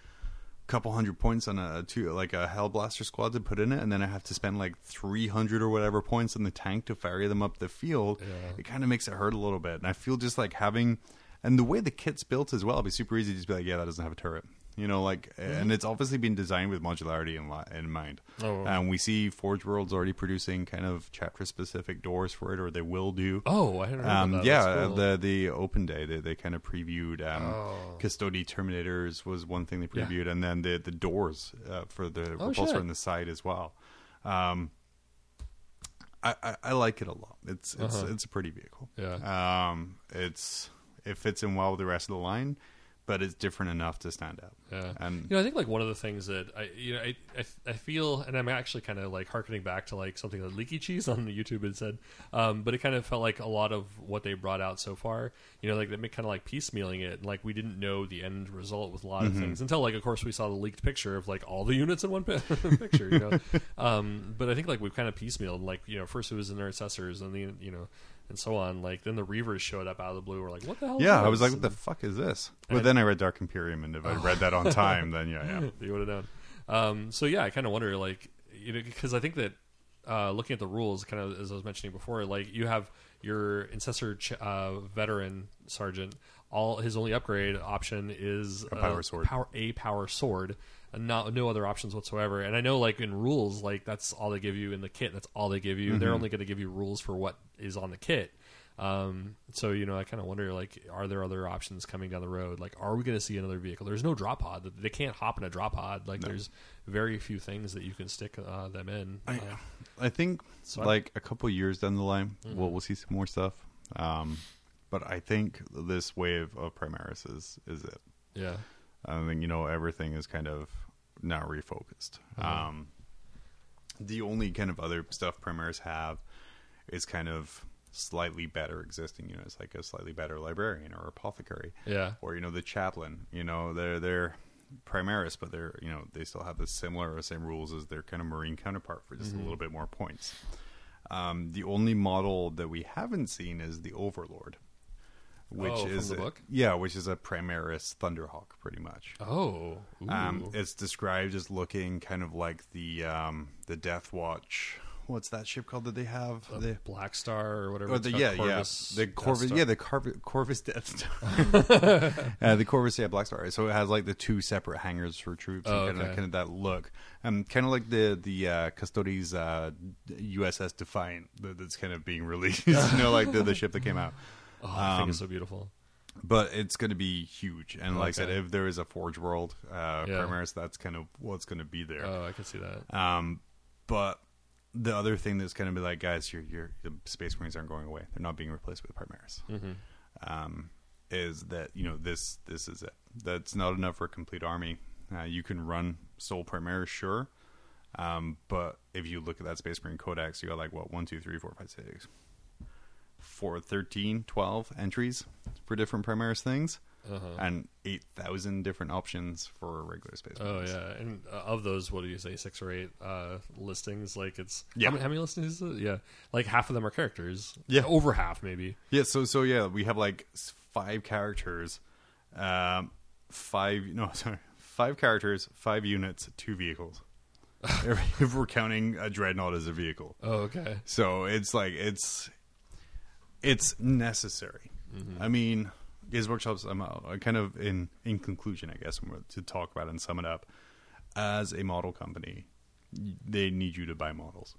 A: couple hundred points on a two like a Hellblaster squad to put in it, and then I have to spend like three hundred or whatever points in the tank to ferry them up the field.
B: Yeah.
A: It kind of makes it hurt a little bit, and I feel just like having, and the way the kit's built as well, it'd be super easy to just be like, yeah, that doesn't have a turret. You know, like, and it's obviously been designed with modularity in, li- in mind.
B: Oh.
A: And we see Forge World's already producing kind of chapter specific doors for it, or they will do.
B: Oh, I hadn't heard
A: Um,
B: that.
A: yeah,
B: cool.
A: the the open day they, they kind of previewed. Um,
B: Oh.
A: Custody Terminators was one thing they
B: Yeah.
A: previewed, and then the the doors uh, for the
B: Oh,
A: repulsor
B: shit.
A: on the side as well. Um, I, I, I like it a lot. It's it's
B: Uh-huh.
A: it's a pretty vehicle.
B: Yeah.
A: Um, it's it fits in well with the rest of the line, but it's different enough to stand out.
B: Yeah,
A: And-
B: you know, I think like one of the things that I, you know, I, I, I feel, and I'm actually kind of like harkening back to like something that Leaky Cheese on YouTube had said, um, but it kind of felt like a lot of what they brought out so far, you know, like they kind of like piecemealing it, and like we didn't know the end result with a lot
A: Mm-hmm.
B: of things until like, of course, we saw the leaked picture of like all the units in one pi- picture, you know. um, but I think like we've kind of piecemealed, like you know, first it was intercessors, and then you know. And so on, like then the Reivers showed up out of the blue. We're like, "What the hell?" is
A: Yeah, I was like, "What the fuck is this?" But then I read Dark Imperium, and if I read that on time, then yeah, yeah.
B: you would have known. Um, so yeah, I kind of wonder, like, you know, because I think that uh, looking at the rules, kind of as I was mentioning before, like you have your incessor ch- uh, veteran sergeant. All his only upgrade option is
A: A power sword.
B: power a power sword, not no other options whatsoever. And I know, like in rules, like that's all they give you in the kit. That's all they give you.
A: Mm-hmm.
B: They're only going to give you rules for what is on the kit. Um, so you know, I kind of wonder, like, are there other options coming down the road? Like, are we going to see another vehicle? There's no drop pod. They can't hop in a drop pod. Like, there's very few things that you can stick uh, them in.
A: I,
B: Uh,
A: I think
B: So
A: like a couple years down the line,
B: Mm-hmm.
A: we'll we'll see some more stuff. Um, but I think this wave of Primaris is is it.
B: Yeah.
A: I think you know everything is kind of now refocused. Um, the only kind of other stuff Primaris have is kind of slightly better existing units, like a slightly better librarian or apothecary,
B: Yeah.
A: or you know the chaplain. You know they're they're Primaris, but they're you know they still have the similar or same rules as their kind of marine counterpart for just a little bit more points. Um, the only model that we haven't seen is the Overlord, which
B: Oh,
A: is
B: the
A: a- yeah, which is a Primaris Thunderhawk, pretty much.
B: Oh.
A: Um, it's described as looking kind of like the um, the Death Watch. What's that ship called that they have? the,
B: Black Star or whatever.
A: oh,
B: it's
A: the yeah,
B: Corvus
A: yeah, the Corvus, yeah, the Corvus Death Star, uh, the Corvus, yeah, Black Star. So it has like the two separate hangars for troops,
B: Oh,
A: and kind,
B: okay.
A: of, kind of that look, um, kind of like the the uh, Custodes uh, USS Defiant that, that's kind of being released. you know, like the, the ship that came out.
B: Oh, I think
A: Um,
B: it's so beautiful.
A: but it's going to be huge. And like I said,
B: Okay.
A: if there is a Forge World uh,
B: Yeah.
A: Primaris, that's kind of what's going to be there.
B: Oh, I can see that.
A: Um, but the other thing that's going to be like, guys, your your the Space Marines aren't going away; they're not being replaced with Primaris.
B: Mm-hmm.
A: Um, is that you know this this is it? That's not enough for a complete army. Uh, you can run Soul Primaris, sure. Um, but if you look at that Space Marine Codex, you got like what one, two, three, four, five, six, four, 13, 12 entries for different Primaris things,
B: Uh-huh.
A: and eight thousand different options for regular Space
B: Oh yeah, and uh, of those, what do you say, six or eight uh, listings? Like it's
A: Yeah.
B: How, many, how many listings? Is it? Yeah, like half of them are characters.
A: Yeah.
B: over half maybe.
A: Yeah, so so yeah, we have like five characters, um, five no sorry, five characters, five units, two vehicles. if if we're counting a dreadnought as a vehicle,
B: Oh okay.
A: so it's like it's it's necessary. I mean, Games Workshop's. I'm uh, kind of in in conclusion, I guess, to talk about and sum it up. As a model company, they need you to buy models.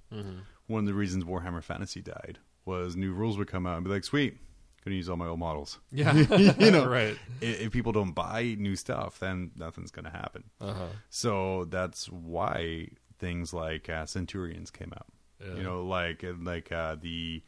A: One of the reasons Warhammer Fantasy died was new rules would come out and be like, "Sweet, gonna use all my old models."
B: Yeah,
A: you know,
B: right.
A: i- If people don't buy new stuff, then nothing's gonna happen.
B: Uh-huh.
A: So that's why things like uh, Centurions came out.
B: Yeah.
A: You know, like like uh, the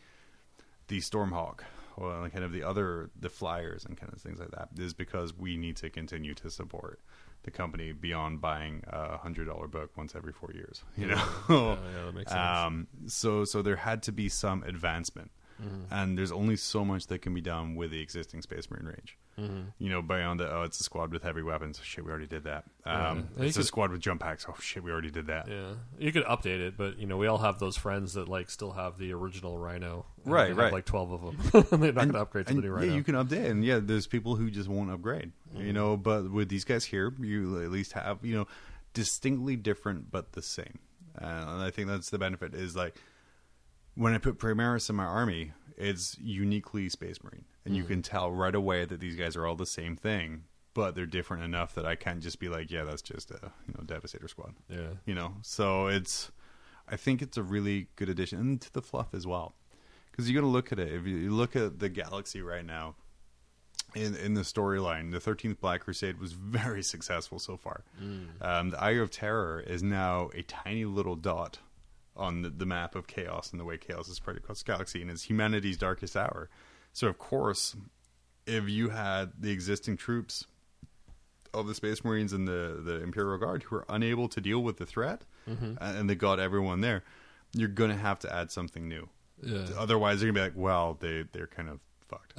A: the Stormhawk or kind of the other the flyers and kind of things like that is because we need to continue to support the company beyond buying a hundred dollar book once every four years. You know,
B: Yeah, yeah, that makes sense.
A: um, so so there had to be some advancement,
B: Mm-hmm.
A: and there's only so much that can be done with the existing Space Marine range.
B: Mm-hmm.
A: You know, beyond the oh, it's a squad with heavy weapons. Shit, we already did that. Um,
B: Yeah,
A: it's a squad with jump packs. Oh shit, we already did that.
B: Yeah, you could update it, but you know we all have those friends that like still have the original Rhino.
A: Right, right.
B: like twelve of them. they're not going to upgrade to
A: And,
B: the new Rhino.
A: Yeah, you can update, and yeah, there's people who just won't upgrade.
B: Mm-hmm.
A: You know, but with these guys here, you at least have you know distinctly different but the same. Uh, and I think that's the benefit is like when I put Primaris in my army, it's uniquely Space Marine, and you can tell right away that these guys are all the same thing, but they're different enough that I can't just be like, yeah, that's just a you know Devastator squad.
B: yeah,
A: You know, so it's I think it's a really good addition and to the fluff as well, because you got to look at it. If you look at the galaxy right now. In, in the storyline, the Thirteenth Black Crusade was very successful so far. Um, the Eye of Terror is now a tiny little dot on the, the map of chaos and the way chaos is spread across the galaxy, and is humanity's darkest hour. So, of course, if you had the existing troops of the Space Marines and the, the Imperial Guard who are unable to deal with the threat,
B: Mm-hmm.
A: and and they got everyone there, you're going to have to add something new.
B: yeah,
A: Otherwise, they're going to be like, well, they, they're kind of fucked.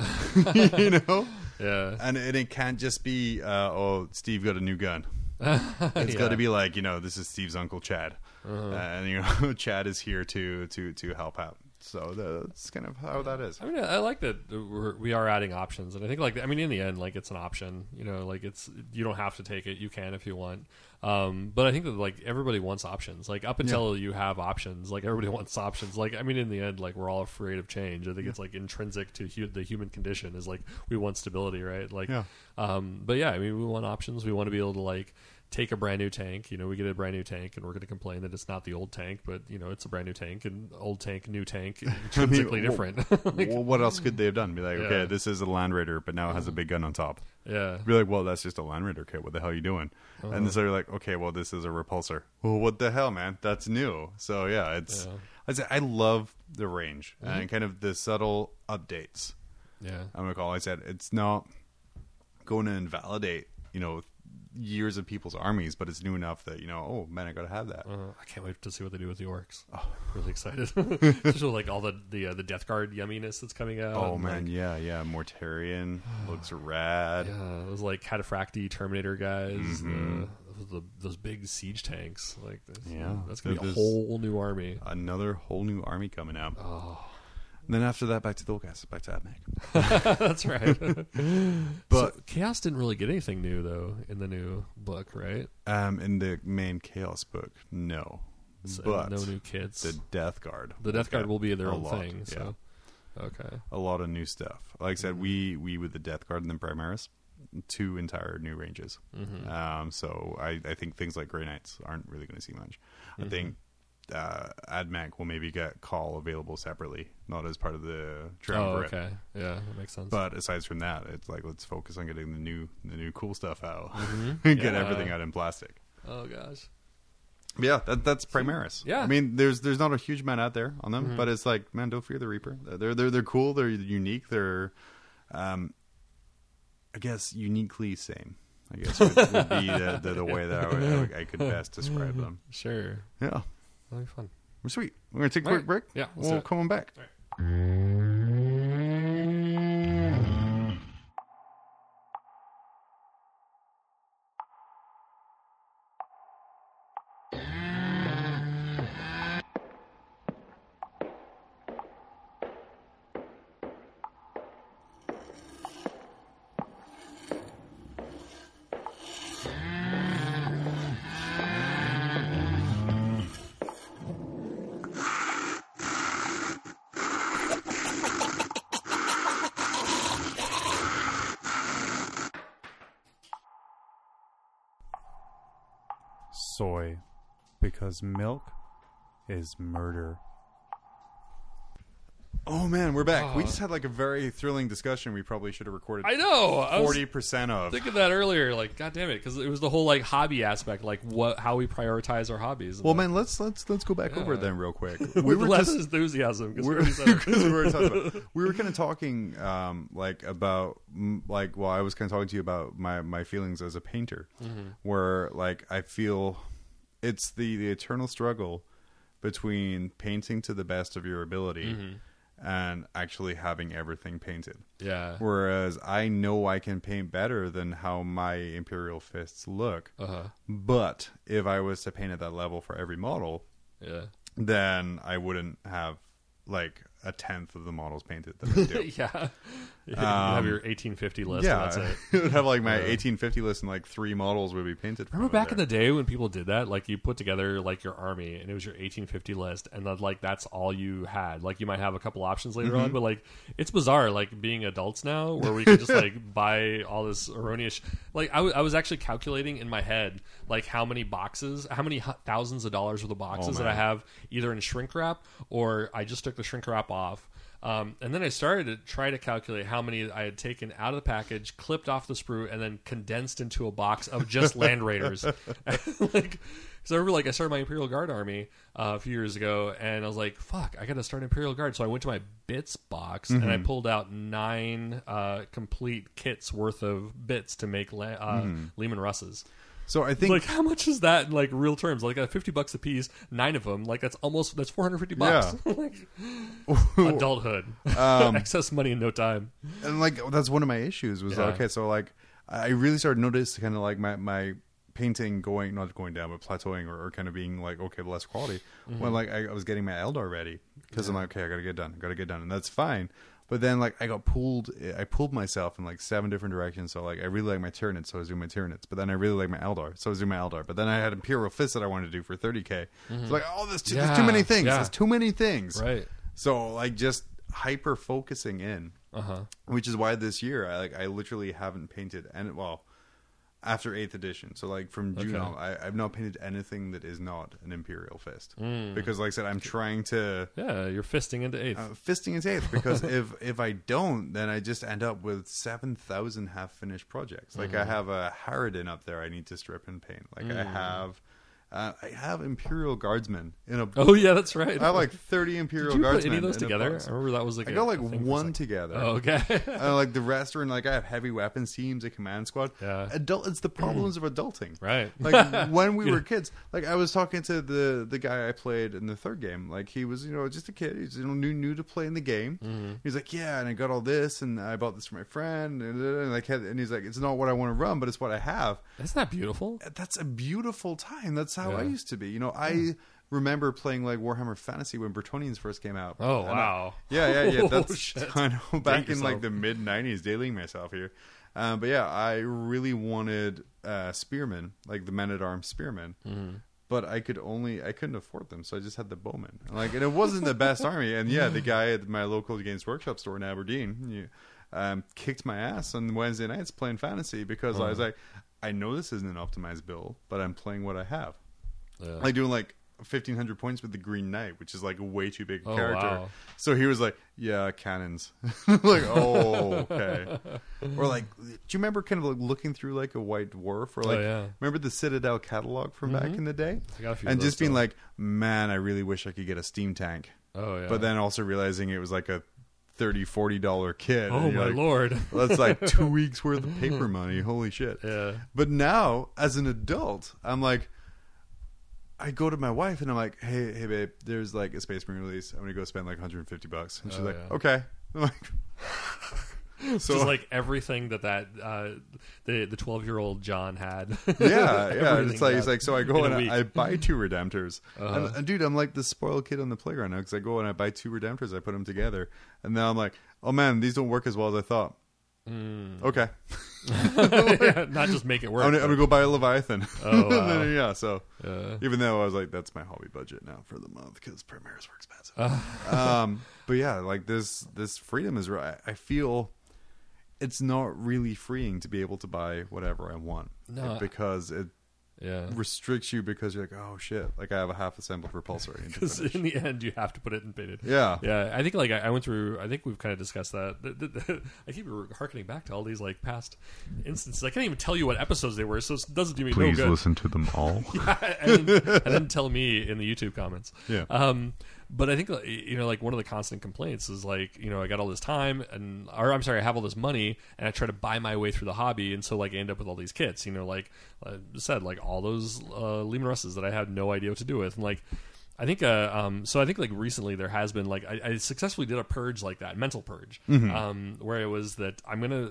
A: you know?
B: yeah.
A: And it, it can't just be, uh, oh, Steve got a new gun. It's got
B: Yeah. Uh-huh.
A: to be like, you know, this is Steve's uncle Chad, uh, and you know, Chad is here to to to help out. So that's kind of how that is.
B: I mean, I like that we're, we are adding options, and I think like I mean, in the end, like it's an option. You know, like it's you don't have to take it. You can if you want. Um, but I think that like everybody wants options. Like up until you have options, like everybody wants options. Like I mean, in the end, like we're all afraid of change. I think it's like intrinsic to hu- the human condition is like we want stability, right? Like,
A: Yeah.
B: um, but yeah, I mean, we want options. We want to be able to like take a brand new tank. You know, we get a brand new tank, and we're going to complain that it's not the old tank, but you know, it's a brand new tank, and old tank, new tank, intrinsically
A: well-
B: different. like,
A: well, what else could they have done? Be like,
B: Yeah.
A: okay, this is a Land Raider, but now it has a big gun on top.
B: yeah,
A: Be like, well, that's just a Land Raider kit. What the hell are you doing?
B: Uh-huh.
A: And so you're like, okay, well, this is a repulsor. Well, what the hell, man? That's new. So yeah, it's.
B: Yeah.
A: I say I love the range and kind of the subtle updates
B: Yeah.
A: I'm gonna call. I said it's not going to invalidate you know years of people's armies, but it's new enough that you know, oh man, I gotta have that.
B: Uh, I can't wait to see what they do with the orcs. Oh, really excited, especially like all the the uh, the Death Guard yumminess that's coming out.
A: Oh
B: and,
A: man,
B: like,
A: yeah, yeah. Mortarion looks rad.
B: yeah, those like cataphractii Terminator guys,
A: Mhm.
B: the, the, those big siege tanks. Like, that's,
A: Yeah.
B: that's gonna be a whole new army.
A: Another whole new army coming out.
B: Oh,
A: then after that, back to the old guys, back to Admech.
B: that's right.
A: But-
B: So, Chaos didn't really get anything new though in the new book, right?
A: Um, in the main Chaos book, no,
B: So,
A: but
B: no new kits.
A: the Death Guard.
B: the Death Guard will be their own
A: lot,
B: thing. So, okay.
A: a lot of new stuff. Like I said, we we with the Death Guard and then Primaris, two entire new ranges.
B: Mhm.
A: Um, so I, I think things like Grey Knights aren't really going to see much. I
B: Mhm.
A: think uh, AdMech will maybe get Cawl available separately, not as part of the triumvirate.
B: Oh, okay. Yeah, that makes sense.
A: But aside from that, it's like let's focus on getting the new the new cool stuff out,
B: Mhm.
A: get
B: Yeah.
A: everything out in plastic.
B: oh gosh.
A: Yeah, that, that's Primaris.
B: Yeah.
A: I mean, there's there's not a huge amount out there on them,
B: Mhm.
A: but it's like, man, don't fear the Reaper. They're they're they're cool. They're unique. They're, um, I guess uniquely same. I guess would, would be the, the, the way that I, would, I, would- I could best describe them.
B: Sure.
A: Yeah,
B: That'll be fun.
A: sweet. We're gonna take a
B: All
A: quick break.
B: Yeah, let's
A: we'll
B: it.
A: come on back.
C: Soy, milk is murder.
A: Oh man, we're back. we
B: Oh.
A: just had like a very thrilling discussion. We probably should have recorded
B: I know. I was
A: forty percent of.
B: thinking that earlier. Like, god damn it, because it was the whole like hobby aspect, like what how we prioritize our hobbies.
A: Well, man, let's let's let's go back over it then real quick.
B: we
A: We
B: were
A: were
B: less
A: just
B: enthusiasm because
A: we're, because we were talking about we were kind of talking um, like about mm, like well I was kind of talking to you about my my feelings as a painter
B: Mm-hmm.
A: where like I feel it's the the eternal struggle between painting to the best of your ability
B: Mm-hmm.
A: and actually having everything painted
B: yeah.
A: whereas I know I can paint better than how my imperial fists look
B: Uh huh.
A: but if I was to paint at that level for every model
B: Yeah.
A: then I wouldn't have like a tenth of the models painted that I do.
B: yeah. you have
A: Um,
B: your 1850 list.
A: yeah,
B: And that's it.
A: it would have like my
B: Yeah.
A: 1850 list and like three models would be painted.
B: Remember back in the day when people did that? Like you put together like your army and it was your 1850 list, and then like that's all you had. Like you might have a couple options later
A: Mm-hmm.
B: on, but like it's bizarre. Like being adults now, where we can just like buy all this erroneous. Like I, w- I was actually calculating in my head like how many boxes, how many hu- thousands of dollars worth of boxes that I have either in shrink wrap or I just took the shrink wrap off. Um, and then I started to try to calculate how many I had taken out of the package, clipped off the sprue, and then condensed into a box of just Land Raiders. like, so I remember, like, I started my Imperial Guard army uh, a few years ago, and I was like, "Fuck, I got to start Imperial Guard." So I went to my bits box and I pulled out nine uh, complete kits worth of bits to make uh, Leman Russes.
A: So I think
B: Like, how much is that in like real terms? Like, at fifty bucks a piece, nine of them. Like, that's almost that's four hundred fifty bucks. like, adulthood,
A: Um,
B: excess money in no time.
A: and like that's one of my issues was
B: Yeah.
A: okay. So like I really started to notice kind of like my my painting going not going down but plateauing or, or kind of being like okay less quality
B: Mm-hmm.
A: when like I, I was getting my Eldar ready because I'm like okay I gotta get done gotta get done and that's fine. But then, like, I got pulled. I pulled myself in like seven different directions. So, like, I really like my Tyranids, so I was doing my Tyranids. But then I really like my Eldar, so I was doing my Eldar. But then I had Imperial Fist that I wanted to do for 30k. It's like, oh, there's too, there's too
B: Mm-hmm.
A: Many things.
B: yeah.
A: There's too many things.
B: Right.
A: So, like, just hyper focusing in
B: Uh huh.
A: which is why this year I like I literally haven't painted and well after eighth edition. So like from June
B: Okay.
A: on, I, I've not painted anything that is not an Imperial Fist
B: Mm.
A: because, like I said, I'm trying to
B: Yeah, you're fisting into eighth.
A: uh, fisting its eighth because if if I don't, then I just end up with seven thousand half finished projects. Like
B: Mm-hmm.
A: I have a Harridan up there I need to strip and paint. Like
B: Mm.
A: I have Uh, I have Imperial Guardsmen in a.
B: Oh yeah, that's right.
A: I have like thirty Imperial
B: Did you put
A: Guardsmen.
B: any of those together? I remember that was like
A: I
B: a-
A: got like
B: one thing for a
A: one
B: second.
A: together.
B: Oh, okay.
A: Uh, like the rest are in like I have heavy weapons teams, a command squad.
B: Yeah.
A: Adult. It's the problems of adulting.
B: right.
A: Like when we were kids, like I was talking to the the guy I played in the third game. Like he was, you know, just a kid. He's you know new new to play in the game.
B: Mm-hmm.
A: He's like, yeah, and I got all this, and I bought this for my friend, and, and like, and he's like, it's not what I want to run, but it's what I have.
B: Isn't that beautiful?
A: That's a beautiful time. That's how I used to be. You know, I remember playing like Warhammer Fantasy when Bretonnians first came out.
B: Oh
A: And I-
B: wow.
A: yeah, yeah, yeah.
B: Oh,
A: That's. I know back in
B: yourself.
A: like the mid '90s, dating myself here. Um, but yeah, I really wanted uh, spearmen, like the men at arms spearmen.
B: Mm-hmm.
A: But I could only I couldn't afford them, so I just had the bowmen. Like, and it wasn't the best army. And yeah, the guy at my local Games Workshop store in Aberdeen you, um, kicked my ass on Wednesday nights playing fantasy because I was like, I know this isn't an optimized build, but I'm playing what I have
B: Yeah.
A: like doing like 1500 points with the green knight which is like a way too big
B: Oh,
A: character
B: wow.
A: so he was like yeah cannons like oh okay or like do you remember kind of like looking through like a white dwarf or oh, like
B: Oh, yeah.
A: remember the citadel catalog from back mm-hmm. in the day
B: I got a few
A: and just being like man i really wish i could get a steam tank
B: oh yeah.
A: but then also realizing it was like a 30 40 dollar kit
B: oh my
A: like,
B: lord.
A: that's like two weeks worth of paper money holy shit
B: Yeah.
A: but now, as an adult, I'm like, I go to my wife and I'm like, hey, hey, babe, there's like a Space Marine release. I'm gonna go spend like 150 bucks, and she's
B: Oh,
A: like,
B: yeah.
A: okay. I'm like, so
B: just like everything that that uh, the the twelve year old John had.
A: yeah, yeah.
B: Everything
A: It's like it's like so I
B: in
A: go
B: a
A: and
B: week.
A: I, I buy two Redemptors,
B: Uh-huh.
A: and, and dude, I'm like the spoiled kid on the playground now because I go and I buy two Redemptors, I put them together, and now I'm like, oh man, these don't work as well as I thought.
B: Mm.
A: Okay,
B: Yeah, not just make it work.
A: I'm gonna, I'm gonna go buy a Leviathan.
B: Oh,
A: And then,
B: wow.
A: yeah, so
B: uh,
A: Even though I was like, that's my hobby budget now for the month because Primaris were expensive.
B: Uh.
A: um, but yeah, like this, this freedom is right. I feel it's not really freeing to be able to buy whatever I want
B: No,
A: because it
B: yeah.
A: restricts you because you're like, oh shit, like I have a half assembled repulsor. I need to
B: Because in the end, you have to put it in painted.
A: yeah,
B: Yeah, I think like I, I went through. I think we've kind of discussed that. The- the- the- I keep harkening back to all these like past instances. I can't even tell you what episodes they were, so it doesn't do me no good.
C: Please listen to them all.
B: and, then, and then tell me in the YouTube comments.
A: Yeah.
B: Um, but I think you know, like one of the constant complaints is like, you know, I got all this time, and or I'm sorry, I have all this money, and I try to buy my way through the hobby, and so like I end up with all these kits. You know, like I said, like all those uh, Leman Russes that I had no idea what to do with, and like. I think, uh, um, so I think like recently there has been like I, I successfully did a purge like that, mental purge, um, where it was that I'm gonna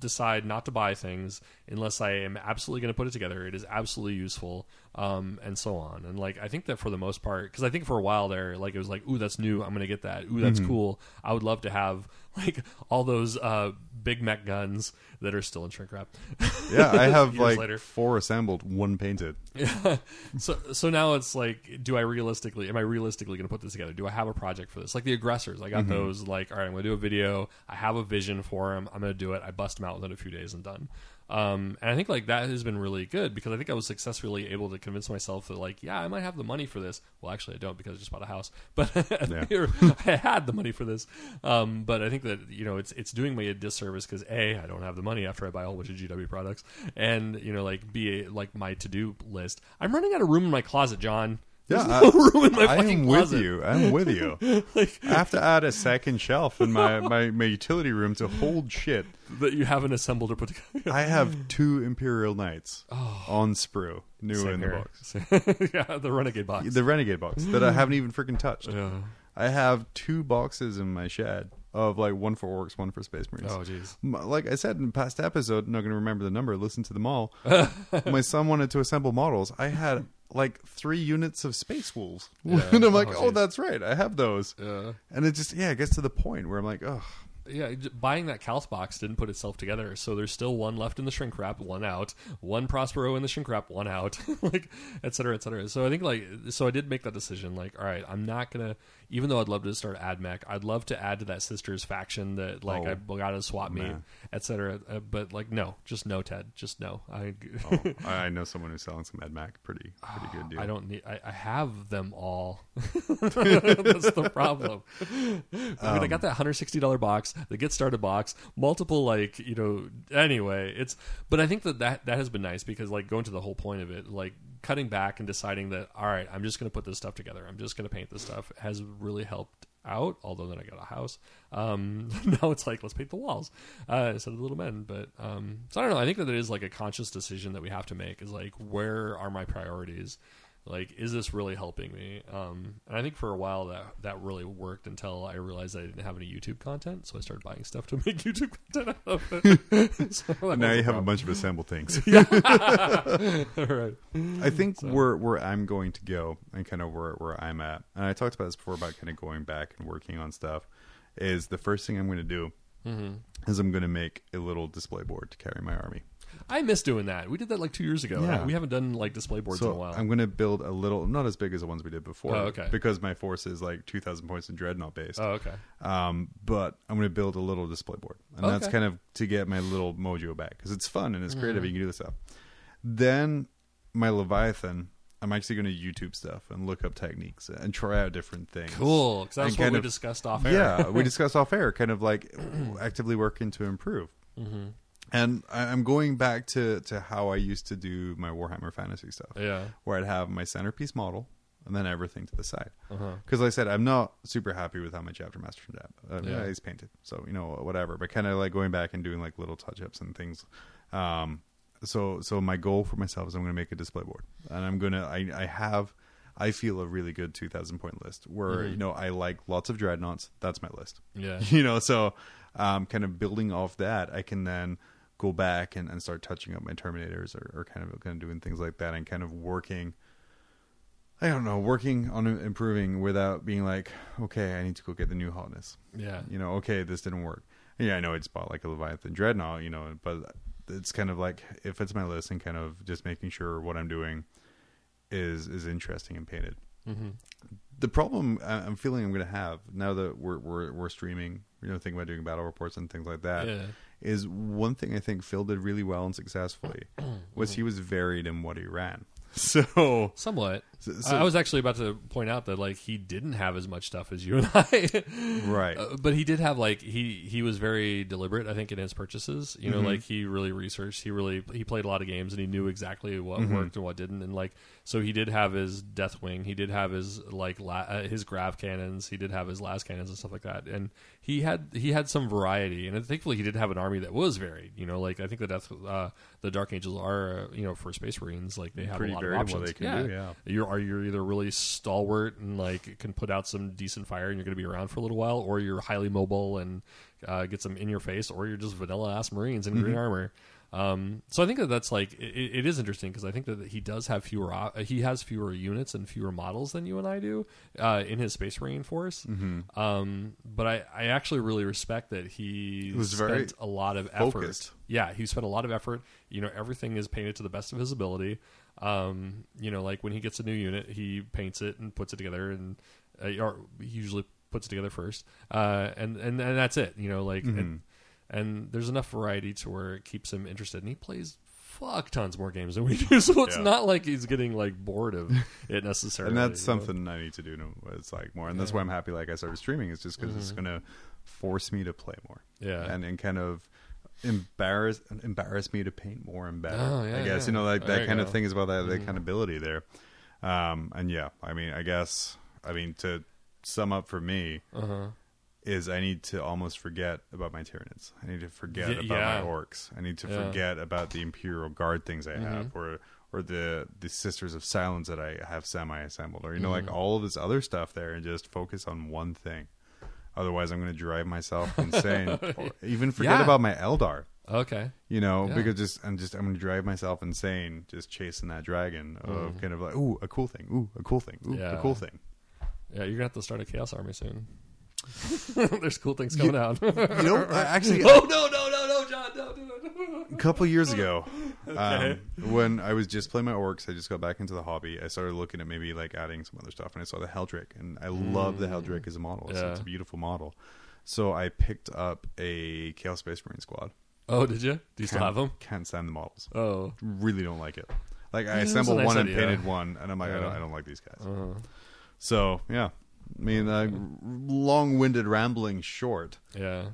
B: decide not to buy things unless I am absolutely going to put it together. It is absolutely useful, um, and so on. And like I think that for the most part, because I think for a while there, like it was like, ooh, that's new. I'm going to get that. Ooh, that's cool. I would love to have like all those uh, big mech guns that are still in shrink wrap.
A: yeah. I have like
B: later.
A: four assembled, one painted. Yeah.
B: so so now it's like, do I realistically? Am I realistically going to put this together? Do I have a project for this? Like the aggressors, I got
A: Mm-hmm.
B: those. Like, all right, I'm to do a video. I have a vision for them. I'm going to do it. I bust them out within a few days and done. Um, and I think like that has been really good because I think I was successfully able to convince myself that like, yeah, I might have the money for this. Well, actually, I don't because I just bought a house, but I had the money for this. Um, but I think that you know it's it's doing me a disservice because a I don't have the money after I buy a whole bunch of GW products, and you know like b like my to do list. I'm running out of room in my closet, John.
A: Yeah,
B: no room in my
A: I
B: fucking
A: am
B: closet.
A: with you. I'm with you.
B: Like,
A: I have to add a second shelf in my, my, my utility room to hold shit.
B: that you haven't assembled or put together.
A: I have two Imperial Knights oh. on sprue, new in the box.
B: yeah, the renegade box.
A: The Renegade box that I haven't even freaking touched.
B: Yeah.
A: I have two boxes in my shed of like one for orcs, one for space marines.
B: Oh, jeez.
A: Like I said in the past episode, I'm not going to remember the number. Listen to them all. my son wanted to assemble models. I had like three units of space wolves, and I'm oh, like,
B: Oh,
A: oh, that's right, I have those.
B: Yeah.
A: And it just yeah, it gets to the point where I'm like, oh,
B: Yeah, buying that Calth box didn't put itself together, so there's still one left in the shrink wrap, one out, one Prospero in the shrink wrap, one out, like et cetera, et cetera. So I think like, so I did make that decision. Like, all right, I'm not gonna, even though I'd love to start AdMech, I'd love to add to that sisters faction that like
A: Oh,
B: I got to swap me, etc. Uh, but like, no, just no, Ted, just no. I,
A: oh I know someone who's selling some AdMech, pretty pretty good deal.
B: I don't need. I, I have them all. That's the problem. I mean, I got that hundred sixty dollar box, the get started box, multiple like you know. Anyway, it's. But I think that, that that has been nice because like going to the whole point of it, like cutting back and deciding that all right, I'm just going to put this stuff together. I'm just going to paint this stuff has really helped out. Although then I got a house. Um, now it's like let's paint the walls uh, instead of the little men. But um, so I don't know. I think that it is like a conscious decision that we have to make. Is like where are my priorities? Like, is this really helping me? Um, and I think for a while that that really worked until I realized I didn't have any YouTube content, so I started buying stuff to make YouTube content out of it. so
A: now you have a bunch of assembled things.
B: All right.
A: I think where where I'm going to go and kind of where where I'm at, and I talked about this before about kind of going back and working on stuff, is the first thing I'm going to do
B: Mm-hmm.
A: is I'm going to make a little display board to carry my army.
B: I miss doing that. We did that like two years ago.
A: Yeah.
B: We haven't done like display boards in a while.
A: I'm going to build a little, not as big as the ones we did before,
B: Oh, okay.
A: because my force is like 2,000 points in dreadnought based.
B: oh, okay.
A: Um, but I'm going to build a little display board, and that's kind of to get my little mojo back because it's fun and it's creative.
B: Mm-hmm.
A: You can do this stuff. Then my Leviathan, I'm actually going to YouTube stuff and look up techniques and try out different things.
B: Cool. Because that's what we
A: of-
B: discussed off air.
A: Yeah, we discussed off air, kind of like actively working to improve.
B: Mm-hmm.
A: And I'm going back to to how I used to do my Warhammer Fantasy stuff,
B: Yeah.
A: where I'd have my centerpiece model and then everything to the side.
B: Uh-huh.
A: Because like I said, I'm not super happy with how my chapter master turned out. Uh,
B: Yeah.
A: he's painted, so you know whatever. But kind of like going back and doing like little touch ups and things. Um, so so my goal for myself is I'm going to make a display board, and I'm gonna I I have. I feel a really good 2,000 point list where,
B: Mhm.
A: you know, I like lots of dreadnoughts. That's my list
B: Yeah.
A: you know so um, kind of building off that i can then go back and, and start touching up my terminators or, or kind of kind of doing things like that and kind of working i don't know working on improving without being like okay i need to go get the new hotness
B: Yeah.
A: you know okay this didn't work yeah i know it's bought like a leviathan dreadnought you know but it's kind of like if it's my list and kind of just making sure what i'm doing is is interesting and painted
B: Mm-hmm.
A: the problem I'm feeling I'm going to have now that we're we're we're streaming, you know, thinking about doing battle reports and things like that, is one thing I think Phil did really well and successfully was he was varied in what he ran. So,
B: Somewhat.
A: so-
B: I I was actually about to point out that like he didn't have as much stuff as you and I.
A: right.
B: Uh, but he did have like he he was very deliberate i think in his purchases you know
A: Mhm.
B: like he really researched he really he played a lot of games and he knew exactly what
A: Mhm.
B: worked and what didn't and like so he did have his deathwing. He did have his like la- uh, his grav cannons. He did have his las cannons and stuff like that. And he had he had some variety. And thankfully he did have an army that was varied. You know like i think the death uh the dark angels are uh, you know for space marines like they have
A: Pretty
B: a lot of options
A: what they can
B: yeah.
A: do, yeah.
B: You're are you're either really stalwart and like can put out some decent fire and you're going to be around for a little while, or you're highly mobile and uh, get some in your face, or you're just vanilla ass Marines in green armor. Um, so I think that that's like it, it is interesting because I think that he does have fewer op- he has fewer units and fewer models than you and I do uh, in his Space Marine force.
A: Mm-hmm.
B: Um, but I, I actually really respect that he
A: was
B: spent
A: very
B: a lot of effort.
A: focused.
B: Yeah, he spent a lot of effort. You know, everything is painted to the best of his ability. Um, you know, like when he gets a new unit, he paints it and puts it together, and uh, or he usually puts it together first. Uh, and and and that's it. You know, like
A: Mhm.
B: and, and there's enough variety to where it keeps him interested, and he plays fuck tons more games than we do. So it's
A: Yeah.
B: not like he's getting like bored of it necessarily.
A: and that's
B: you know?
A: something I need to do. It's like more, and that's why I'm happy. Like I started streaming, is just because it's
B: Mhm.
A: going to force me to play more,
B: Yeah.
A: and and kind of embarrass embarrass me to paint more and better.
B: Oh, yeah,
A: I guess
B: yeah.
A: you know like that kind of thing is about that
B: Mhm.
A: accountability there. Um, and yeah, I mean, I guess I mean to sum up for me
B: uh-huh.
A: Is I need to almost forget about my Tyranids. I need to forget
B: Yeah,
A: about
B: yeah.
A: my orcs. I need to
B: Yeah.
A: forget about the Imperial Guard things I have,
B: Mhm.
A: or or the the Sisters of Silence that I have semi assembled, or you know, like
B: Mhm.
A: all of this other stuff there, and just focus on one thing. Otherwise, I'm going to drive myself insane. or even forget about my Eldar.
B: Okay.
A: You know, because just I'm just I'm going to drive myself insane just chasing that dragon of
B: Mhm.
A: kind of like, ooh, a cool thing, ooh, a cool thing, ooh, a cool thing.
B: Yeah, you're gonna have to start a chaos army soon. There's cool things coming out.
A: You know, I- actually,
B: oh no no no no John no, no, no.
A: a couple years ago um, when i was just playing my orcs i just got back into the hobby. I started looking at maybe like adding some other stuff and i saw the Heldrake and i love the Heldrake as a model It's- it's, a beautiful model. So i picked up a chaos space marine squad.
B: Oh, did you? Do you still have them?
A: can't stand the models.
B: Oh,
A: really don't like it. Like i
B: Yeah, that's a
A: assembled
B: nice
A: one and
B: idea.
A: painted one and i'm like I, don't, I don't like these guys.
B: Uh,
A: so yeah i mean uh, long-winded rambling short
B: yeah.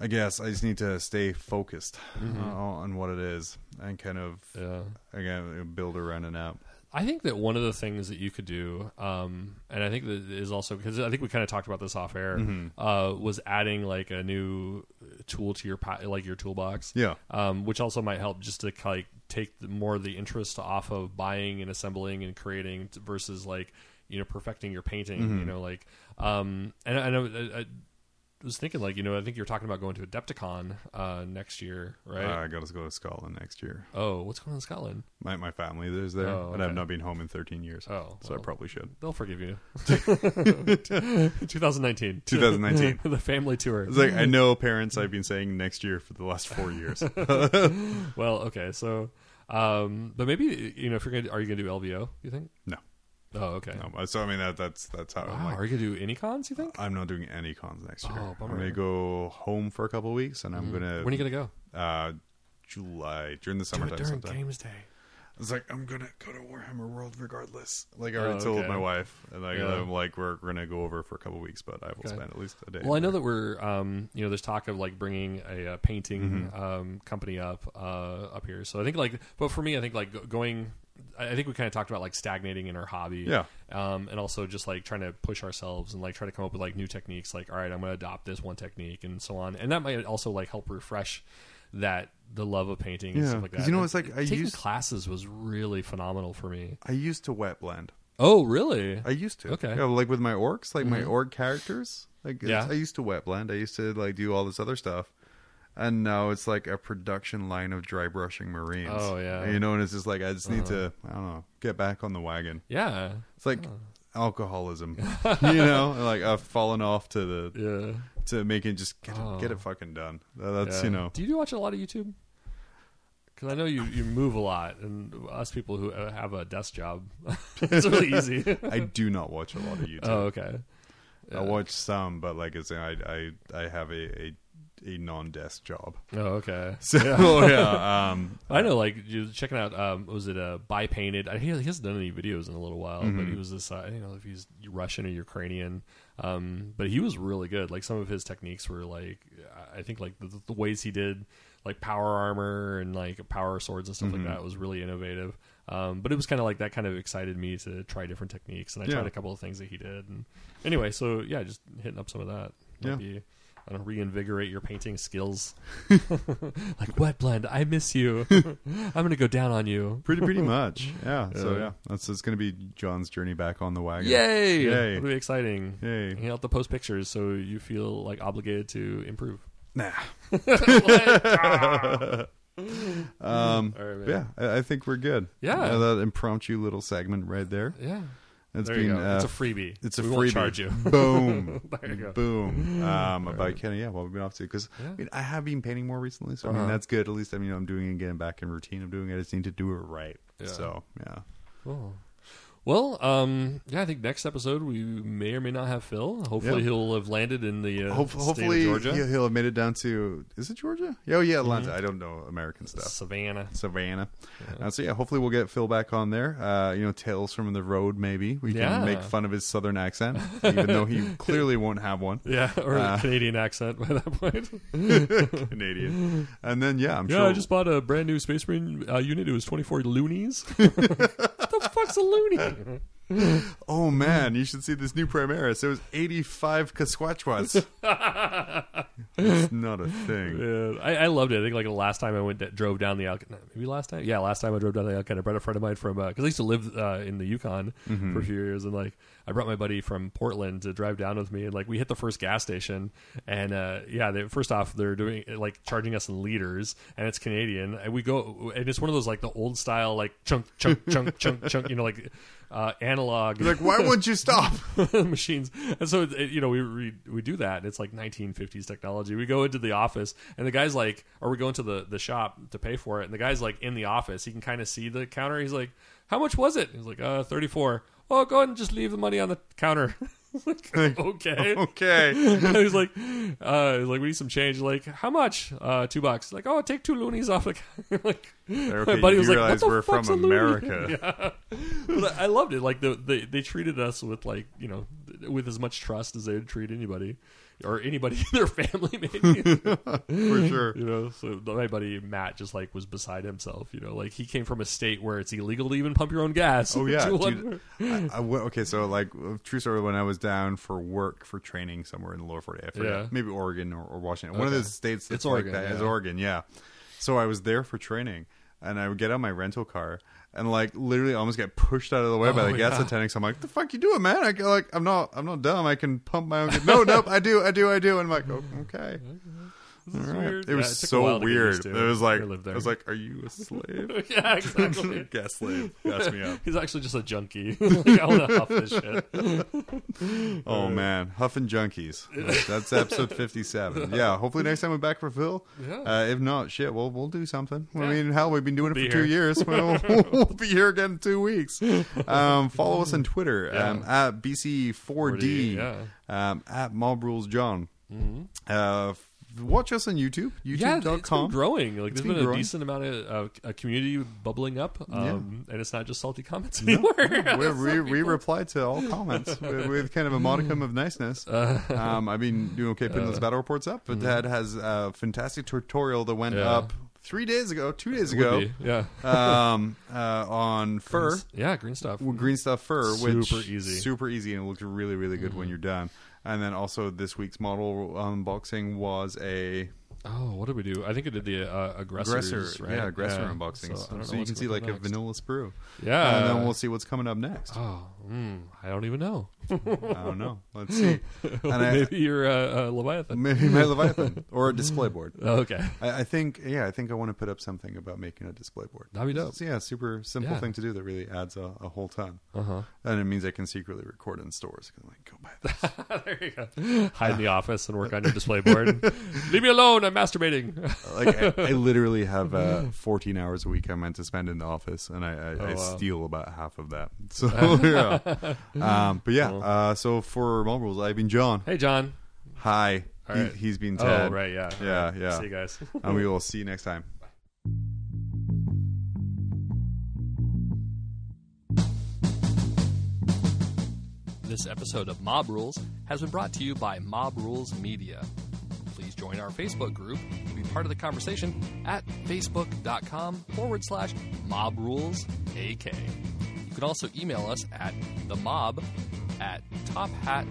A: i guess i just need to stay focused
B: Mhm.
A: uh, on what it is and kind of
B: Yeah.
A: again build around an app
B: I think that one of the things that you could do, um, and I think that is also because I think we kind of talked about this off air,
A: Mm-hmm.
B: uh, was adding like a new tool to your like your toolbox,
A: Yeah.
B: um, which also might help just to like take the, more of the interest off of buying and assembling and creating versus like you know perfecting your painting.
A: Mm-hmm.
B: You know, like um, and I know. I, I, was thinking like you know I think you're talking about going to Adepticon uh, next year, right?
A: Uh, I got to go to Scotland next year.
B: oh, what's going on in Scotland?
A: My my family is there,
B: Oh,
A: and I've not been home in 13 years.
B: Oh,
A: so I probably should.
B: They'll forgive you. 2019.
A: 2019.
B: the family tour.
A: It's like I know parents. I've been saying next year for the last four years.
B: Well, okay, so, um, but maybe you know if you're gonna, are you gonna do LVO? You think?
A: No.
B: Oh, okay.
A: no, so I mean that that's that's how I'm like.
B: are you gonna do any cons? You think?
A: I'm not doing any cons next year.
B: Oh,
A: I'm.
B: Mm-hmm.
A: gonna go home for a couple of weeks, and I'm gonna
B: When are you gonna go?
A: uh, July during the
B: Do
A: summertime.
B: during
A: sometime.
B: Games Day.
A: I was like, I'm gonna go to Warhammer World regardless. Like I
B: Oh,
A: already told
B: okay.
A: my wife, and like,
B: Yeah.
A: I'm like, we're we're gonna go over for a couple of weeks, but I will
B: Okay.
A: spend at least a day.
B: Well, I know that we're, um, you know, there's talk of like bringing a, uh painting
A: Mm-hmm.
B: um, company up uh, up here. So I think like, but for me, I think like going. I I think we kind of talked about like stagnating in our hobby,
A: Yeah.
B: um, and also just like trying to push ourselves and like try to come up with like new techniques. Like, all right, I'm going to adopt this one technique and so on, and that might also like help refresh that the love of painting and
A: Yeah,
B: stuff like
A: 'cause
B: that.
A: you know, it's like I
B: taking
A: used-
B: classes was really phenomenal for me.
A: I used to wet blend.
B: Oh, really?
A: I used to.
B: Okay.
A: Yeah, like with my orcs, like my
B: Mhm.
A: orc characters. Like it's-
B: Yeah.
A: I used to wet blend. I used to like do all this other stuff. And now it's like a production line of dry brushing marines.
B: Oh, yeah. Uh-huh.
A: You know, and it's just like I just need to I don't know, get back on the wagon.
B: yeah,
A: It's like
B: Oh.
A: alcoholism. you know? Like I've fallen off to the
B: yeah.
A: To making just get it, get
B: Oh.
A: it fucking done. That- That's
B: Yeah.
A: you know
B: Do you watch a lot of YouTube? Because I know you, you move a lot, and us people who uh, have a desk job, it's really easy.
A: I do not watch a lot of YouTube.
B: oh, okay.
A: I watch some, but like I say, I I, I have a, a a non desk job.
B: Oh, okay.
A: So yeah, um,
B: I know, like checking out. Um, was it a by painted? I, he he hasn't done any videos in a little while, but
A: Mm-hmm.
B: he was this. Uh, you know, if he's Russian or Ukrainian, um, but he was really good. Like some of his techniques were like, I think like the, the ways he did like power armor and like power swords and stuff
A: Mm-hmm.
B: like that was really innovative. Um, but it was kind of like that kind of excited me to try different techniques, and I
A: Yeah.
B: tried a couple of things that he did. And anyway, so yeah, just hitting up some of that. Might
A: Yeah.
B: be, Don't reinvigorate your painting skills. like wet blend, I miss you. I'm gonna go down on you.
A: pretty pretty much. Yeah. So
B: Yeah.
A: yeah, that's it's gonna be John's journey back on the wagon.
B: Yay!
A: Yay.
B: It'll be exciting.
A: Yay.
B: You have to post pictures so you feel like obligated to improve.
A: Nah. um.
B: Right.
A: Yeah, I, I think we're good.
B: Yeah.
A: that impromptu little segment right there.
B: Yeah.
A: It's
B: there
A: been
B: go.
A: uh,
B: it's a freebie.
A: it's a
B: we
A: freebie.
B: Charge you.
A: Boom.
B: There you go.
A: Boom. Um, about Kenny, yeah, what we've been up to. Because
B: Yeah.
A: I mean, I have been painting more recently, so I mean,
B: Uh-huh.
A: that's good. At least I mean, I'm doing it, getting back in routine I'm doing it. I just need to do it right.
B: Yeah.
A: So yeah,
B: Cool. Well, um, yeah, I think next episode we may or may not have Phil. Hopefully,
A: Yeah.
B: he'll have landed in the uh, state
A: hopefully
B: of Georgia,
A: He'll, he'll have made it down to is it Georgia? Oh yeah, Atlanta.
B: Mhm.
A: I don't know American stuff.
B: Savannah.
A: Savannah.
B: Yeah.
A: Uh, so yeah, hopefully we'll get Phil back on there. Uh, you know, tales from the road. Maybe we can
B: Yeah.
A: make fun of his southern accent, even though he clearly won't have one.
B: Yeah, or
A: Uh,
B: a Canadian accent by that point.
A: Canadian. And then yeah, I'm
B: yeah,
A: sure.
B: I just bought a brand new Space Marine uh, unit. It was 24 loonies. What fuck's a loony?
A: Oh man, you should see this new Primaris. It was 85 Kasquatchwas. it's not a thing.
B: Yeah, I, I loved it. I think like the last time I went, drove down the Alcan, maybe last time, yeah, last time I drove down the Alcan, I brought a friend of mine from because I used to live uh, in the Yukon
A: Mm-hmm.
B: for a few years, and like I brought my buddy from Portland to drive down with me, and like we hit the first gas station, and uh, yeah, they, first off they're doing like charging us in liters, and it's Canadian, and we go, and it's one of those like the old style like chunk chunk chunk chunk chunk, you know, like uh, analog
A: Like, why won't you stop?
B: machines. And so, it, you know, we, we we do that. And it's like 1950s technology. We go into the office, and the guy's like, or we go into the the shop to pay for it, and the guy's like in the office. He can kind of see the counter. He's like, "How much was it?" He's like, "Uh, 34." Oh, go ahead and just leave the money on the counter. like, okay.
A: okay.
B: He's like, uh, he's like, we need some change. Like, how much? Uh, two bucks. Like, oh, take two loonies off the like,
A: Okay,
B: my buddy was like, what the
A: we're
B: fuck's
A: from? America.
B: yeah. But I I loved it. Like the they they treated us with like you know with as much trust as they would treat anybody. Or anybody in their family, maybe.
A: for sure.
B: you know, so my buddy Matt just like was beside himself. You know, like he came from a state where it's illegal to even pump your own gas.
A: Oh yeah, dude. I, I went- okay, so like true story. When I was down for work for training somewhere in the lower Forty, I forget,
B: Yeah.
A: maybe Oregon or, or Washington, one of
B: Okay.
A: those states. That's
B: It's Oregon,
A: Like that is
B: yeah.
A: Oregon, yeah. So I was there for training, and I would get out my rental car. And like literally, almost get pushed out of the way by
B: Oh,
A: the gas
B: yeah.
A: attendant. So I'm like, "The fuck you doing, man?" I like, I'm not, I'm not dumb. I can pump my own." gas." no, nope, I do, I do, I do. And I'm like, oh, "Okay, all right." It was
B: Yeah, took a
A: so
B: while to get
A: weird. It was like,
B: I lived
A: I
B: there.
A: was like, "Are you a slave?"
B: yeah, exactly.
A: gas slave. Gas me up.
B: He's actually just a junkie. like, I want to huff this shit.
A: Oh man, Huffing Junkies. That's episode fifty-seven. Yeah, hopefully next time we're back for Phil.
B: Yeah.
A: Uh, if not, shit, we'll we'll do something. I mean, hell, we've been doing it for two
B: here.
A: years. We'll, we'll be here again in two weeks. Um, follow us on Twitter
B: Yeah.
A: um, at BC4D.
B: 4D, yeah.
A: Um, at Mob Rules John.
B: Mm-hmm.
A: Uh, f- watch us on YouTube.
B: Yeah, it's been
A: YouTube.com.
B: growing. Like
A: It's
B: there's
A: been
B: been, a
A: growing.
B: decent amount of uh, a community bubbling up,
A: Yeah.
B: um, and it's not just salty comments anymore.
A: we, we, we reply to all comments with, with kind of a modicum of niceness.
B: Uh,
A: Um, I've been doing okay putting those battle reports up, but Dad has a fantastic tutorial that went
B: mm-hmm. Yeah.
A: up three days ago, two days ago,
B: be, yeah,
A: um, uh, on fur,
B: yeah, green stuff.
A: green stuff fur, which
B: Super easy. Mm-hmm.
A: super easy, and it looks really, really good when you're done. And then also this week's model unboxing was a
B: Oh, what did we do? I think I did the uh, aggressors,
A: aggressor,
B: right?
A: yeah, aggressor
B: Yeah.
A: unboxing.
B: So,
A: So, you can see like a vanilla sprue,
B: Yeah,
A: and then we'll see what's coming up next.
B: Oh, mm, I don't even know.
A: I don't know. Let's see. And I,
B: Maybe you're a, uh, Leviathan.
A: maybe my Leviathan or a display board.
B: Oh, okay.
A: I, I think, yeah, I think I want to put up something about making a display board.
B: That'd be dope.
A: Yeah, super simple
B: Yeah.
A: thing to do that really adds a, a whole ton.
B: Uh huh.
A: And it means I can secretly record in stores. I'm like, go buy this.
B: there you go. Hide in the office and work on your display board. Leave me alone. I'm masturbating.
A: like, I, I literally have uh, 14 hours a week I'm meant to spend in the office, and I, I, I
B: Oh, wow.
A: steal about half of that. So, yeah. Um, but yeah, uh, so for Mob Rules, I've been John.
B: hey, John.
A: Hi.
B: All
A: He,
B: right.
A: He's been Ted.
B: Oh, right. Yeah.
A: Yeah,
B: All right.
A: yeah.
B: See you guys.
A: And we will see you next time.
B: This episode of Mob Rules has been brought to you by Mob Rules Media. Please join our Facebook group to be part of the conversation at facebook.com forward slash mob rules AK. You can also email us at the mob at tophat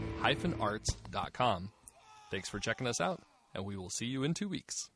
B: arts.com. Thanks for checking us out, and we will see you in two weeks.